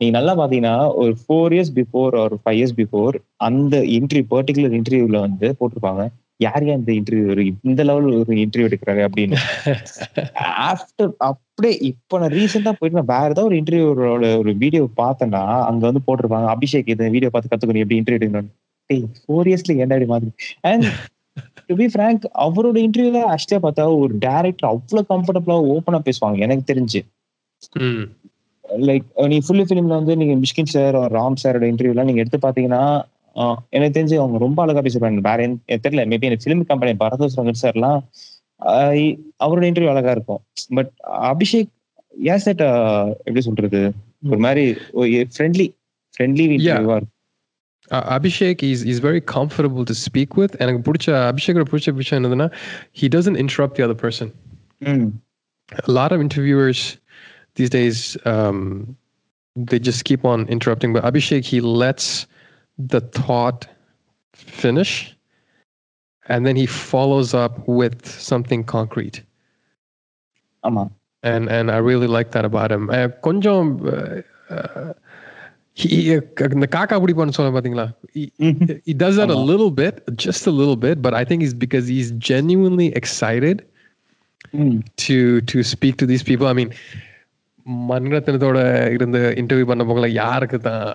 நீங்க நல்லா பாத்தீங்கன்னா ஒரு ஃபோர் இயர்ஸ் பிஃபோர் ஒரு ஃபைவ் இயர்ஸ் பிஃபோர் அந்த இன்டர்வியூ பர்டிகுலர் இன்டர்வியூல வந்து போட்டிருப்பாங்க. யார் யார் இந்த இன்டர்வியூ இந்த லெவல் ஒரு இன்டர்வியூ எடுக்கிறாரு அப்படின்னு. ஆஃப்டர் அப்படியே இப்போ நான் ரீசெண்டா போயிட்டு நான் வேற ஏதாவது ஒரு இன்டர்வியூவோட ஒரு வீடியோ பார்த்தேன்னா அங்க வந்து போட்டிருப்பாங்க அபிஷேக் இந்த வீடியோ பார்த்து கத்துக்கணும் எப்படி இன்டர்வியூ எடுக்கணும் டேய் ஃபோர் இயர்ஸ்ல ஏன்டா மாதிரி அண்ட் டு பி ஃப்ராங்க் அவரோட இன்டர்வியூல ஆக்சுவலா பார்த்தா ஒரு டேரக்டர் அவ்வளவு கம்ஃபர்டபுளா ஓப்பனா பேசுவாங்க எனக்கு தெரிஞ்சு. லைக் நீ ஃபுல்லி ஃபிலிம்ல வந்து நீங்க மிஷ்கின் சார் ராம் சாரோட இன்டர்வியூலாம் நீங்க எடுத்து பாத்தீங்கன்னா எனக்கு தெரிஞ்சு அவங்க ரொம்ப அழகா பேசுவாங்க வேற எந்த- எனக்கு தெரியல மேபி எனக்கு ஃபிலிம் கம்பெனி பரதோஸ் ரங்கட் சார்லாம் ஆஹ் இ- அவரோட இன்டர்வியூ அழகா இருக்கும் பட் அபிஷேக் ஏன் செட் எப்படி சொல்றது ஒரு மாதிரி ஃப்ரெண்ட்லி ஃப்ரெண்ட்லி இன்டர்வியூவா இருக்கும் Uh, Abhishek, he's he's very comfortable to speak with, and புடிச்ச அபிஷேக் பிடிச்ச விஷயம் என்னதுன்னா he doesn't interrupt the other person. ம் A lot of interviewers these days, um, they just keep on interrupting, but Abhishek he lets the thought finish, and then he follows up with something concrete. ஆமா and and I really like that about him. Uh, கொஞ்சம் uh, he இந்த காக்கா பிடிப்பான்னு சொல்ல பாத்தீங்களா he, he does that a ஆமா. little bit, just a little bit, but I think he's because he's genuinely excited ம் to to speak to these people. I mean, மணிரத்னத்தோட இருந்து interview பண்ண போகல யாருக்கு தான்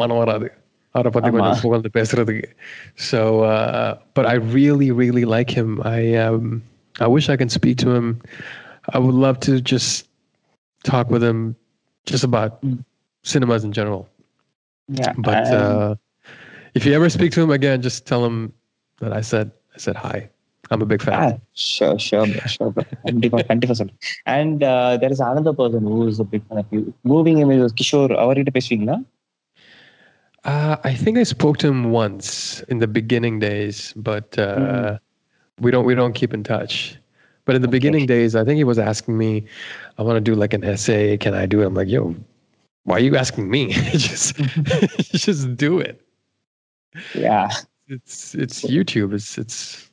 மனம் வராது அவரை பத்தி ஆமா. கொஞ்சம் புகழ்ந்து பேசுறதுக்கு so but I really really like him I I wish I can speak to him I would love to just talk with him just about Mm. cinemas in general yeah but and- uh, if you ever speak to him again just tell him that I said I said hi I'm a big fan Ah, sure, sure, bro, sure, bro. கண்டிப்பா கண்டிப்பா சொல்றேன் and there is another person who is a big fan of you moving image Kishore அவர்கிட்ட பேசுவீங்களா Uh, I think I spoke to him once in the beginning days, but uh, we don't we don't keep in touch. But in the Okay. beginning days, I think he was asking me, "I want to do like an essay. Can I do it?" I'm like, "Yo, why are you asking me? just just do it. Yeah, It's it's YouTube. It's it's.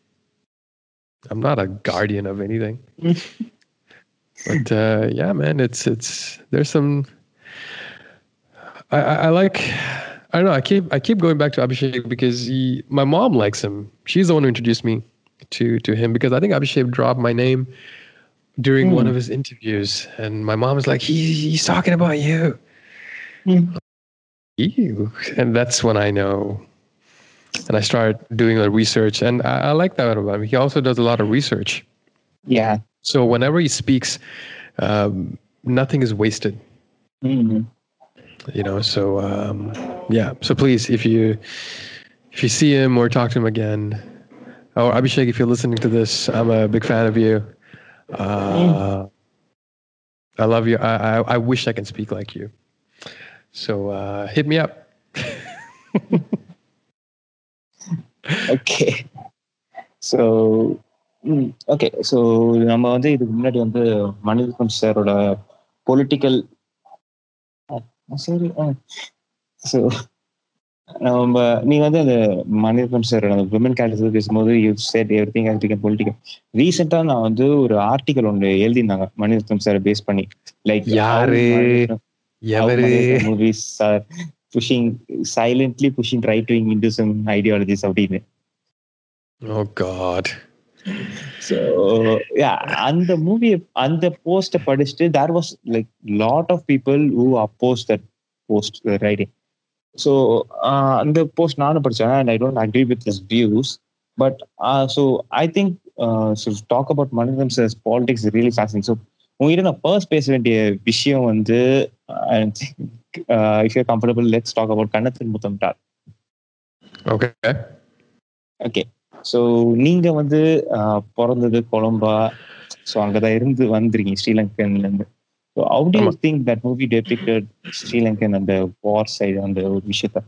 I'm not a guardian of anything." but uh, yeah, man, it's it's there's some. I, I, I like. I don't know. I keep I keep going back to Abhishek because he, my mom likes him. She's the one who introduced me to to him because I think Abhishek dropped my name during one Hmm. of his interviews, and my mom was like, he, "He's talking about you." You, and that's when I know. And I started doing the research, and I, I like that about him. He also does a lot of research. Yeah. So whenever he speaks, um, nothing is wasted You know. So um, yeah. So please, if you if you see him or talk to him again, or Abhishek, if you're listening to this, I'm a big fan of you. Uh, I love you. I, I I wish I can speak like you. So uh, hit me up. Okay so okay so நம்ம வந்து இதுக்கு முன்னாடி வந்து மணிரத்னம் சாரோட political சரி so நம்ம நீங்க வந்து அந்த மணிரத்னம் சார் அந்த விமன் கேட்டகரி பேசும்போது you said everything has become political ரீசெண்டா நான் வந்து ஒரு ஆர்டிகல் ஒன்று எழுதியிருந்தாங்க மணிரத்னம் சார் பேஸ் பண்ணி. லைக் யாரு? எவரு? Movies are pushing silently pushing right wing Hinduism ideologies அப்படின்னு. ஓ god ஸோ யா அந்த மூவி அந்த போஸ்ட்டை படிச்சுட்டு there was like lot of people who oppose that post writing so அந்த போஸ்ட் நானும் படித்தேன் and I don't agree with his views but so I think so talk about மனிதம் SARS politics really fashion so உங்ககிட்ட நான் first பேச வேண்டிய விஷயம் வந்து if you comfortable let's talk about கண்ணத்தின் முத்தம் டார் ஓகே ஓகே ஸோ நீங்க வந்து ஆஹ், பிறந்தது கொலம்பா ஸோ அங்கதான் இருந்து வந்திருக்கீங்க ஸ்ரீலங்கன்ல இருந்து ஸோ ஹவு டு யூ ஆமா. Think that movie depicted Sri Lankan அந்த வார் சைடு அந்த ஒரு விஷயத்த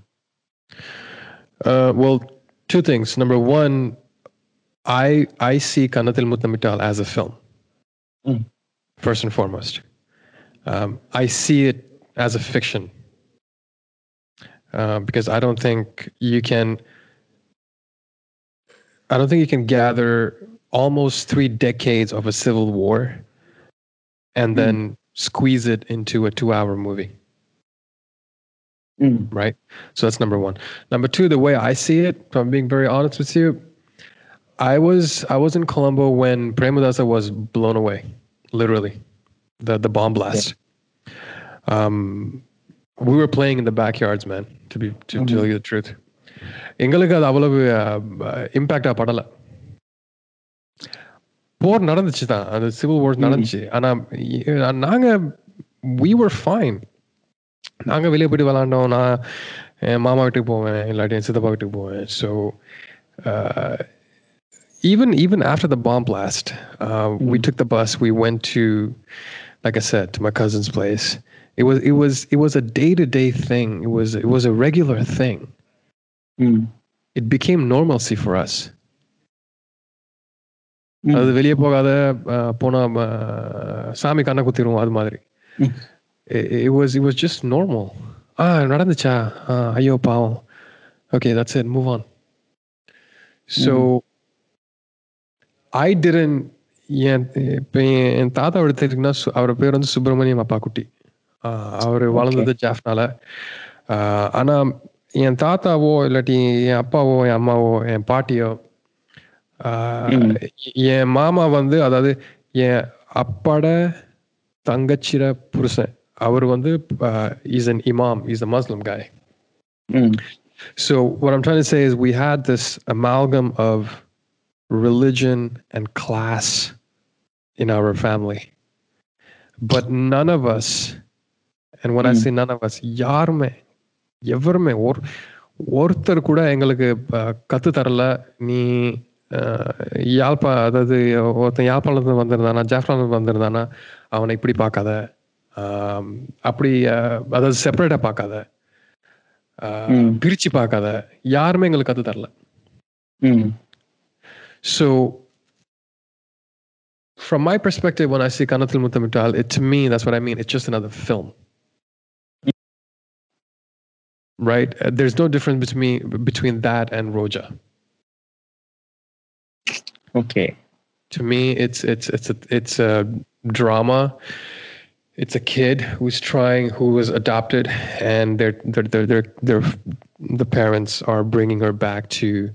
Uh, well, two things. Number one, I I see Kanatil Muttamital as a film. Mm. First and foremost, um, I see it as a fiction uh, because I I don't think you can gather almost three decades of a civil war and hmm. then squeeze it into a two-hour movie hmm. right? So that's number one. Number two, the way I see it, if I'm being very honest with you, I was I was in Colombo when Premadasa was blown away, literally, the the bomb blast. Um, we were playing in the backyards, man. To be to mm-hmm. tell you the truth, எங்களுக்கு அது அவ்வளவு இம்பேக்டா படல போர் நடந்துச்சு தான் அந்த civil war நடந்துச்சு ஆனா இ- நாங்க we were fine நாங்க வெளியே போயிட்டு விளாண்டோம் நான் என் மாமா வீட்டுக்கு போவேன் இல்லாட்டி என் சித்தப்பா வீட்டுக்கு போவேன் so even even after the bomb blast uh, we took the bus we went to like i said to my cousin's place it was it was it was a day-to-day thing it was it was a regular thing it became normalcy for us அது வெளியே போகாத போனா சாமி கண்ணை குத்திரும் அது மாதிரி. It was it was just normal ஆ நடந்துச்சா? ஐயோ பாவம். Okay that's it move on so I டிரன் என் இப்போ என் தாத்தா எடுத்துக்கிட்டிங்கன்னா அவர் பேர் வந்து சுப்பிரமணியம் அப்பா குட்டி. அவர் வளர்ந்தது ஜாஃப்னால. ஆனால் என் தாத்தாவோ இல்லாட்டி என் அப்பாவோ என் அம்மாவோ என் பாட்டியோ ஆஹ் ம். என் மாமா வந்து அதாவது என் அப்பாட தங்கச்சிர புருஷன் அவர் வந்து is an imam is a muslim guy so what i'm trying to say is we had this amalgam of religion and class in our family but none of us and when i Mm. say none of us யாருமே எவருமே ஒரு ஒருத்தர் கூட எங்களுக்கு கத்து தரல. நீ யாழ்ப்பா அதாவது ஒருத்தன் யாழ்ப்பாணத்துல வந்திருந்தானா ஜாஃப்ரான் வந்திருந்தானா அவனை இப்படி பார்க்காத அப்படி அதாவது செப்பரேட்டா பார்க்காத ம். பிரிச்சு பார்க்காத யாருமே எங்களுக்கு கத்து தரல. So, from my perspective, when I see Kanatil Mutamital, it to me, that's what I mean. It's just another film. Right? Uh, There's no difference between between that and Roja. Okay. To me, it's it's it's a it's a drama. It's a kid who's trying, who was adopted, and they're they're they're, they're, they're the parents are bringing her back to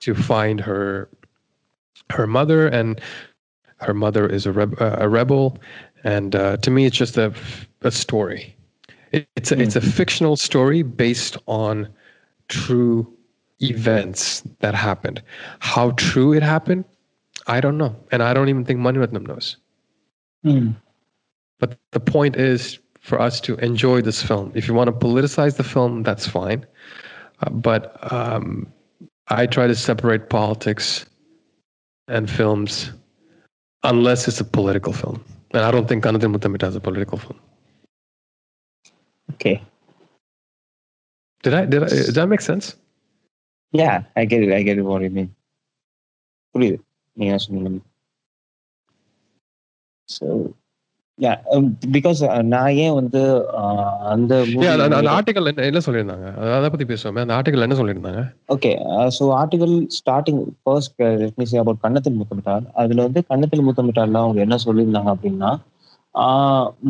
to find her her mother and her mother is a, reb- uh, a rebel and uh, to me it's just a, a story it's a, it's a fictional story based on true events that happened. How true it happened i don't know. And i don't even think Maniratnam knows. But the point is for us to enjoy this film. If you want to politicize the film that's fine. Uh, but um, I try to separate politics and films unless it's a political film. And I don't think Kannathil Muthamittal is a political film. Okay. Did I did I does that make sense? Yeah, I get it. I get it what you mean. புரியுது நீங்க சொன்னீங்க so yeah because நான் ஏன் வந்து uh, அந்த அந்த- article என்ன என்ன சொல்லியிருந்தாங்க அத- பத்தி பேசுவோமே அந்த ஆர்டிகல் என்ன சொல்லியிருந்தாங்க okay so article starting first let me say about Kannathil Muthamittal அதுல வந்து கன்னத்தில் முத்தமிட்டார்ல அவங்க என்ன சொல்லியிருந்தாங்க அப்படின்னா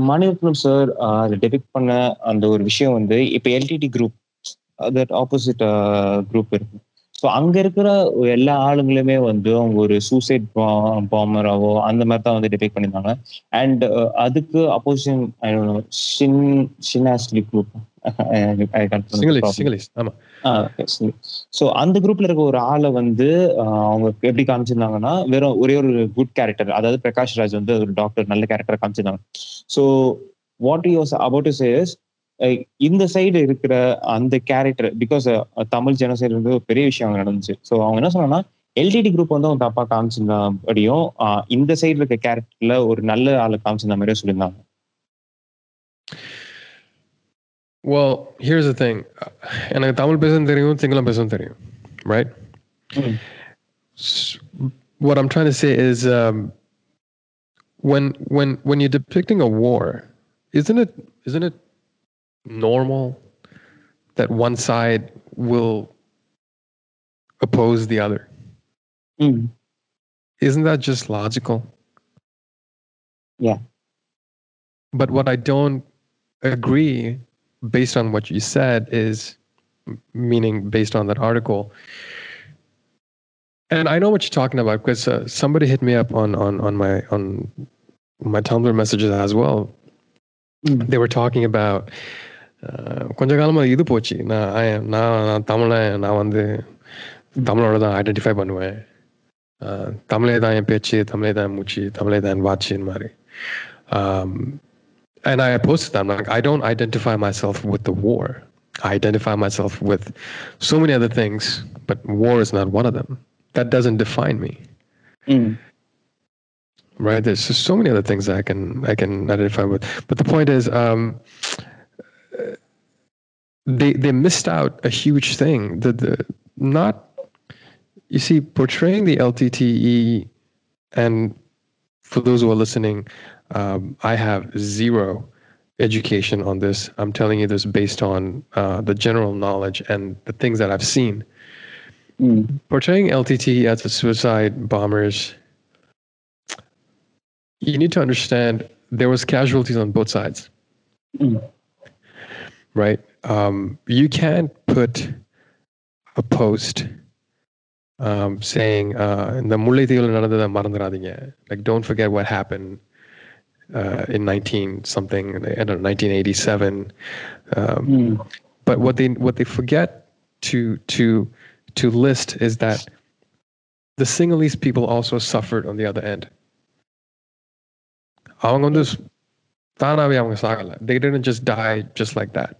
மணிரத்னம் சார் அதை டெபிக் பண்ண அந்த ஒரு விஷயம் வந்து இப்போ LTTE group that opposite group இருக்கு. ஸோ அங்க இருக்கிற எல்லா ஆளுங்களுமே வந்து அவங்க ஒரு சூசைட் பாமராவோ அந்த மாதிரி தான் வந்து டெபிக் பண்ணியிருந்தாங்க. அண்ட் அதுக்கு அப்போசிஷன் ஷின் ஆஸ்லி குரூப் ஸோ அந்த குரூப்ல இருக்க ஒரு ஆளை வந்து அவங்க எப்படி காமிச்சிருந்தாங்கன்னா வெறும் ஒரே ஒரு குட் கேரக்டர் அதாவது பிரகாஷ் ராஜ் வந்து ஒரு டாக்டர் நல்ல character காமிச்சிருந்தாங்க. So what use about to says இந்த சைடு இருக்கிற அந்த கேரக்டர் பிகாஸ் தமிழ் ஜனசைடு வந்து ஒரு பெரிய விஷயம் அங்க நடந்துச்சு. ஸோ அவங்க என்ன சொன்னாங்கன்னா எல்டிடி குரூப் வந்து அவங்க தப்பா காமிச்சிருந்தபடியும் ஆஹ் இந்த சைடு இருக்க கேரக்டர்ல ஒரு நல்ல ஆளை காமிச்சிருந்த மாதிரியே சொல்லியிருந்தாங்க. well here's the thing எனக்கு தமிழ் பேசவும் தெரியும் சிங்களம் பேசவும் தெரியும் right Mm. S- what I'm trying to say is um, when when when you're depicting a war, isn't it isn't it normal that one side will oppose the other? ம் Isn't that just logical? Yeah. But what I don't agree, based on what you said, is m- meaning based on that article. And I know what you're talking about because uh, somebody hit me up on on on my on my Tumblr messages as well. Mm. They were talking about uh, கொஞ்ச காலமா இது போச்சு நான் I- நான் நான் தமிழன் நான் வந்து தமிழோட தான் ஐடென்டிஃபை பண்ணுவேன் Uh, தமிழே தான் என் பேச்சு தமிழே தான் என் மூச்சு தமிழே தான் என் வாட்சின்னு மாதிரி um, and I posted that I'm like I don't identify myself with the war. I identify myself with so many other things but war is not one of them. That doesn't define me. ம் right? There's just so many other things that I can I can identify with. But the point is um, they they missed out a huge thing. The, the not you see portraying the LTTE and for those who are listening um, I have zero education on this I'm telling you this based on uh, the general knowledge and the things that I've seen ம் portraying LTT as a suicide bombers, you need to understand there was casualties on both sides, Mm. right? Um, you can't put a post um, saying uh, இந்த முல்லைத்தீவில் நடந்ததை மறந்துடாதீங்க like don't forget what happened uh, in 19 something I don't know 1987 um, ம் but what they what they forget to to to list is that the Sinhalese people also suffered on the other end. அவங்க வந்து ஸ்- தானாவே அவங்க சாகல. They didn't just die just like that.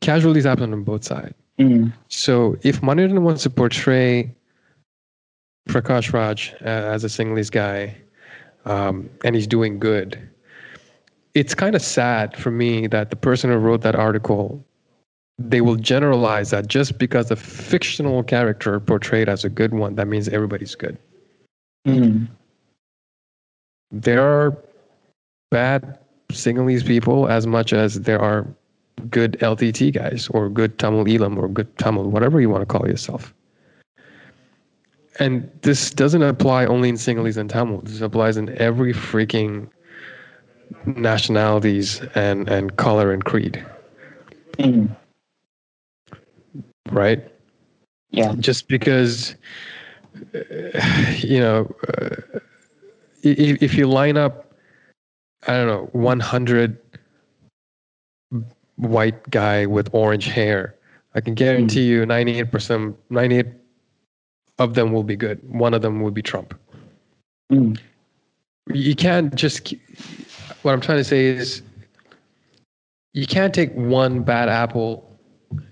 Casualties happened on both sides. ம் So if Manirathan wants to portray Prakash Raj uh, as a Sinhalese guy um, and he's doing good, it's kind of sad for me that the person who wrote that article they will generalize that just because the fictional character portrayed as a good one, that means everybody's good. ம் There are bad Sinhalese people as much as there are good LTT guys or good Tamil Eelam or good Tamil, whatever you want to call yourself. And this doesn't apply only in Sinhalese and Tamil. This applies in every freaking nationalities and, and color and creed, ம் right? Yeah. just because uh, you know uh, if, if you line up i don't know 100 white guy with orange hair i can guarantee you 98% 98 of them will be good. One of them will be trump. ம் you can't just what i'm trying to say is you can't take one bad apple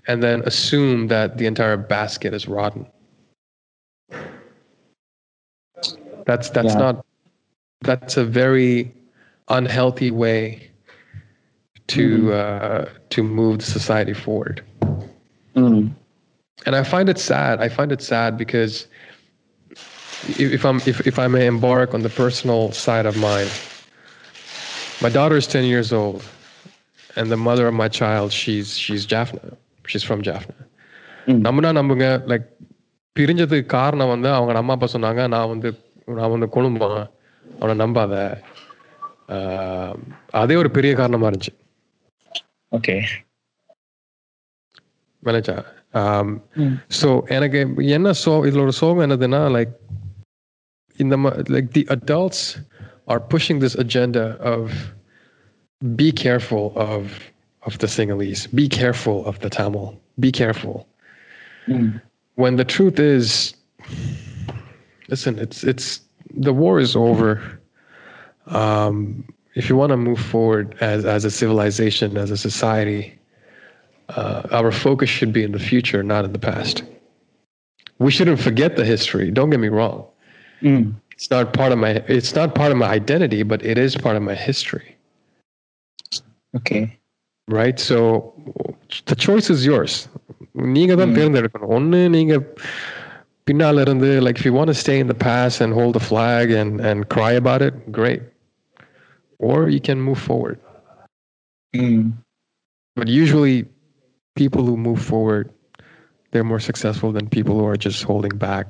and then assume that the entire basket is rotten. That's that's Yeah. not that's a very unhealthy way to hmm. uh, to move the society forward. ம் and I find it sad. I find it sad because if, if I'm if, if I may embark on the personal side of mine, my daughter is 10 years old and the mother of my child she's she's jaffna she's from jaffna Mm. நம்புனா நம்புங்க like பிரிஞ்சதுக்கு காரணம் வந்து அவங்க அம்மா அப்பா சொன்னாங்க நான் வந்து நான் வந்து குடும்பம் அவனை நம்பாத ஆஹ், அதே ஒரு பெரிய காரணமா இருந்துச்சு ஓகே மேனேஜா Mm. ஸோ எனக்கு என்ன சோ இதுல ஒரு சோகம் என்னதுன்னா லைக் இந்த like the adults R pushing this agenda of be careful of of the Sinhalese B careful of the Tamil be careful Mm. when the truth is listen it's it's the war is over um, if you want to move forward as as a civilization as a society uh, our focus should be in the future not in the past we shouldn't forget the history don't get me wrong Mm. it's not part of my it's not part of my identity but it is part of my history Okay. right so the choice is yours நீங்க தான் Hmm. தேர்ந்தெடுக்கணும் ஒண்ணு நீங்க பின்னால இருந்து like if you want to stay in the past and hold the flag and and cry about it great or you can move forward Mm. but usually people who move forward they're more successful than people who are just holding back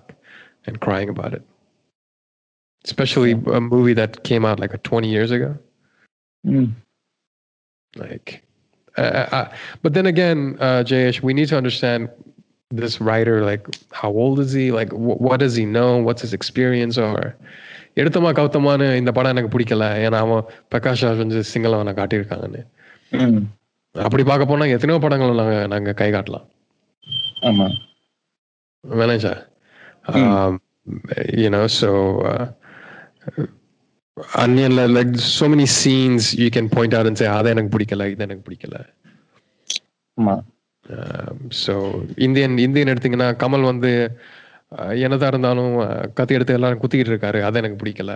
and crying about it especially a movie that came out like 20 years ago Mm. like uh, uh, but then again uh jayesh we need to understand this writer like how old is he like wh- what does he know what's his experience or எடுத்தமா கவுத்தமான்னு இந்த படம் எனக்கு பிடிக்கல ஏன்னா அவன் பிரகாஷ் ராஜ் வந்து சிங்களவனை காட்டியிருக்காங்கன்னு Mm. அப்படி பார்க்க போனா எத்தனையோ படங்கள் நாங்கள் நாங்க கை காட்டலாம். ஆமாம் மேனேஜா you know so அன்யன்ல like so many scenes you can point out and say அதை எனக்கு பிடிக்கல இது எனக்கு பிடிக்கல. ஸோ இந்தியன் இந்தியன் எடுத்தீங்கன்னா கமல் வந்து என்னதான் இருந்தாலும் கத்தி எடுத்து எல்லாரும் குத்திக்கிட்டு இருக்காரு அதை எனக்கு பிடிக்கல.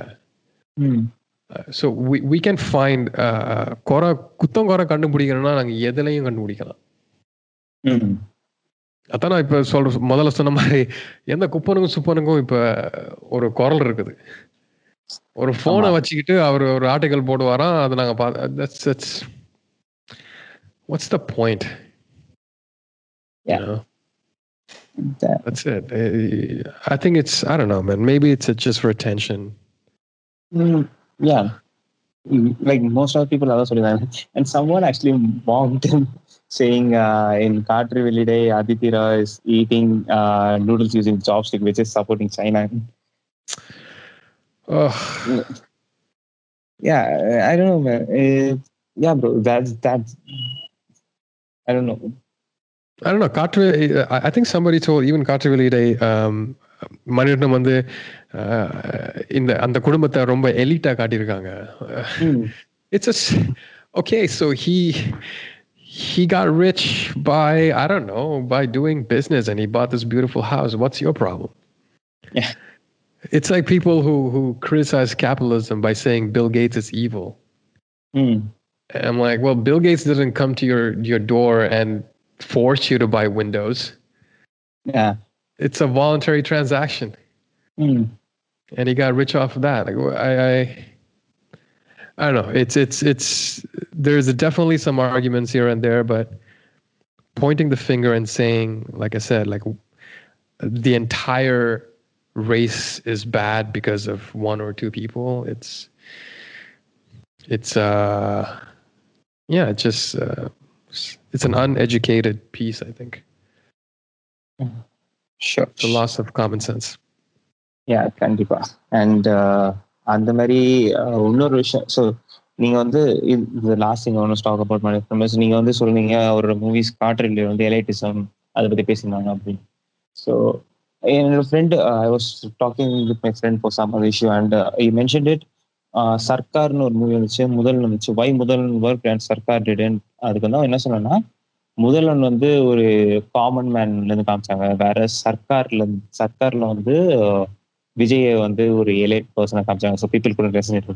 So we we can find குறை குத்தம் குறை கண்டுபிடிக்கணும்னா நாங்கள் எதுலையும் கண்டுபிடிக்கலாம். அதான் நான் இப்போ சொல்ற முதல்ல சொன்ன மாதிரி எந்த குப்பனுக்கும் சுப்பனுக்கும் இப்போ ஒரு குரல் இருக்குது ஒரு ஃபோனை. வச்சுக்கிட்டு அவர் ஒரு ஆர்டிக்கல் போடுவாராம் அதை நாங்கள் பார்த்து what's the point That's it. I think it's I don't know, man. Maybe it's just for attention. Mm, yeah. Mm, like most of the people are சொல்லியிருந்தாங்க and someone actually mocked him saying uh, in Kaatru Veliyidai Aditira is eating uh, noodles using chopstick which is supporting China. Oh. yeah I don't know man. Eh, yeah bro that's that's I don't know. I don't know. Carter, I think somebody told even Kaatru Veliyidai, um, Mani Ratnam இந்த அந்த குடும்பத்தை ரொம்ப எலிட்டா காட்டியிருக்காங்க Mm, it's a s- okay so he he got rich by i don't know by doing business and he bought this beautiful house what's your problem Yeah. it's like people who who criticize capitalism by saying bill gates is evil mm, and i'm like well bill gates doesn't come to your your door and force you to buy windows yeah. it's a voluntary transaction Mm, and he got rich off of that. Like I, I, I don't know. It's it's it's there's definitely some arguments here and there, but pointing the finger and saying, like I said, like the entire race is bad because of one or two people. It's it's uh yeah, it's just uh, it's an uneducated piece. I think sure. it's a loss of common sense. Yeah கண்டிப்பா. And uh, அந்த மாதிரி uh, இன்னொரு விஷயம் so நீங்க வந்து இது last thing ஒன்று talk about பண்ணி நீங்க வந்து சொன்னீங்க அவரோட மூவிஸ் காட்டுறில் வந்து எலைட்டிசம் அதை பத்தி பேசியிருந்தாங்க அப்படின்னு. ஸோ என்னோட friend I was talking with my friend for some other issue and I mention it சர்க்கார்னு ஒரு மூவி வந்துச்சு முதல் வந்துச்சு. வை முதல் ஒர்க் அண்ட் சர்க்கார் அண்ட் அதுக்கு வந்து அவன் என்ன சொன்னா முதல்வன் வந்து ஒரு காமன் மேன்ல இருந்து காமிச்சாங்க. வேற சர்க்கார்ல சர்க்கார்ல வந்து விஜயை வந்து ஒரு எலைட் பர்சனை காமிச்சாங்க. ஸோ பீப்புள் கூட resonate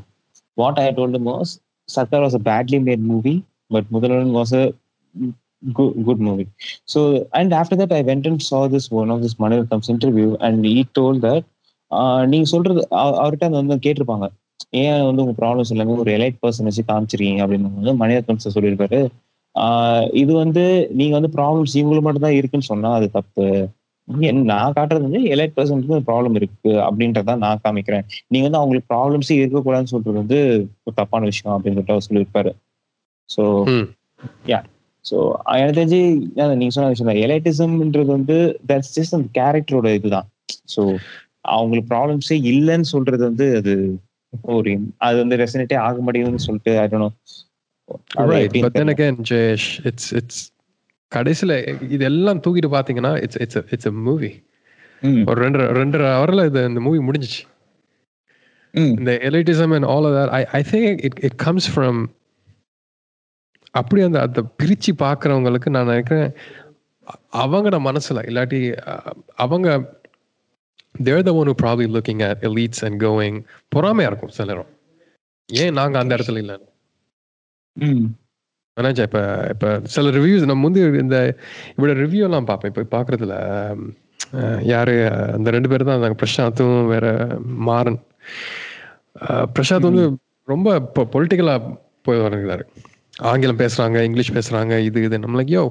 what I told most Sarkar was a badly made movie but முதலன் was a good movie so and after that I went and saw this one of this மனிதம்ஸ் interview and he told that நீங்க சொல்றது அவர்கிட்ட அந்த வந்து கேட்டிருப்பாங்க. ஏன் வந்து உங்க problems எல்லாமே ஒரு எலைட் பர்சன் வச்சு காமிச்சிருக்கீங்க? அப்படின்னு வந்து மணிரத்னம் சார் இது வந்து நீங்க வந்து ப்ராப்ளம்ஸ் இவங்களுக்கு மட்டும் தான் இருக்குன்னு சொன்னா அது தப்பு. நான் காட்டுறது வந்து எலைட் பர்சனுக்கு ப்ராப்ளம் இருக்கு அப்படின்றத நான் காமிக்கிறேன். நீங்க வந்து அவங்களுக்கு ப்ராப்ளம்ஸே இருக்கக்கூடாதுன்னு சொல்றது வந்து ஒரு தப்பான விஷயம் அப்படின்னு சொல்லிட்டு சொல்லியிருப்பாரு. ஸோ. யா ஸோ எனக்கு தெரிஞ்சு நீங்க சொன்ன விஷயம் தான். எலைட்டிசம்ன்றது வந்து தட்ஸ் ஜஸ்ட் அந்த கேரக்டரோட இதுதான். ஸோ அவங்களுக்கு ப்ராப்ளம்ஸே இல்லைன்னு சொல்றது வந்து அது ஒரு அது வந்து ரெசனேட்டே ஆக மாட்டேங்குதுன்னு சொல்லிட்டு I don't Right, but then again, Jayesh, it's it's கடைசியில இதெல்லாம் தூக்கிட்டு பாத்தீங்கன்னா it's it's it's a movie ஒரு ரெண்டு ரெண்டரை ஹவர்ல இது இந்த மூவி முடிஞ்சிச்சு. இந்த elitism and all that I I think it it comes from அப்படி அந்த அந்த பிரிச்சு பார்க்குறவங்களுக்கு நான் நினைக்கிறேன் அ- அவங்களோட மனசுல இல்லாட்டி அ- அவங்க there the one probably looking at elites and going பொறாமையா இருக்கும் சில நேரம். ஏன் நாங்க அந்த இடத்துல இல்லை நினைச்சேன் இப்போ இப்போ சில ரிவ்யூஸ் நம்ம முந்தி இந்த இவரோட ரிவ்யூ எல்லாம் பார்ப்பேன். இப்போ பார்க்குறதுல யாரு அந்த ரெண்டு பேர் தான் இருந்தாங்க. பிரசாந்தும் வேற மாறன். அஹ், பிரசாந்த் வந்து ரொம்ப இப்போ பொலிட்டிக்கலாக போய் வருகிறாரு ஆங்கிலம் பேசுறாங்க இங்கிலீஷ் பேசுறாங்க இது இது. நம்மளுக்கு யோ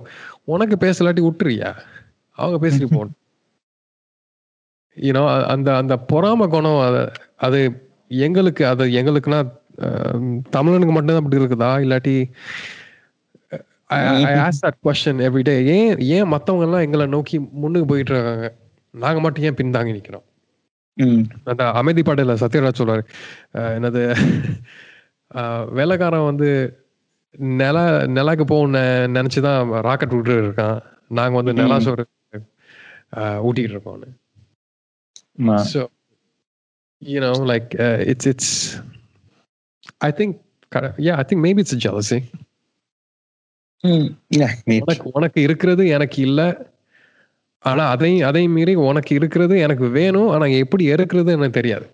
உனக்கு பேசலாட்டி விட்டுறியா? அவங்க பேசிட்டு போகணும் யூனோ அந்த அந்த பொறாம குணம் அது அது எங்களுக்கு அது எங்களுக்குன்னா தமிழனுக்கு மட்டும்தான் அப்படி இருக்குதா? இல்லாட்டி I ask that question every day ஏன் ஏன் மத்தவங்க எல்லாம் எங்களை நோக்கி முன்னுக்கு போயிட்டு இருக்காங்க நாங்க மட்டும் ஏன் பின்தாங்கி நிக்கிறோம்? அந்த அமைதி பாடல சத்யராஜ் சொல்றாரு. என்னது? வேலைக்காரன் வந்து நில நிலாக்கு போகணும்னு நினைச்சுதான் ராக்கெட் விட்டு இருக்கான். நாங்க வந்து நிலா. சோறு ஊட்டிட்டு இருக்கோம்னு. So, you know, like uh, it's it's. I think, kind of- yeah, I think maybe it's a jealousy. உனக்கு உனக்கு இருக்கிறது எனக்கு இல்ல. ஆனா அதையும் அதையும் மீறி உனக்கு இருக்கிறது எனக்கு வேணும். ஆனா எப்படி இருக்கிறது எனக்கு தெரியாது.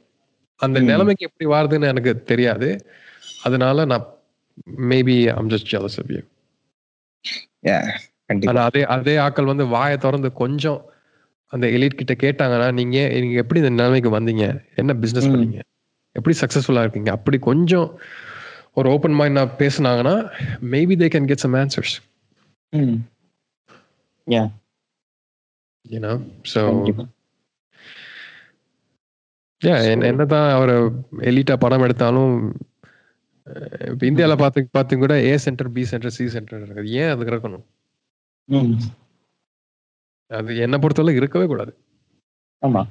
அந்த. நிலைமைக்கு எப்படி வாருதுன்னு எனக்கு தெரியாது. அதனால நான் maybe I'm just jealous of you ஆனா அதே அதே ஆட்கள் வந்து வாயை திறந்து கொஞ்சம் அந்த எலிட் கிட்ட கேட்டாங்கன்னா நீங்க நீங்க எப்படி இந்த நிலைமைக்கு வந்தீங்க? என்ன பிசினஸ். பண்ணீங்க? எப்படி சக்சஸ்ஃபுல்லா இருக்கீங்க? அப்படி கொஞ்சம் ஒரு open mind பேசுனாங்கன்னா maybe they can get some answers hmm. Yeah, you know so கண்டிப்பா. yeah என்ன- என்னதான் அவர் எலிட்டா படம் எடுத்தாலும் இப்ப இந்தியால பார்த்து பார்த்து கூட A centre B centre C centre இருக்குது. ஏன் அதுக்கு இருக்கணும் ம். அது என்ன பொறுத்தவரை இருக்கவே கூடாது. ஆமா.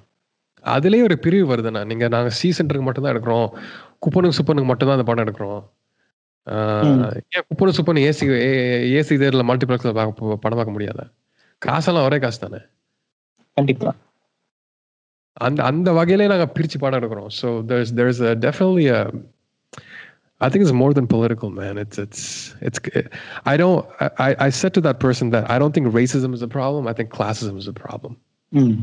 அதுலயே ஒரு பிரிவு வருதுண்ணா. நீங்க நாங்க சி சென்டருக்கு மட்டும் தான் எடுக்கிறோம். குப்பனுக்கு சுப்பனுக்கு மட்டும் தான் அந்த படம் எடுக்கிறோம். ஏன் குப்பனு சுப்பனு ஏசி ஏசி தேர்ல மல்டிபிளெக்ஸ்ல பார்க்க படம் பார்க்க முடியாதா காசெல்லாம் ஒரே காசு தானே கண்டிப்பா அந்த அந்த வகையிலே நாங்க பிரிச்சு படம் எடுக்கிறோம் so there's there's a definitely a I think it's more than political, man. It's it's it's. I don't. I I said to that person that I don't think racism is a problem. I think classism is a problem. ம்.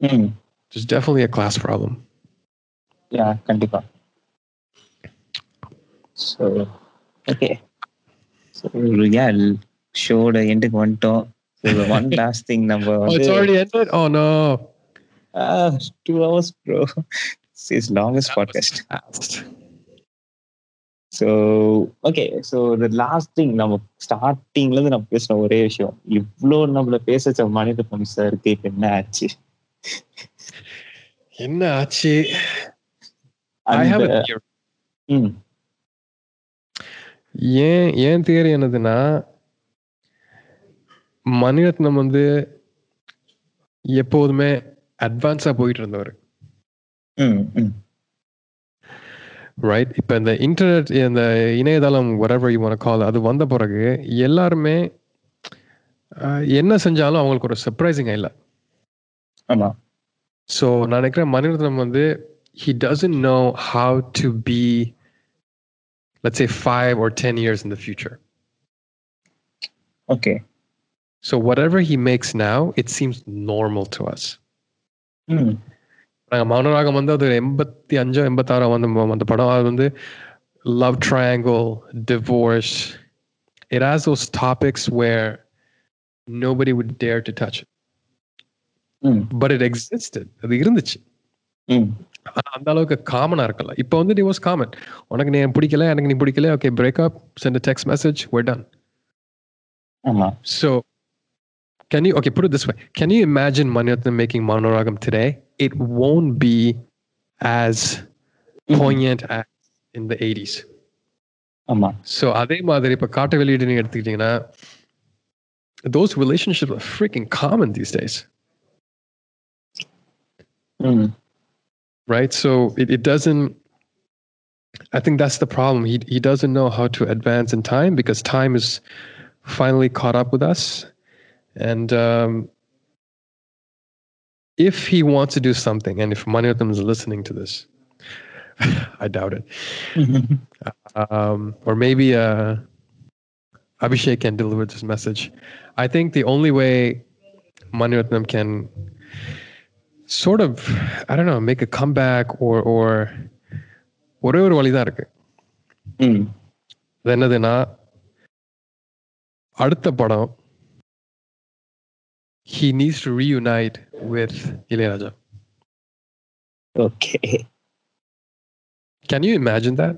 ம். There's definitely a class problem. Yeah, கண்டிப்பா so okay so yeah ஷோட எண்டுக்கு வந்துட்டோம் one last thing நம்ம Oh, it's வந்து already ended. Oh no. Two hours bro is longest podcast Fast. So okay so the last thing நம்ம ஸ்டார்டிங்ல இருந்து நம்ம பேசின ஒரே விஷயம் இவ்வளோ நம்மள பேச வச்ச மனித பம்சா இருக்கு இப்ப என்ன ஆச்சு என்ன ஆச்சு I have a theory. ஏன் ஏன் தியரி என்னதுன்னா மணிரத்னம் வந்து எப்போதுமே அட்வான்ஸா போயிட்டு இருந்தவர் ரைட் இப்போ இந்த இன்டர்நெட் இந்த இணையதளம் whatever you want to call it, அது வந்த பிறகு எல்லாருமே என்ன செஞ்சாலும் அவங்களுக்கு ஒரு சர்ப்ரைசிங் இல்லை. ஆமா. ஸோ நான் நினைக்கிறேன் மணிரத்னம் வந்து he doesn't know how to be let's say five or ten years in the future okay so whatever he makes now it seems normal to us ம் நாங்கள் மௌனராகம் வந்து அது எண்பத்தி அஞ்சோ எண்பத்தாறோ வந்து ம- அந்த படம் அது வந்து love triangle divorce it has those topics where nobody would dare to touch it ம் but it existed அது இருந்துச்சு ம் ஆனா அந்த அளவுக்கு காமனா இருக்கல இப்போ வந்து டி வாஸ் காமன் உனக்கு நீ பிடிக்கல எனக்கு நீ பிடிக்கல okay breakup sent text message வெட் டன் ஆமா so can you okay put it this way can you imagine Maniratnam making Maunaragam today it won't be as mm-hmm. poignant as in the 80s ஆமா so அதே மாதிரி இப்போ காட்டு வெளியீடு நீங்கள் எடுத்துக்கிட்டிங்கன்னா those relationship freaking common these days right? So it, it doesn't i think that's the problem. He, he doesn't know how to advance in time because time is finally caught up with us. And um, if he wants to do something and if Maniratnam is listening to this i doubt it. Um, or maybe uh, abhishek can deliver this message. I think the only way Maniratnam can sort of I don't know make a comeback or or ஒரே ஒரு வழிதான் இருக்கு ம் அது என்னதுன்னா அடுத்த படம் he needs to reunite with Ilaiyaraaja okay can you imagine that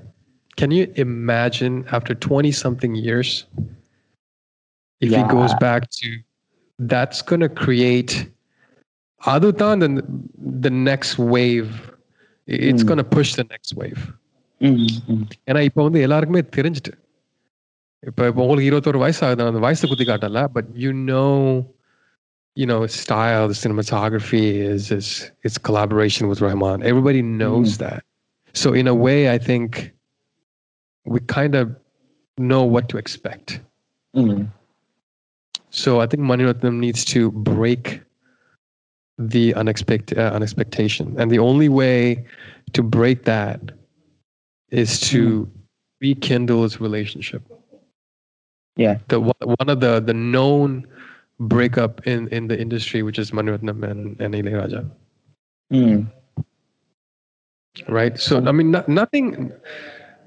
can you imagine after 20 something years if he goes Yeah. back to that's going to create Adutan then the next wave it's hmm. going to push the next wave. Hmm, hmm. And இப்போ வந்து எல்லாருக்குமே தெரிஞ்சிட்டு. இப்போ இப்போ உங்களுக்கு இருபத்தோரு வயசு ஆகுது அந்த வயசு குத்தி காட்டல. But you know you know style the cinematography is is its collaboration with Rahman. Everybody knows that. So in a way I think we kind of know what to expect. So I think Maniratnam needs to break the unexpected uh, unexpectation. And the only way to break that is to rekindle his relationship. Yeah. the one of the the known breakup in in the industry which is Maniratnam and and Ilayaraja ம் right? So I mean no, nothing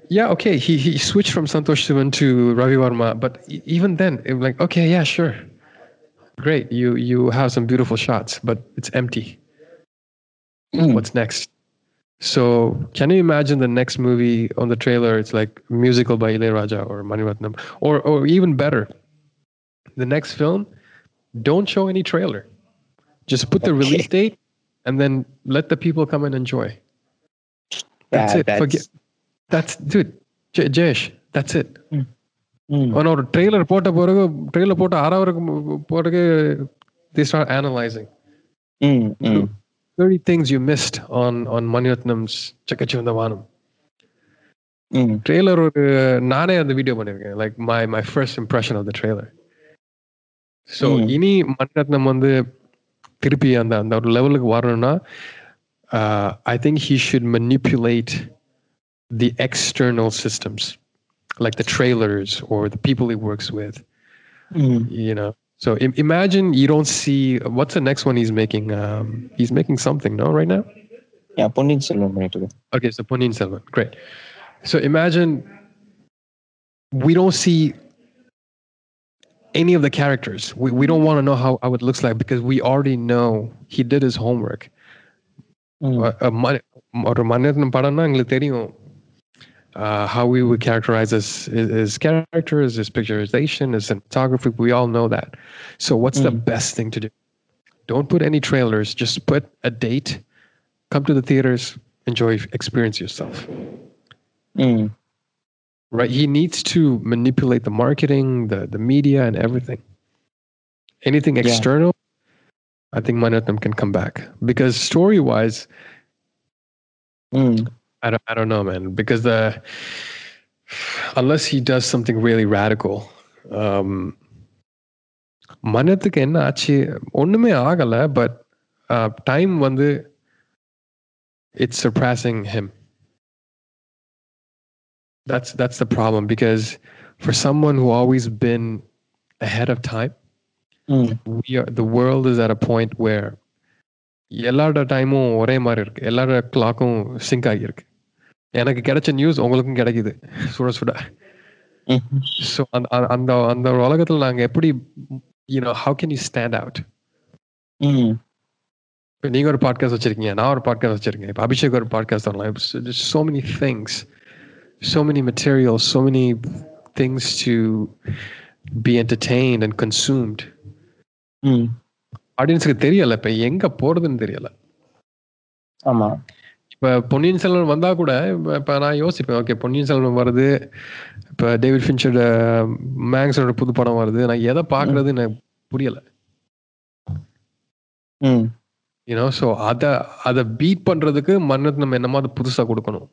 yeah okay he he switched from Santosh Sivan to Ravi Varman but even then it was like okay yeah sure great. You you have some beautiful shots but it's empty. ம் what's next? So can you imagine the next movie on the trailer? It's like musical by Ilayaraja or Maniratnam or or even better the next film don't show any trailer. Just put the release date and then let the people come and enjoy. That's Yeah, it. Forget that's dude J- Jayesh that's it. ம் Mm. ஆனால் ஒரு trailer போட்ட பிறகு trailer போட்டு ஆறாவது பிறகு the start analysing thirty things you missed on on Mani Ratnam's Chekka Chivantha Vaanam trailer ஒரு நானே அந்த வீடியோ பண்ணியிருக்கேன் like my my first impression of the trailer so இனி மணிரத்னம் வந்து திருப்பி அந்த அந்த ஒரு லெவலுக்கு வரணும்னா I think he should manipulate the external systems like the trailers or the people he works with. Mm. You know, so I- imagine you don't see what's the next one he's making. Um, he's making something, no, right now. Yeah, Ponniyin Selvan. Okay, so Ponniyin Selvan, great. So imagine we don't see any of the characters. We we don't want to know how, how it looks like because we already know he did his homework. ஒரு மன்னன் படம்னா எங்களுக்கு தெரியும் uh, how we would characterize his, his, characters, his picturization, his cinematography. We all know that. So what's the Mm. best thing to do? Don't put any trailers. Just put a date. Come to the theaters. Enjoy, experience yourself. ம் right he needs to manipulate the marketing the the media and everything anything Yeah. external i think Maniratnam can come back because story wise ம் I don't, I don't know man because the unless he does something really radical um மனத்துக்கு என்ன ஆச்சு ஒண்ணுமே ஆகல but time வந்து it's surpassing him that's that's the problem because for someone who always been ahead of time ம் we are the world is at a point where எல்லாரோட டைமும் ஒரே மாதிரி இருக்கு எல்லாரோட கிளாக்கும் சிங்க் ஆகியிருக்கு எனக்கு கிடைச்ச நியூஸ் உங்களுக்கும் கிடைக்குது. சுட சுட. ஸோ அந்த அந்த அந்த உலகத்துல நாங்க எப்படி you know how can you stand out இப்போ நீங்க ஒரு பாட்காஸ்ட் வச்சிருக்கீங்க நான் ஒரு பாட்காஸ்ட் வச்சிருக்கேன். இப்போ அபிஷேக் ஒரு பாட்காஸ்ட் வரலாம் so many things. So many materials so many things to be entertained and consumed. ஆடியன்ஸுக்கு தெரியல இப்ப எங்க போறதுன்னு தெரியல. ஆமா. இப்ப பொன்னியின் செல்வன் வந்தா கூட இப்ப நான் யோசிப்பேன் ஓகே பொன்னியின் செல்வன் வருது. இப்ப டேவிட் ஃபின்ச்சோட மேங்ஸோட புது படம் வருது. நான் எதை பாக்குறது எனக்கு புரியல. யூனோ ஸோ அதை அதை பீட் பண்றதுக்கு மன்னத்து நம்ம என்னமோ அதை புதுசா கொடுக்கணும்.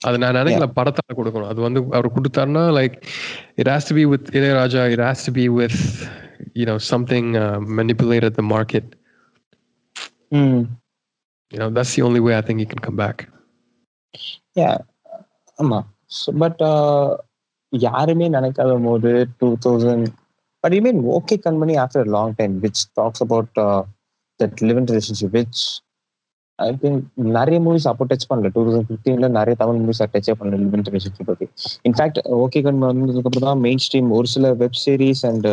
அது நான் நினைக்கல படத்தால கொடுக்கணும். அது வந்து அவர் கொடுத்தாருன்னா like it has to be with Ilaiyaraaja it has to be with you know something uh, manipulated the market. mm. you know that's the only way i think he can come back yeah ஆமா but யாருமே நினைக்காத போது two thousand but you mean okay Kanmani after long time which talks about that living relationship which I think நிறைய movies அப்போ touch பண்ணல two thousand ஃபிஃப்டீன்ல நிறைய Tamil movies டச்சே பண்ணல லிவன் ரிலேஷன்ஷிப் பத்தி இன்ஃபேக்ட் ஓகே கண்மணி வந்ததுக்கப்புறம் தான் மெயின் ஸ்ட்ரீம் ஒரு சில வெப் சீரிஸ் அண்ட்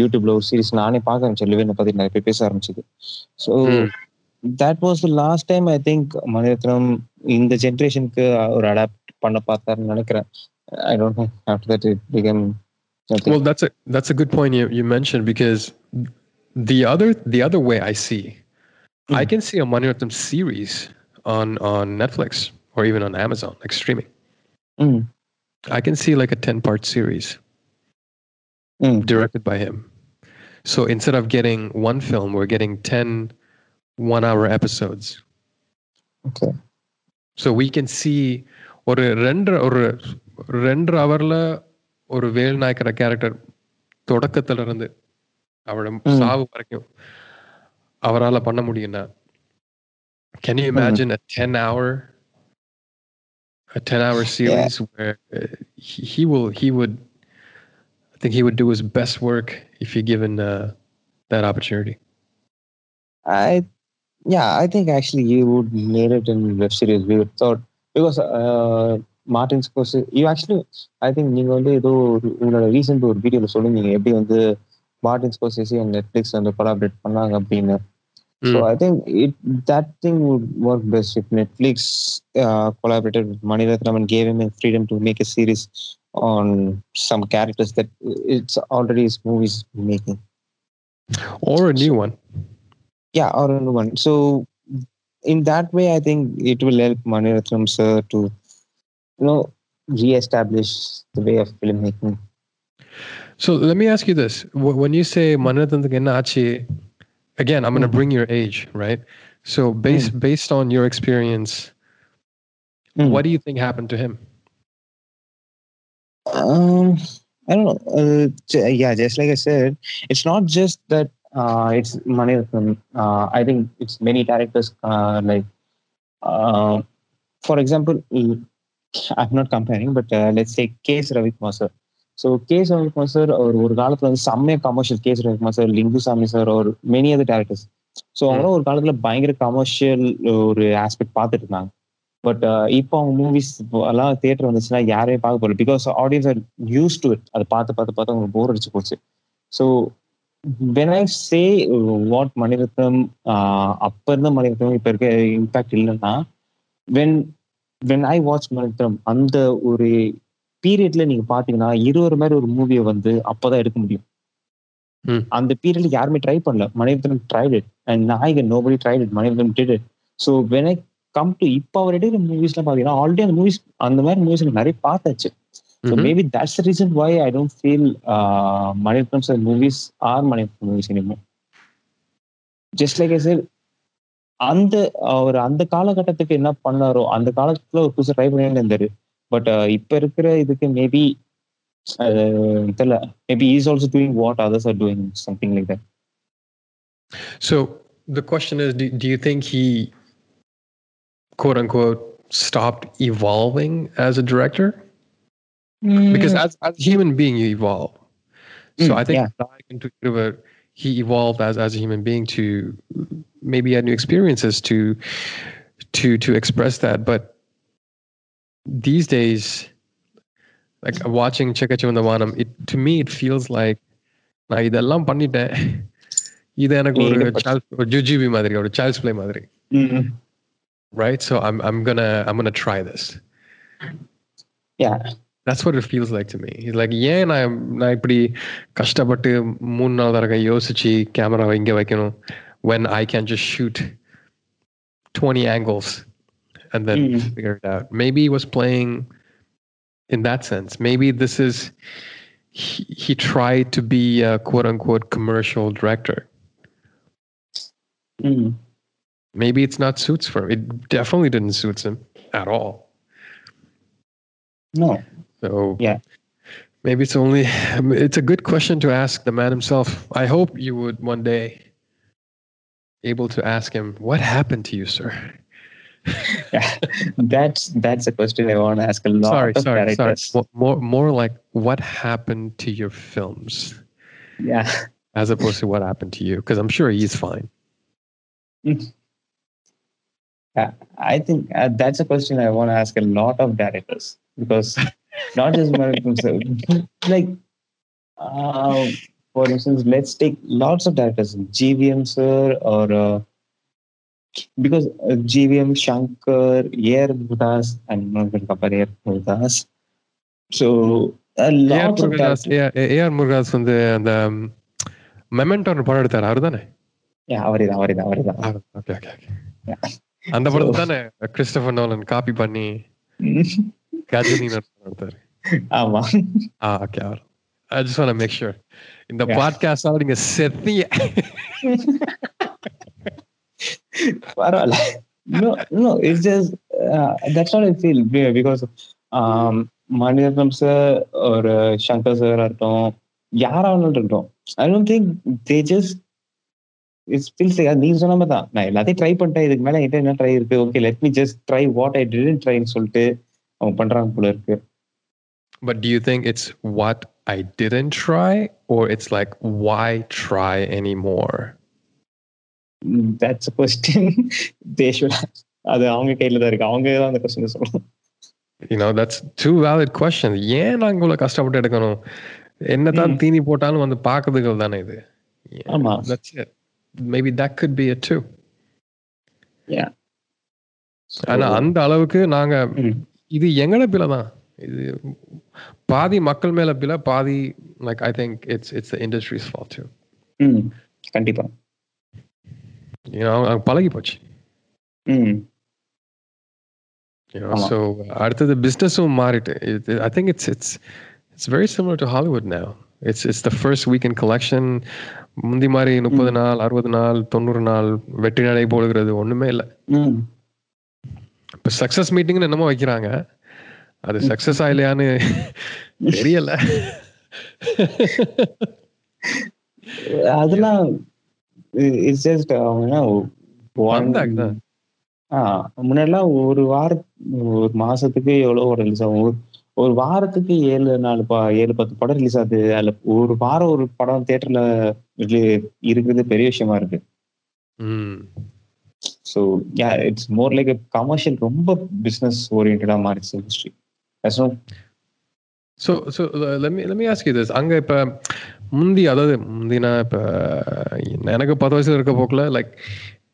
யூடியூப்ல ஒரு சீரிஸ் நானே பார்க்க ஆரம்பிச்சேன் லிவனை பத்தி நிறைய பேர் பேச ஆரம்பிச்சது so that was the last time I think Mani Ratnam இந்த ஜென்ரேஷனுக்கு ஒரு அடாப்ட் பண்ண பார்த்தாருன்னு நினைக்கிறேன் I don't know after that it become Well, that's a that's a good point you, you mentioned because the other the other way I see, mm. I can see a Mani Ratnam series on on Netflix or even on Amazon, like streaming. Mm. I can see like a ten part series mm. directed by him. So instead of getting one film, we're getting 10 one hour episodes. Okay. So we can see ஒரு ரெண்டு ஒரு ரெண்டு ஹவர்ல ஒரு வேல் நாயக்கர character தொடக்கத்துல இருந்து அவரோட சாவு வரைக்கும் அவரால் பண்ண முடியும்னா can you imagine a 10 hour a 10 hour series yeah. where uh, he, he will he would I think he would do his best work if he given uh, that opportunity. I, yeah, I think actually you would need it in web series. We thought because uh, Martin Scorsese, you actually, I think you only do a recent video, so maybe on the Martin Scorsese on Netflix and the collaborate. Panang there. So I think it that thing would work best if Netflix uh, collaborated with Mani Ratnam and gave him a freedom to make a series on some characters that it's already movies making, or a new one. Yeah, or a one. So in that way, I think it will help maniratnam sir to, you know, re-establish the way of filmmaking. So let me ask you this: When you say Mani Ratnam again, I'm going to mm-hmm. bring your age, right? So based mm. based on your experience, mm. what do you think happened to him? Um, I don't know. Uh, yeah, just like I said, it's not just that uh, it's money. Uh, I think it's many characters. Uh, like, uh, for example, I'm not comparing, but uh, let's say K.S. Ravikumar sir. So KS Ravikumar sir அவர் ஒரு காலத்துல வந்து செம்மையா commercial KS Ravikumar sir Lingusamy sir ஒரு many other directors so அவங்க ஒரு காலத்துல பயங்கர commercial ஒரு ஆஸ்பெக்ட் பார்த்துட்டு இருந்தாங்க பட் uh, இப்போ அவங்க மூவிஸ் எல்லாம் தியேட்டர் வந்துச்சுன்னா யாரையும் பார்க்க போகல because audience are use to it அதை பார்த்து பார்த்து பார்த்து அவங்க போர் அடிச்சு போச்சு so when I say what Mani Ratnam அப்ப இருந்த மணிரத்னம் இப்ப இருக்க இம்பாக்ட் இல்லைன்னா when when I watch Mani Ratnam அந்த ஒரு பீரியட்ல நீங்க பாத்தீங்கன்னா இருவர் மாதிரி ஒரு மூவியை வந்து அப்பதான் எடுக்க முடியும். அந்த பீரியட்ல யாருமே ட்ரை பண்ணல. Mani Ratnam tried it and Nayakan nobody tried it Mani Ratnam did it so when I come to இப்போ அவர் எடுக்கிற மூவிஸ்லாம் பாத்தீங்கன்னா ஆல்ரெடி அந்த மூவிஸ் அந்த மாதிரி மூவிஸ் நிறைய பார்த்தாச்சு. So mm-hmm. maybe that's the reason why I don't feel uh, and movies are Maniratnam movies anymore. Just like I said, அந்த அவர் அந்த காலகட்டத்துக்கு என்ன பண்ணாரோ அந்த காலத்துல ஒரு புதுசாக ட்ரை பண்ணிட்டு இருந்தாரு பட் uh, இப்போ இருக்கிற இதுக்கு மேபி தெரியல maybe is also doing what others are doing something like that so the question is do you think he quote unquote stopped evolving as a director Mm. Because as, as a human being, you evolve. So mm, I think yeah. He evolved as, as a human being to maybe had new experiences to to to express that. But these days, like watching Chekka Chivantha Vaanam, it to me it feels like நான் இதெல்லாம் பண்ணிட்டேன் இது எனக்கு or Charles ஒரு ஜுஜிபி மாதிரி ஒரு child's play I'm gonna I'm gonna try this. Yeah, that's what it feels like to me He's like ஏன் நான் நான் இப்படி கஷ்டப்பட்டு மூணு நாள் தடவை யோசிச்சு கேமரா இங்க வைக்கணும் when i can just shoot 20 angles and then Mm. figure it out maybe he was playing in that sense maybe this is he, he tried to be a quote unquote commercial director Mm. maybe it's not suits for him it definitely didn't suits him at all No. So Yeah. maybe it's only it's a good question to ask the man himself. I hope you would one day able to ask him what happened to you, sir. Yeah. That's that's a question I want to ask a lot sorry, of sorry, sorry. directors. More more like what happened to your films Yeah. as opposed to what happened to you because I'm sure he's fine. Yeah, I think uh, that's a question I want to ask a lot of directors because not just Malik himself. like, uh, for instance, let's take lots of directors, GVM sir, or uh, because uh, GVM Shankar, Air Budas, I'm not going to compare Air Budas. So, a lot of directors. AR Murugadoss வந்து அந்த Memento படம் எடுத்தாரு அவரு தானே Yeah, அவரிதான் அவரிதான் அவரிதான் okay okay okay Yeah. அந்த படத்தை தானே கிறிஸ்டபர் நோலன் காப்பி பண்ணி கஜினி எடுத்தாரு ஆமா. Okay our. I just want make sure இந்த. பாட்காஸ்டால நீங்க செத்தீங்க. பரவாயில்ல. No no it's just uh, that's what i feel because um Mani Ratnam sir ஒரு சங்கர் சார் இருக்கட்டும் யாராவது இருக்கட்டும் I don't think they just it's feels நீங்க சொன்ன மாதிரி தான். நான் எல்லாத்தையும் ட்ரை பண்ணிட்டேன் இதுக்கு மேல என்கிட்ட என்ன ட்ரை இருக்கு? Okay let me just try what I didn't ட்ரைன்னு சொல்லிட்டு அவங்க பண்றாங்க போல இருக்கு. But do you think it's what I didn't try or it's like why try anymore? That's question they should அது அவங்க கையில தான் இருக்கு அவங்க தான் அந்த கொஸ்டின் சொல்லணும் You know, that's two valid questions. ஏன் நாங்க இவ்வளவு கஷ்டப்பட்டு எடுக்கணும் என்னதான் ம். தீனி போட்டாலும் வந்து பாக்குறதுகள் தானே இது Yeah, ஆமா. that's it maybe that could be it too ஆனா அந்த அளவுக்கு நாங்க ம். இது எங்கட பிள்ளை தான் இது பாதி மக்கள் மேல பிள்ளை பாதி like I think it's it's industries fall to hmm கண்டிப்பா. அவங்க பழகி போச்சு. ம். You know, ஆமா. so அடுத்தது பிஸ்னஸும் மாறிட்டு. I think it's it's it's very similar to Hollywood now. It's it's the first weekend collection முந்தி மாதிரி முப்பது நாள் அறுபது நாள் தொண்ணூறு நாள் வெற்றி நடை போடுகிறது ஒண்ணுமே இல்லை. இப்போ சக்சஸ் மீட்டிங்னு என்னமோ வைக்கிறாங்க. அது சக்சஸ் ஆகலையான்னு தெரியல. அதெல்லாம் இட்ஸ் ஜஸ்ட் அவங்க Comeback தான். முன்னாடிலாம் ஒரு வார ஒரு மாசத்துக்கு எவ்வளவு ஒரு ரிலீஸ் ஆகும். ஒரு- வாரத்துக்கு ஏழு நாலு பா ஏழு பத்து படம் ரிலீஸ் ஆகுது. அதுல ஒரு வாரம் ஒரு படம் தியேட்டர்ல இருக்கிறது பெரிய விஷயமா இருக்கு. So yeah it's more like commercial ரொம்ப பிசினஸ் ஓரியன்டா மாறிச்சு industry so so let me let me ask this அங்க இப்ப முந்தி அதாவது முந்தினா இப்ப எனக்கு பத்து வயசுல இருக்க போக்குல like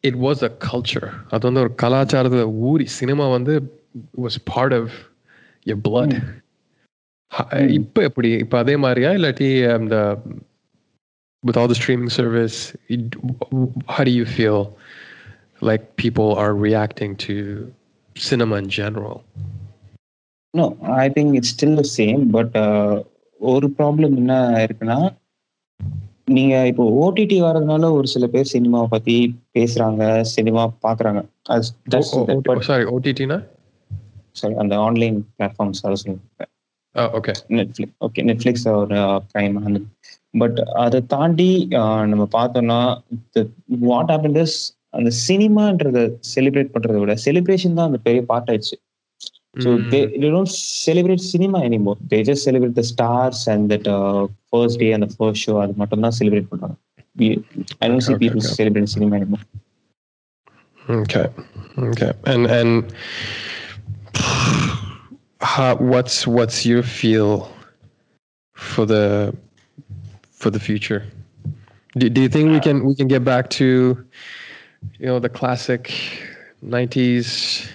it was a culture அது வந்து ஒரு கலாச்சாரத்துல ஊறி சினிமா வந்து was part of a blood இப்போ எப்படி இப்போ அதே மாதிரியா இல்லாட்டி அந்த with all the streaming service it- how do you feel like people are reacting to cinema in general No I think it's still the same but ஒரு problem என்ன இருக்குன்னா நீங்க இப்போ ஓடிடி வர்றதுனால ஒரு சில பேர் சினிமாவை பத்தி பேசுறாங்க சினிமா பாக்குறாங்க. சாரி ஓடிடினா சாரி அந்த ஆன்லைன் பிளாட்ஃபார்ம்ஸ் அதை சொல்லுங்க. okay. நெட்ஃபிளிக்ஸ் ஓகே நெட்ஃபிளிக்ஸ் ஒரு ப்ரைம் அந்த பட் அதை தாண்டி ஆஹ், நம்ம பார்த்தோம்னா வாட் ஹேப்பன் இஸ் அந்த சினிமான்றத செலிப்ரேட் பண்றதை விட செலிப்ரேஷன் தான் அந்த பெரிய பார்ட் ஆயிடுச்சு. So mm. they, they don't celebrate cinema anymore. They just celebrate the stars and that uh, first day and the first show are not not celebrate. We, I don't okay, see people okay. celebrate cinema anymore. Okay, okay, and and how, what's what's your feel for the for the future? Do, do you think we uh, can we can get back to you know the classic '90s?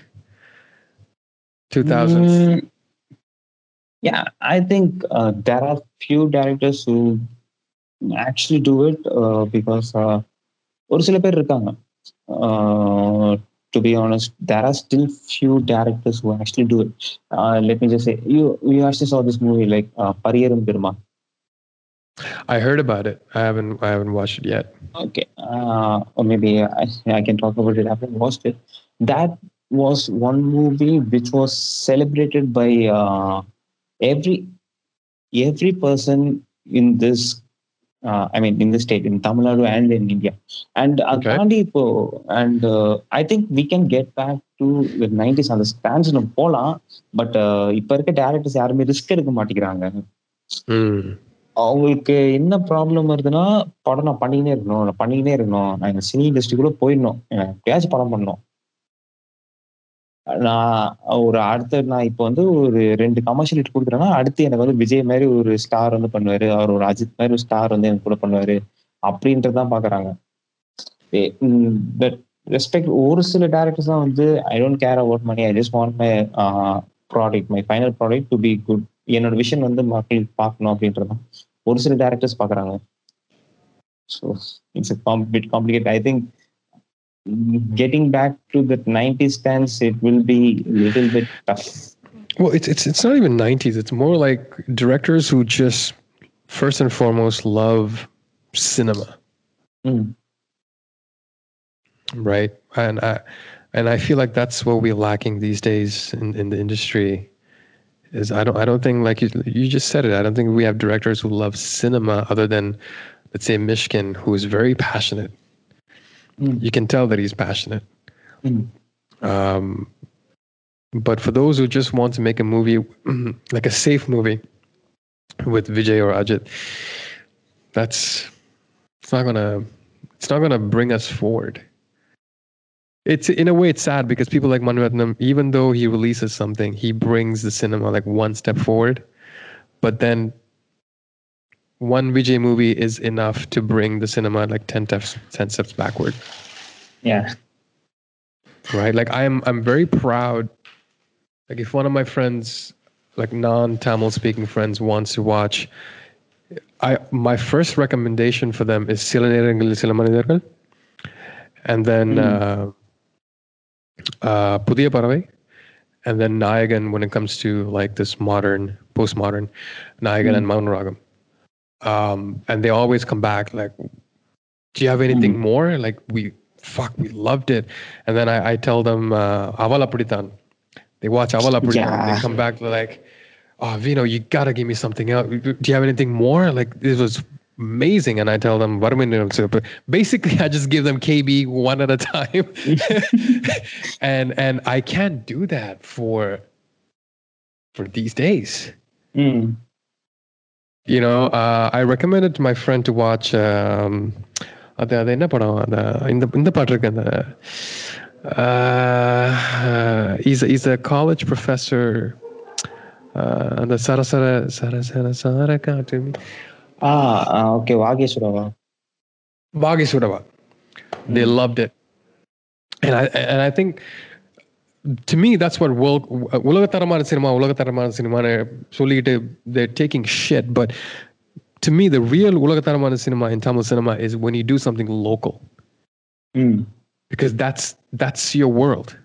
2000s? Mm, yeah, I think uh, there are few directors who actually do it uh, because Ursula uh, uh To be honest, there are still few directors who actually do it. Uh, let me just say, you you actually saw this movie like Pariyerum uh, Birma. I heard about it. I haven't I haven't watched it yet. Okay, uh, or maybe I, I can talk about it. after i've watched it. That was one movie which was celebrated by uh, every every person in this uh, I mean in the state in Tamil Nadu and in India. And அது Okay. இப்போ and uh, I think we can get back to the 90s அந்த stance நம்ம போலாம் but இப்ப இருக்க directors யாருமே risk எடுக்க மாட்டேங்கிறாங்க. அவங்களுக்கு என்ன ப்ராப்ளம் வருதுன்னா படம் நான் பண்ணிக்கினே இருக்கணும் நான் பண்ணிக்கினே இருக்கணும். நான் இந்த சினி இண்டஸ்ட்ரிக்குள்ள போயிடணும். எப்படியாச்சும் படம் பண்ணணும். நான் ஒரு அடுத்த நான் இப்போ வந்து ஒரு ரெண்டு கமர்ஷியல் ஹிட் கொடுக்குறேன்னா அடுத்து எனக்கு வந்து விஜய் மாதிரி ஒரு ஸ்டார் வந்து பண்ணுவாரு. அவர் ஒரு அஜித் மாதிரி ஒரு ஸ்டார் வந்து எனக்கு கூட பண்ணுவாரு. அப்படின்றதான் பாக்குறாங்க. பட் ரெஸ்பெக்ட் ஒரு சில டேரக்டர்ஸ் தான் வந்து I don't care about money I just want my product my final product to be good என்னோட விஷன் வந்து மக்கள் பார்க்கணும் அப்படின்றதான் ஒரு சில டேரக்டர்ஸ் பாக்குறாங்க. So it's bit complicate I think getting back to the 90s stance it will be a little bit tough Well, it's it's it's not even nineties. It's more like directors who just first and foremost love cinema, Mm. right? And I and I feel like that's what we're lacking these days in, in the industry. Is I don't I don't think like you you just said it. I don't think we have directors who love cinema other than let's say Mysskin, who is very passionate. Mm. You can tell that he's passionate. Mm. Um, but for those who just want to make a movie, like a safe movie with Vijay or Ajit, that's it's not gonna it's not gonna bring us forward. It's in a way it's sad because people like Manu even though he releases something, he brings the cinema like one step forward. But then one Vijay movie is enough to bring the cinema like 10 steps, 10 steps backward. Yeah. Right. Like I'm, I'm very proud. Like if one of my friends, like non Tamil speaking friends wants to watch, I, my first recommendation for them is Silanirangil Silamanidargal. And then, mm. uh, uh, Paravai and then Nayagan when it comes to like this modern, postmodern Nayagan mm. and Maunaragam um and they always come back like do you have anything more like we fuck we loved it and then i, I tell them uh Aval Appadithan. they watch Aval Appadithan. Yeah. they come back they're like oh vino you gotta give me something else do you have anything more like this was amazing and i tell them "Varumayin Niram Sivappu." basically i just give them kb one at a time and and i can't do that for for these days mm you know uh, i recommended to my friend to watch um அது அது என்ன படம் அந்த இந்த இந்த பாட்டு இருக்கு அந்த uh, he's a, he's a college professor uh, அந்த சர சர சர சர சர காட்டு ah okay வாகேஸ்வரவா Bagi Sudava. They loved it. And I and I think to me that's what world உலகத்தரமான சினிமா உலகத்தரமான சினிமா சொல்லிட்டு they're taking shit but to me the real உலகத்தரமான cinema in Tamil cinema is when you do something local mm. because that's that's your world.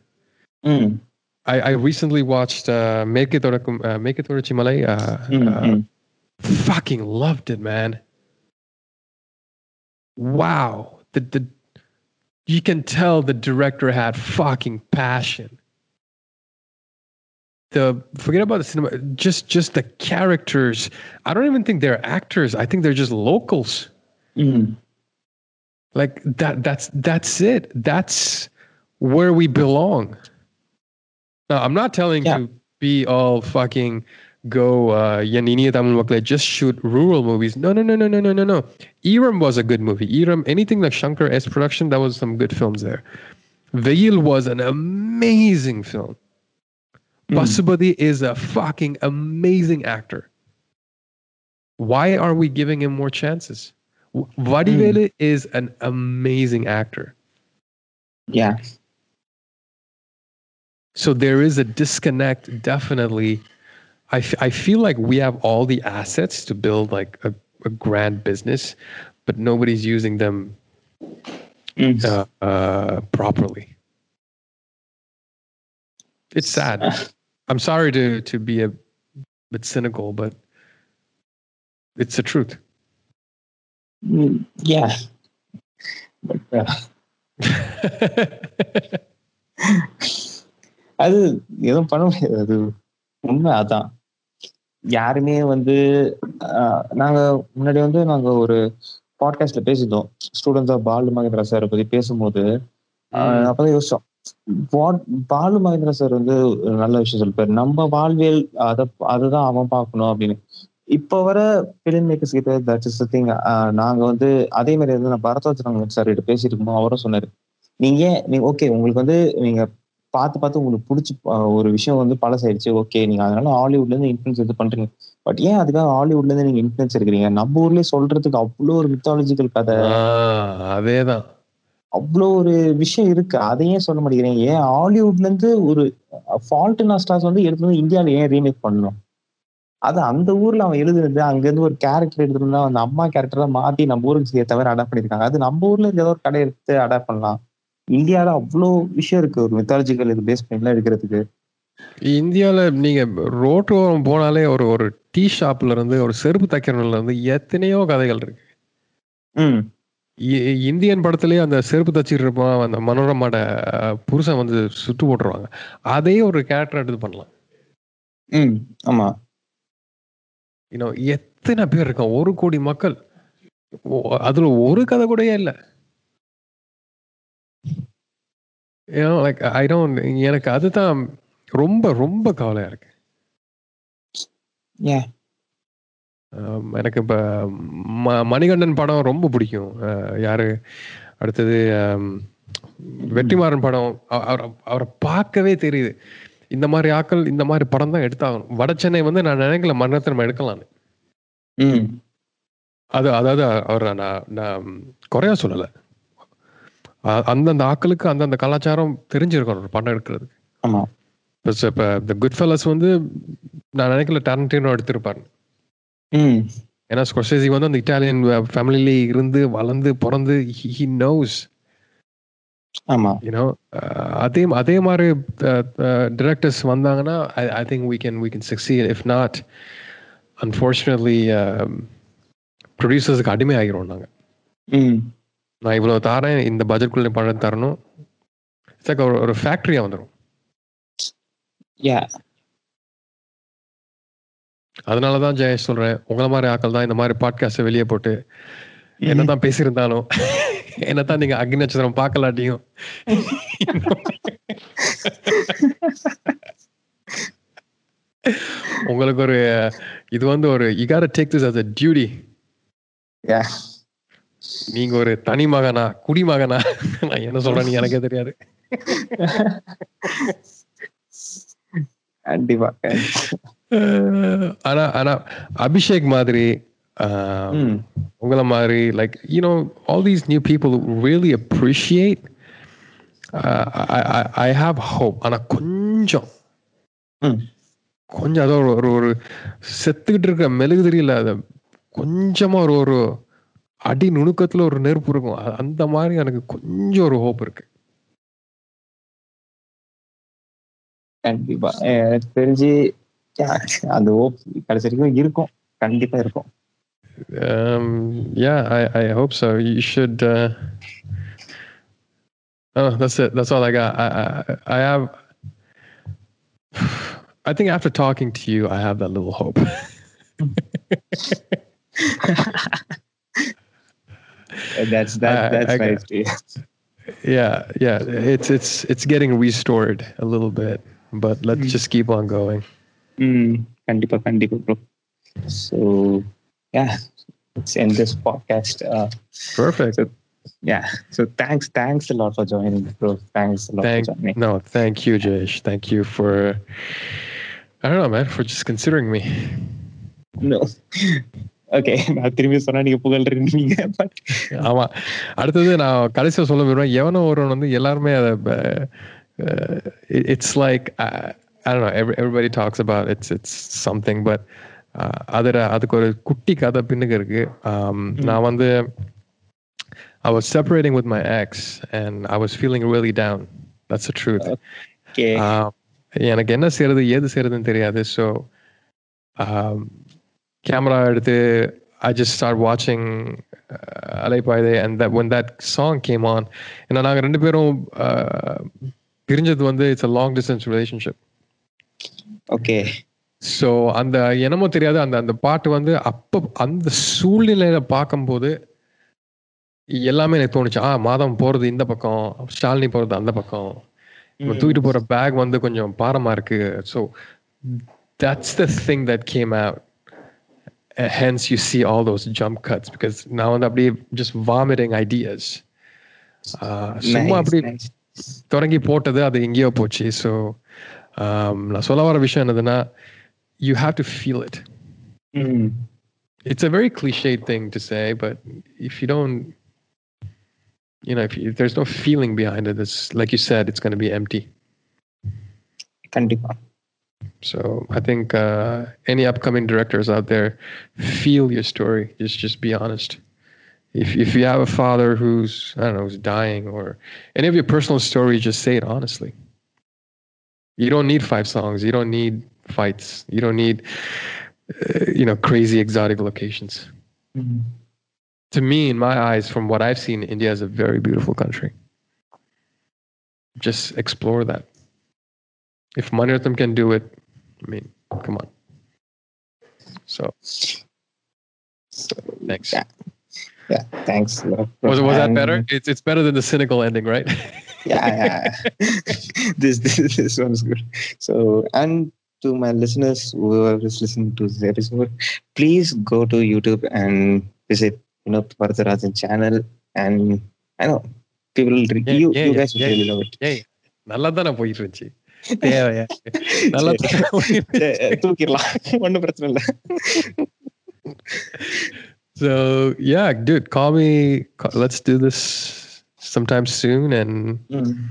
Mm. I, I recently watched uh, Make It Orakum, uh, Make It Orachimalai. Uh, Mm. uh, mm. fucking loved it, man. Wow. The the you can tell the director had fucking passion. The forget about the cinema, just just the characters. I don't even think they're actors. I think they're just locals. Mm. Like that that's that's it. That's where we belong. Now I'm not telling Yeah. you be all fucking go uh Yanini Tamil Makle, just shoot rural movies. No, no, no, no, no, no, no, no. Eeram was a good movie. Eeram, anything like Shankar S production, that was some good films there. Veyil was an amazing film. Mm. Pasupathy is a fucking amazing actor. Why are we giving him more chances? W- Vadivelu is an amazing actor. yeah So there is a disconnect, definitely. I, f- I feel like we have all the assets to build like a, a grand business, but nobody's using them Mm. uh, uh, properly. It's sad. I'm sorry to to be a bit cynical, but it's the truth. Mm, yeah but uh, அது எதுவும் பண்ண முடியாது அது உண்மை அதான் யாருமே வந்து ஆஹ், நாங்க முன்னாடி வந்து நாங்க ஒரு பாட்காஸ்ட்ல பேசிட்டோம் students of Balu Mahindra sir பத்தி பேசும்போது ஆஹ், அப்பதான் யோசிச்சோம் வாட் பாலு மகேந்திர சார் வந்து நல்ல விஷயம் சொல்லிப்பாரு. நம்ம வாழ்வியல் அத அதுதான் அவன் பார்க்கணும் அப்படின்னு. இப்ப வர பிலிம் மேக்கர்ஸ் கிட்ட தட் இஸ் திங் நாங்க வந்து அதே மாதிரி வந்து நான் பரத்வாஜ் சார் கிட்ட பேசிட்டு இருக்கும்போது அவரும் சொன்னாரு. நீங்க ஏன் நீங்க ஓகே உங்களுக்கு வந்து நீங்க பார்த்து பார்த்து உங்களுக்கு பிடிச்சி ஒரு விஷயம் வந்து பழசாயிடுச்சு ஓகே நீங்க அதனால ஹாலிவுட்ல இருந்து இன்ஃபுளுன்ஸ் இது பண்றீங்க. பட் ஏன் அதுக்காக ஹாலிவுட்ல இருந்து நீங்க இன்ஃபுளுன்ஸ் இருக்கிறீங்க நம்ம ஊர்லயே சொல்றதுக்கு அவ்வளோ ஒரு மித்தாலஜிக்கல் கதை. அதேதான். அவ்வளோ ஒரு விஷயம் இருக்கு. அதை ஏன் சொல்ல மாட்டேங்கிறீங்க ஏன் ஹாலிவுட்ல இருந்து ஒரு ஃபால்ட் நாஸ்டாஸ் வந்து எடுத்து வந்து இந்தியாவில ஏன் ரீமேக் பண்ணணும்? அது அந்த ஊர்ல அவன் எழுதுனது அங்க இருந்து ஒரு கேரக்டர் எடுத்துருந்தா அந்த அம்மா கேரக்டர் மாத்தி நம்ம ஊருக்கு ஏற்ற மாதிரி அடாப்ட் பண்ணிருக்காங்க அது நம்ம ஊர்ல இருக்க ஏதோ ஒரு கடை எடுத்து அடாப்ட் பண்ணலாம். இந்தியால அவ்வளோ விஷயம் இருக்கு. ஒரு மித்தாலஜிக்கல் இது பேஸ் பண்ணி எடுக்கிறதுக்கு. இந்தியால நீங்க ரோட்டோரம் போனாலே ஒரு ஒரு டீ ஷாப்ல இருந்து ஒரு செருப்பு தைக்கிறவங்கள இருந்து எத்தனையோ கதைகள் இருக்கு. இந்தியன் படத்துலயே அந்த செருப்பு தச்சிட்டு இருப்பான் அந்த மனோரமாட புருஷன் வந்து சுட்டு போட்டுருவாங்க. அதே ஒரு கேரக்டர் எடுத்து பண்ணலாம். ம் ஆமா. இன்னும் எத்தனை பேர் இருக்கான் ஒரு கோடி மக்கள். அதுல ஒரு கதை கூடயே இல்ல. லைக் ஐ டோன்ட் எனக்கு அதுதான் ரொம்ப ரொம்ப கவலையா இருக்கு. ஏன் எனக்கு இப்ப ம- மணிகண்டன் படம் ரொம்ப பிடிக்கும். யாரு? அடுத்தது வெற்றிமாறன் படம். அவ- அவரை அவரை பார்க்கவே தெரியுது. இந்த மாதிரி ஆக்கள் இந்த மாதிரி படம் தான் எடுத்தாகணும். வட சென்னை வந்து நான் நினைக்கல மரணத்தை எடுக்கலாம்னு. ம். அது அதாவது அவரை நான் நான் குறையா சொல்லலை. அந்தந்த ஆக்களுக்கு அந்தந்த கலாச்சாரம் தெரிஞ்சிருக்கணும் ஒரு படம் எடுக்கிறதுக்கு. இப்போ இப்போ இந்த குட் ஃபெல்லஸ் வந்து நான் நினைக்கல டேரண்டினோ எடுத்திருப்பாரு ம் ஏன்னா ஸ்கொசேசி வந்து அந்த இட்டாலியன் ஃபேமிலியிலே இருந்து வளர்ந்து பிறந்து ஹி நோஸ் ஆமா. யூனோ அதே அதே மாதிரி டிரெக்டர்ஸ் வந்தாங்கன்னா I think we can we can succeed. If not unfortunately ப்ரொடியூசர்ஸுக்கு அடிமை ஆகிரும் நாங்க. ம். நான் இவ்வளோ தாரேன் இந்த பட்ஜெட்குள்ளே படம் தரணும். ஒரு ஒரு ஃபேக்ட்ரியாக வந்துடும் அதனால தான் ஜெயேஷ் சொல்கிறேன் உங்களை மாதிரி ஆக்கள் தான் இந்த மாதிரி பாட்காஸ்ட்டை வெளியே போட்டு என்ன தான் பேசியிருந்தாலும் என்ன தான் நீங்கள் அக்னி நட்சத்திரம் பார்க்கலாட்டியும். உங்களுக்கு ஒரு இது வந்து ஒரு gotta take this a duty யா நீங்க ஒரு தனி மகனா குடிமகனா நான் என்ன சொல்றேன்னு எனக்கே தெரியாது. கண்டிப்பா. ஆனா ஆனா அபிஷேக் மாதிரி உங்களை மாதிரி like you know all these new people really appreciate I have hope ஆனா கொஞ்சம். கொஞ்சம் அதோ ஒரு ஒரு செத்துக்கிட்டு இருக்க மெழுகு தெரியல. அது கொஞ்சமா ஒரு ஒரு அடி நுணுக்கத்துல ஒரு நெருப்பு இருக்கும். அந்த மாதிரி எனக்கு கொஞ்சம் ஒரு ஹோப் இருக்கு. கண்டிப்பா. எனக்கு தெரிஞ்சு yeah, அந்த ஓப் கடைசி வரைக்கும் இருக்கும் கண்டிப்பா இருக்கும் Um, yeah, I, I hope so. You should. Uh, oh, that's it. That's all I got. I, I, I have. I think after talking to you, I have that little hope. that's that, I- that's I nice got- yeah, yeah. It's it's it's getting restored a little bit, but let's Mm. just keep on going. ம் கண்டிப்பா கண்டிப்பா bro so yeah it's N this podcast Perfect. yeah so thanks thanks a lot for joining bro thanks a lot Thank for joining no, thank you, Jayesh. Thank you for. I don't know, man, for just considering me. no okay நான் திரும்பி சொன்னா நீங்க புகழ்றீங்க but ஆமா அடுத்தது நான் கடைசியா சொல்ல விரும்புறேன் எவனோ ஒருவன் வந்து எல்லாருமே அதை it's like I don't know. Every, everybody talks about it's it's something, but uh, அதில் அதுக்கு ஒரு குட்டி கதை பின்னுக்கு இருக்கு um, நான் வந்து I was separating with my ex and I was feeling really down. That's the truth. Okay Um, எனக்கு என்ன செய்யறது ஏது செய்யறதுன்னு தெரியாது ஸோ கேமரா எடுத்து ஐ ஜஸ்ட் ஸ்டார்ட் வாட்சிங் Alaipayuthey and that when that song came on ஏன்னா நாங்கள் ரெண்டு பேரும் uh, பிரிஞ்சது வந்து it's a long distance relationship okay so அந்த என்னமோ தெரியாது. அந்த அந்த பாட்டு வந்து அப்போ அந்த சூழ்நிலையில பார்க்கும்போது எல்லாமே எனக்கு தோணுச்சு. ஆ மாதம் போறது இந்த பக்கம் ஷாலினி போறது அந்த பக்கம். இவன் தூக்கிட்டு போற பேக் வந்து கொஞ்சம் பாரமா இருக்கு. So that's the thing that came hence you see all those jump cuts because நான் வந்து அப்படியே ஜஸ்ட் வாமிட்டிங் ஐடியாஸ் சும்மா அப்படி தொடங்கி போட்டது அது எங்கேயோ போச்சு. ஸோ நான் சொல்ல வர விஷயம் என்னதுன்னா you have to feel it it's a very cliched thing to say, but if you don't, you know, if, if there's no feeling behind it, it's like you said, it's going to be empty. கண்டிப்பா So I think uh, any upcoming directors out there, feel your story. Just just be honest. If if you have a father who's I don't know who's dying or any of your personal stories, just say it honestly. You don't need five songs. You don't need fights. You don't need uh, you know crazy exotic locations. to me, in my eyes, from what I've seen, India is a very beautiful country. Just explore that. If Maniratnam can do it, I mean, come on. So, thanks. Yeah. yeah thanks Was, was that And- better? It's, it's better than the cynical ending, right? yeah, yeah. this, this this one's good. So, and to my listeners, whoever is listening to this episode, please go to YouTube and visit you know Varadarajan channel. And I know people, will re- Yeah, you yeah, you yeah, guys will yeah. really love it. ஏய் நல்லா தானே போயிட்டு இருந்துச்சு தேவையா நல்லா தானே போயிட்டு சரி, தூக்கிடலாம் ஒன்றும் பிரச்சனை இல்லை so yeah, dude, call me. Call, let's do this sometime soon. And mm.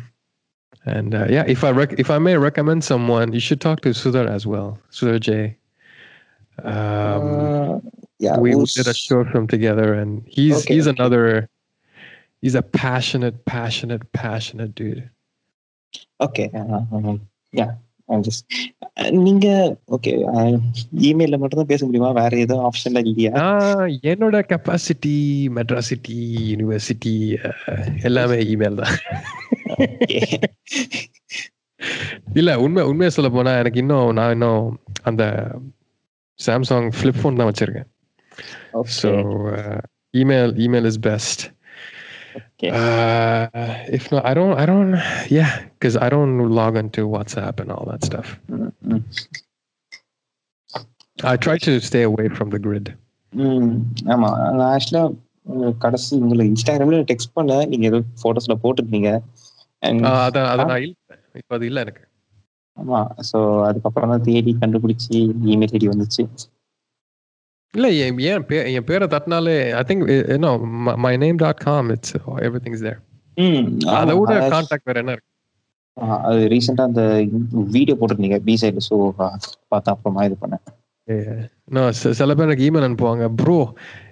and uh, yeah, if I rec- if I may recommend someone, you should talk to Sudar as well, Sudar J. Um, uh, yeah, we we'll did a show from together, and he's okay, he's okay. another. He's a passionate, passionate, passionate dude. Okay. Uh-huh. Yeah. நீங்க okay இமெயில்ல மட்டும் தான் பேச முடியுமா? வேற எதுவும் ஆப்ஷன்ல இல்லையா? என்னோட கெப்பாசிட்டி மெட்ராசிட்டி யூனிவர்சிட்டி எல்லாமே இமெயில் தான். இல்ல உண்மை உண்மையை சொல்ல போனா எனக்கு இன்னும் நான் இன்னும் அந்த சாம்சங் ஃபிளிப் ஃபோன் தான் வச்சிருக்கேன். So email email is best Okay. if not i don't i don't yeah because i don't log into whatsapp and all that stuff i try to stay away from the grid ம் ஆமா நான் ஆக்சுவலா கடைசி உங்களுக்கு இன்ஸ்டாகிராம்ல text பண்ண நீங்க ஏதோ போட்டோஸ்ல போட்டுருந்தீங்க And ஆஹ் அதான் அதை நான் இல்லை இப்போ அது இல்லை எனக்கு ஆமா சோ அதுக்கப்புறம் தான் தேடி கண்டுபிடிச்சி இமெயில் ஐடி வந்துச்சு இல்ல என் ஏன் பே- என் பேரை தட்டினாலே I think no my name dot com it's every there அதை விட கான்டாக்ட் வேற என்ன இருக்கு? அது ரீசெண்டா அந்த வீடியோ போட்டிருந்தீங்க பி சைடு ஸோ பார்த்து அப்புறமா இது பண்ணேன். No, சில பேர் எனக்கு இமெயில் அனுப்புவாங்க ப்ரோ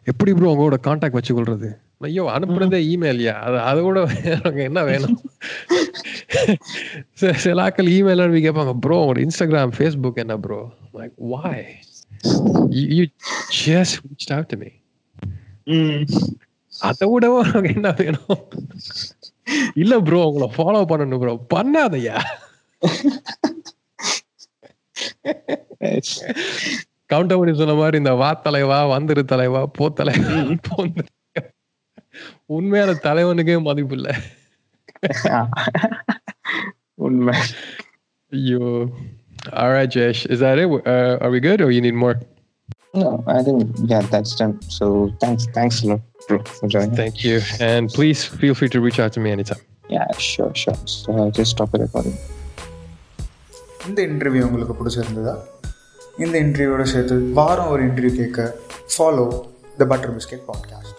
எப்படி ப்ரோ உங்களோட கான்டாக்ட் வச்சுக்கொள்றது? ஐயோ அனுப்புறதே இமெயில்யா அது அதை எனக்கு என்ன வேணும்? சில ஆட்கள் இமெயில் அனுப்பி கேட்பாங்க ப்ரோ உங்களோட இன்ஸ்டாகிராம் ஃபேஸ்புக் என்ன bro like why you just reached out to me. அதை விடவும் எனக்கு என்ன வேணும்? இல்ல ப்ரோ உங்களை ஃபாலோ பண்ணணும் ப்ரோ பண்ணாதயா? கவுண்டர் பண்ணி சொன்ன மாதிரி இந்த வா தலைவா வந்துரு தலைவா போ தலைவா உண்மையான தலைவனுக்கே மதிப்பு இல்ல. உண்மை. ஐயோ. alright Jesh is that it uh, are we good or you need more No, I think yeah, that's done. So thanks, thanks a lot, bro, for joining. thank you and please feel free to reach out to me anytime Yeah, sure, sure. So I'll just stop the recording. இந்த interview உங்களுக்கு பிடிச்சிருந்ததா இந்த இன்டர்வியூவோட சேர்த்து வாரம் ஒரு interview கேட்க follow the Butter Biscuit podcast.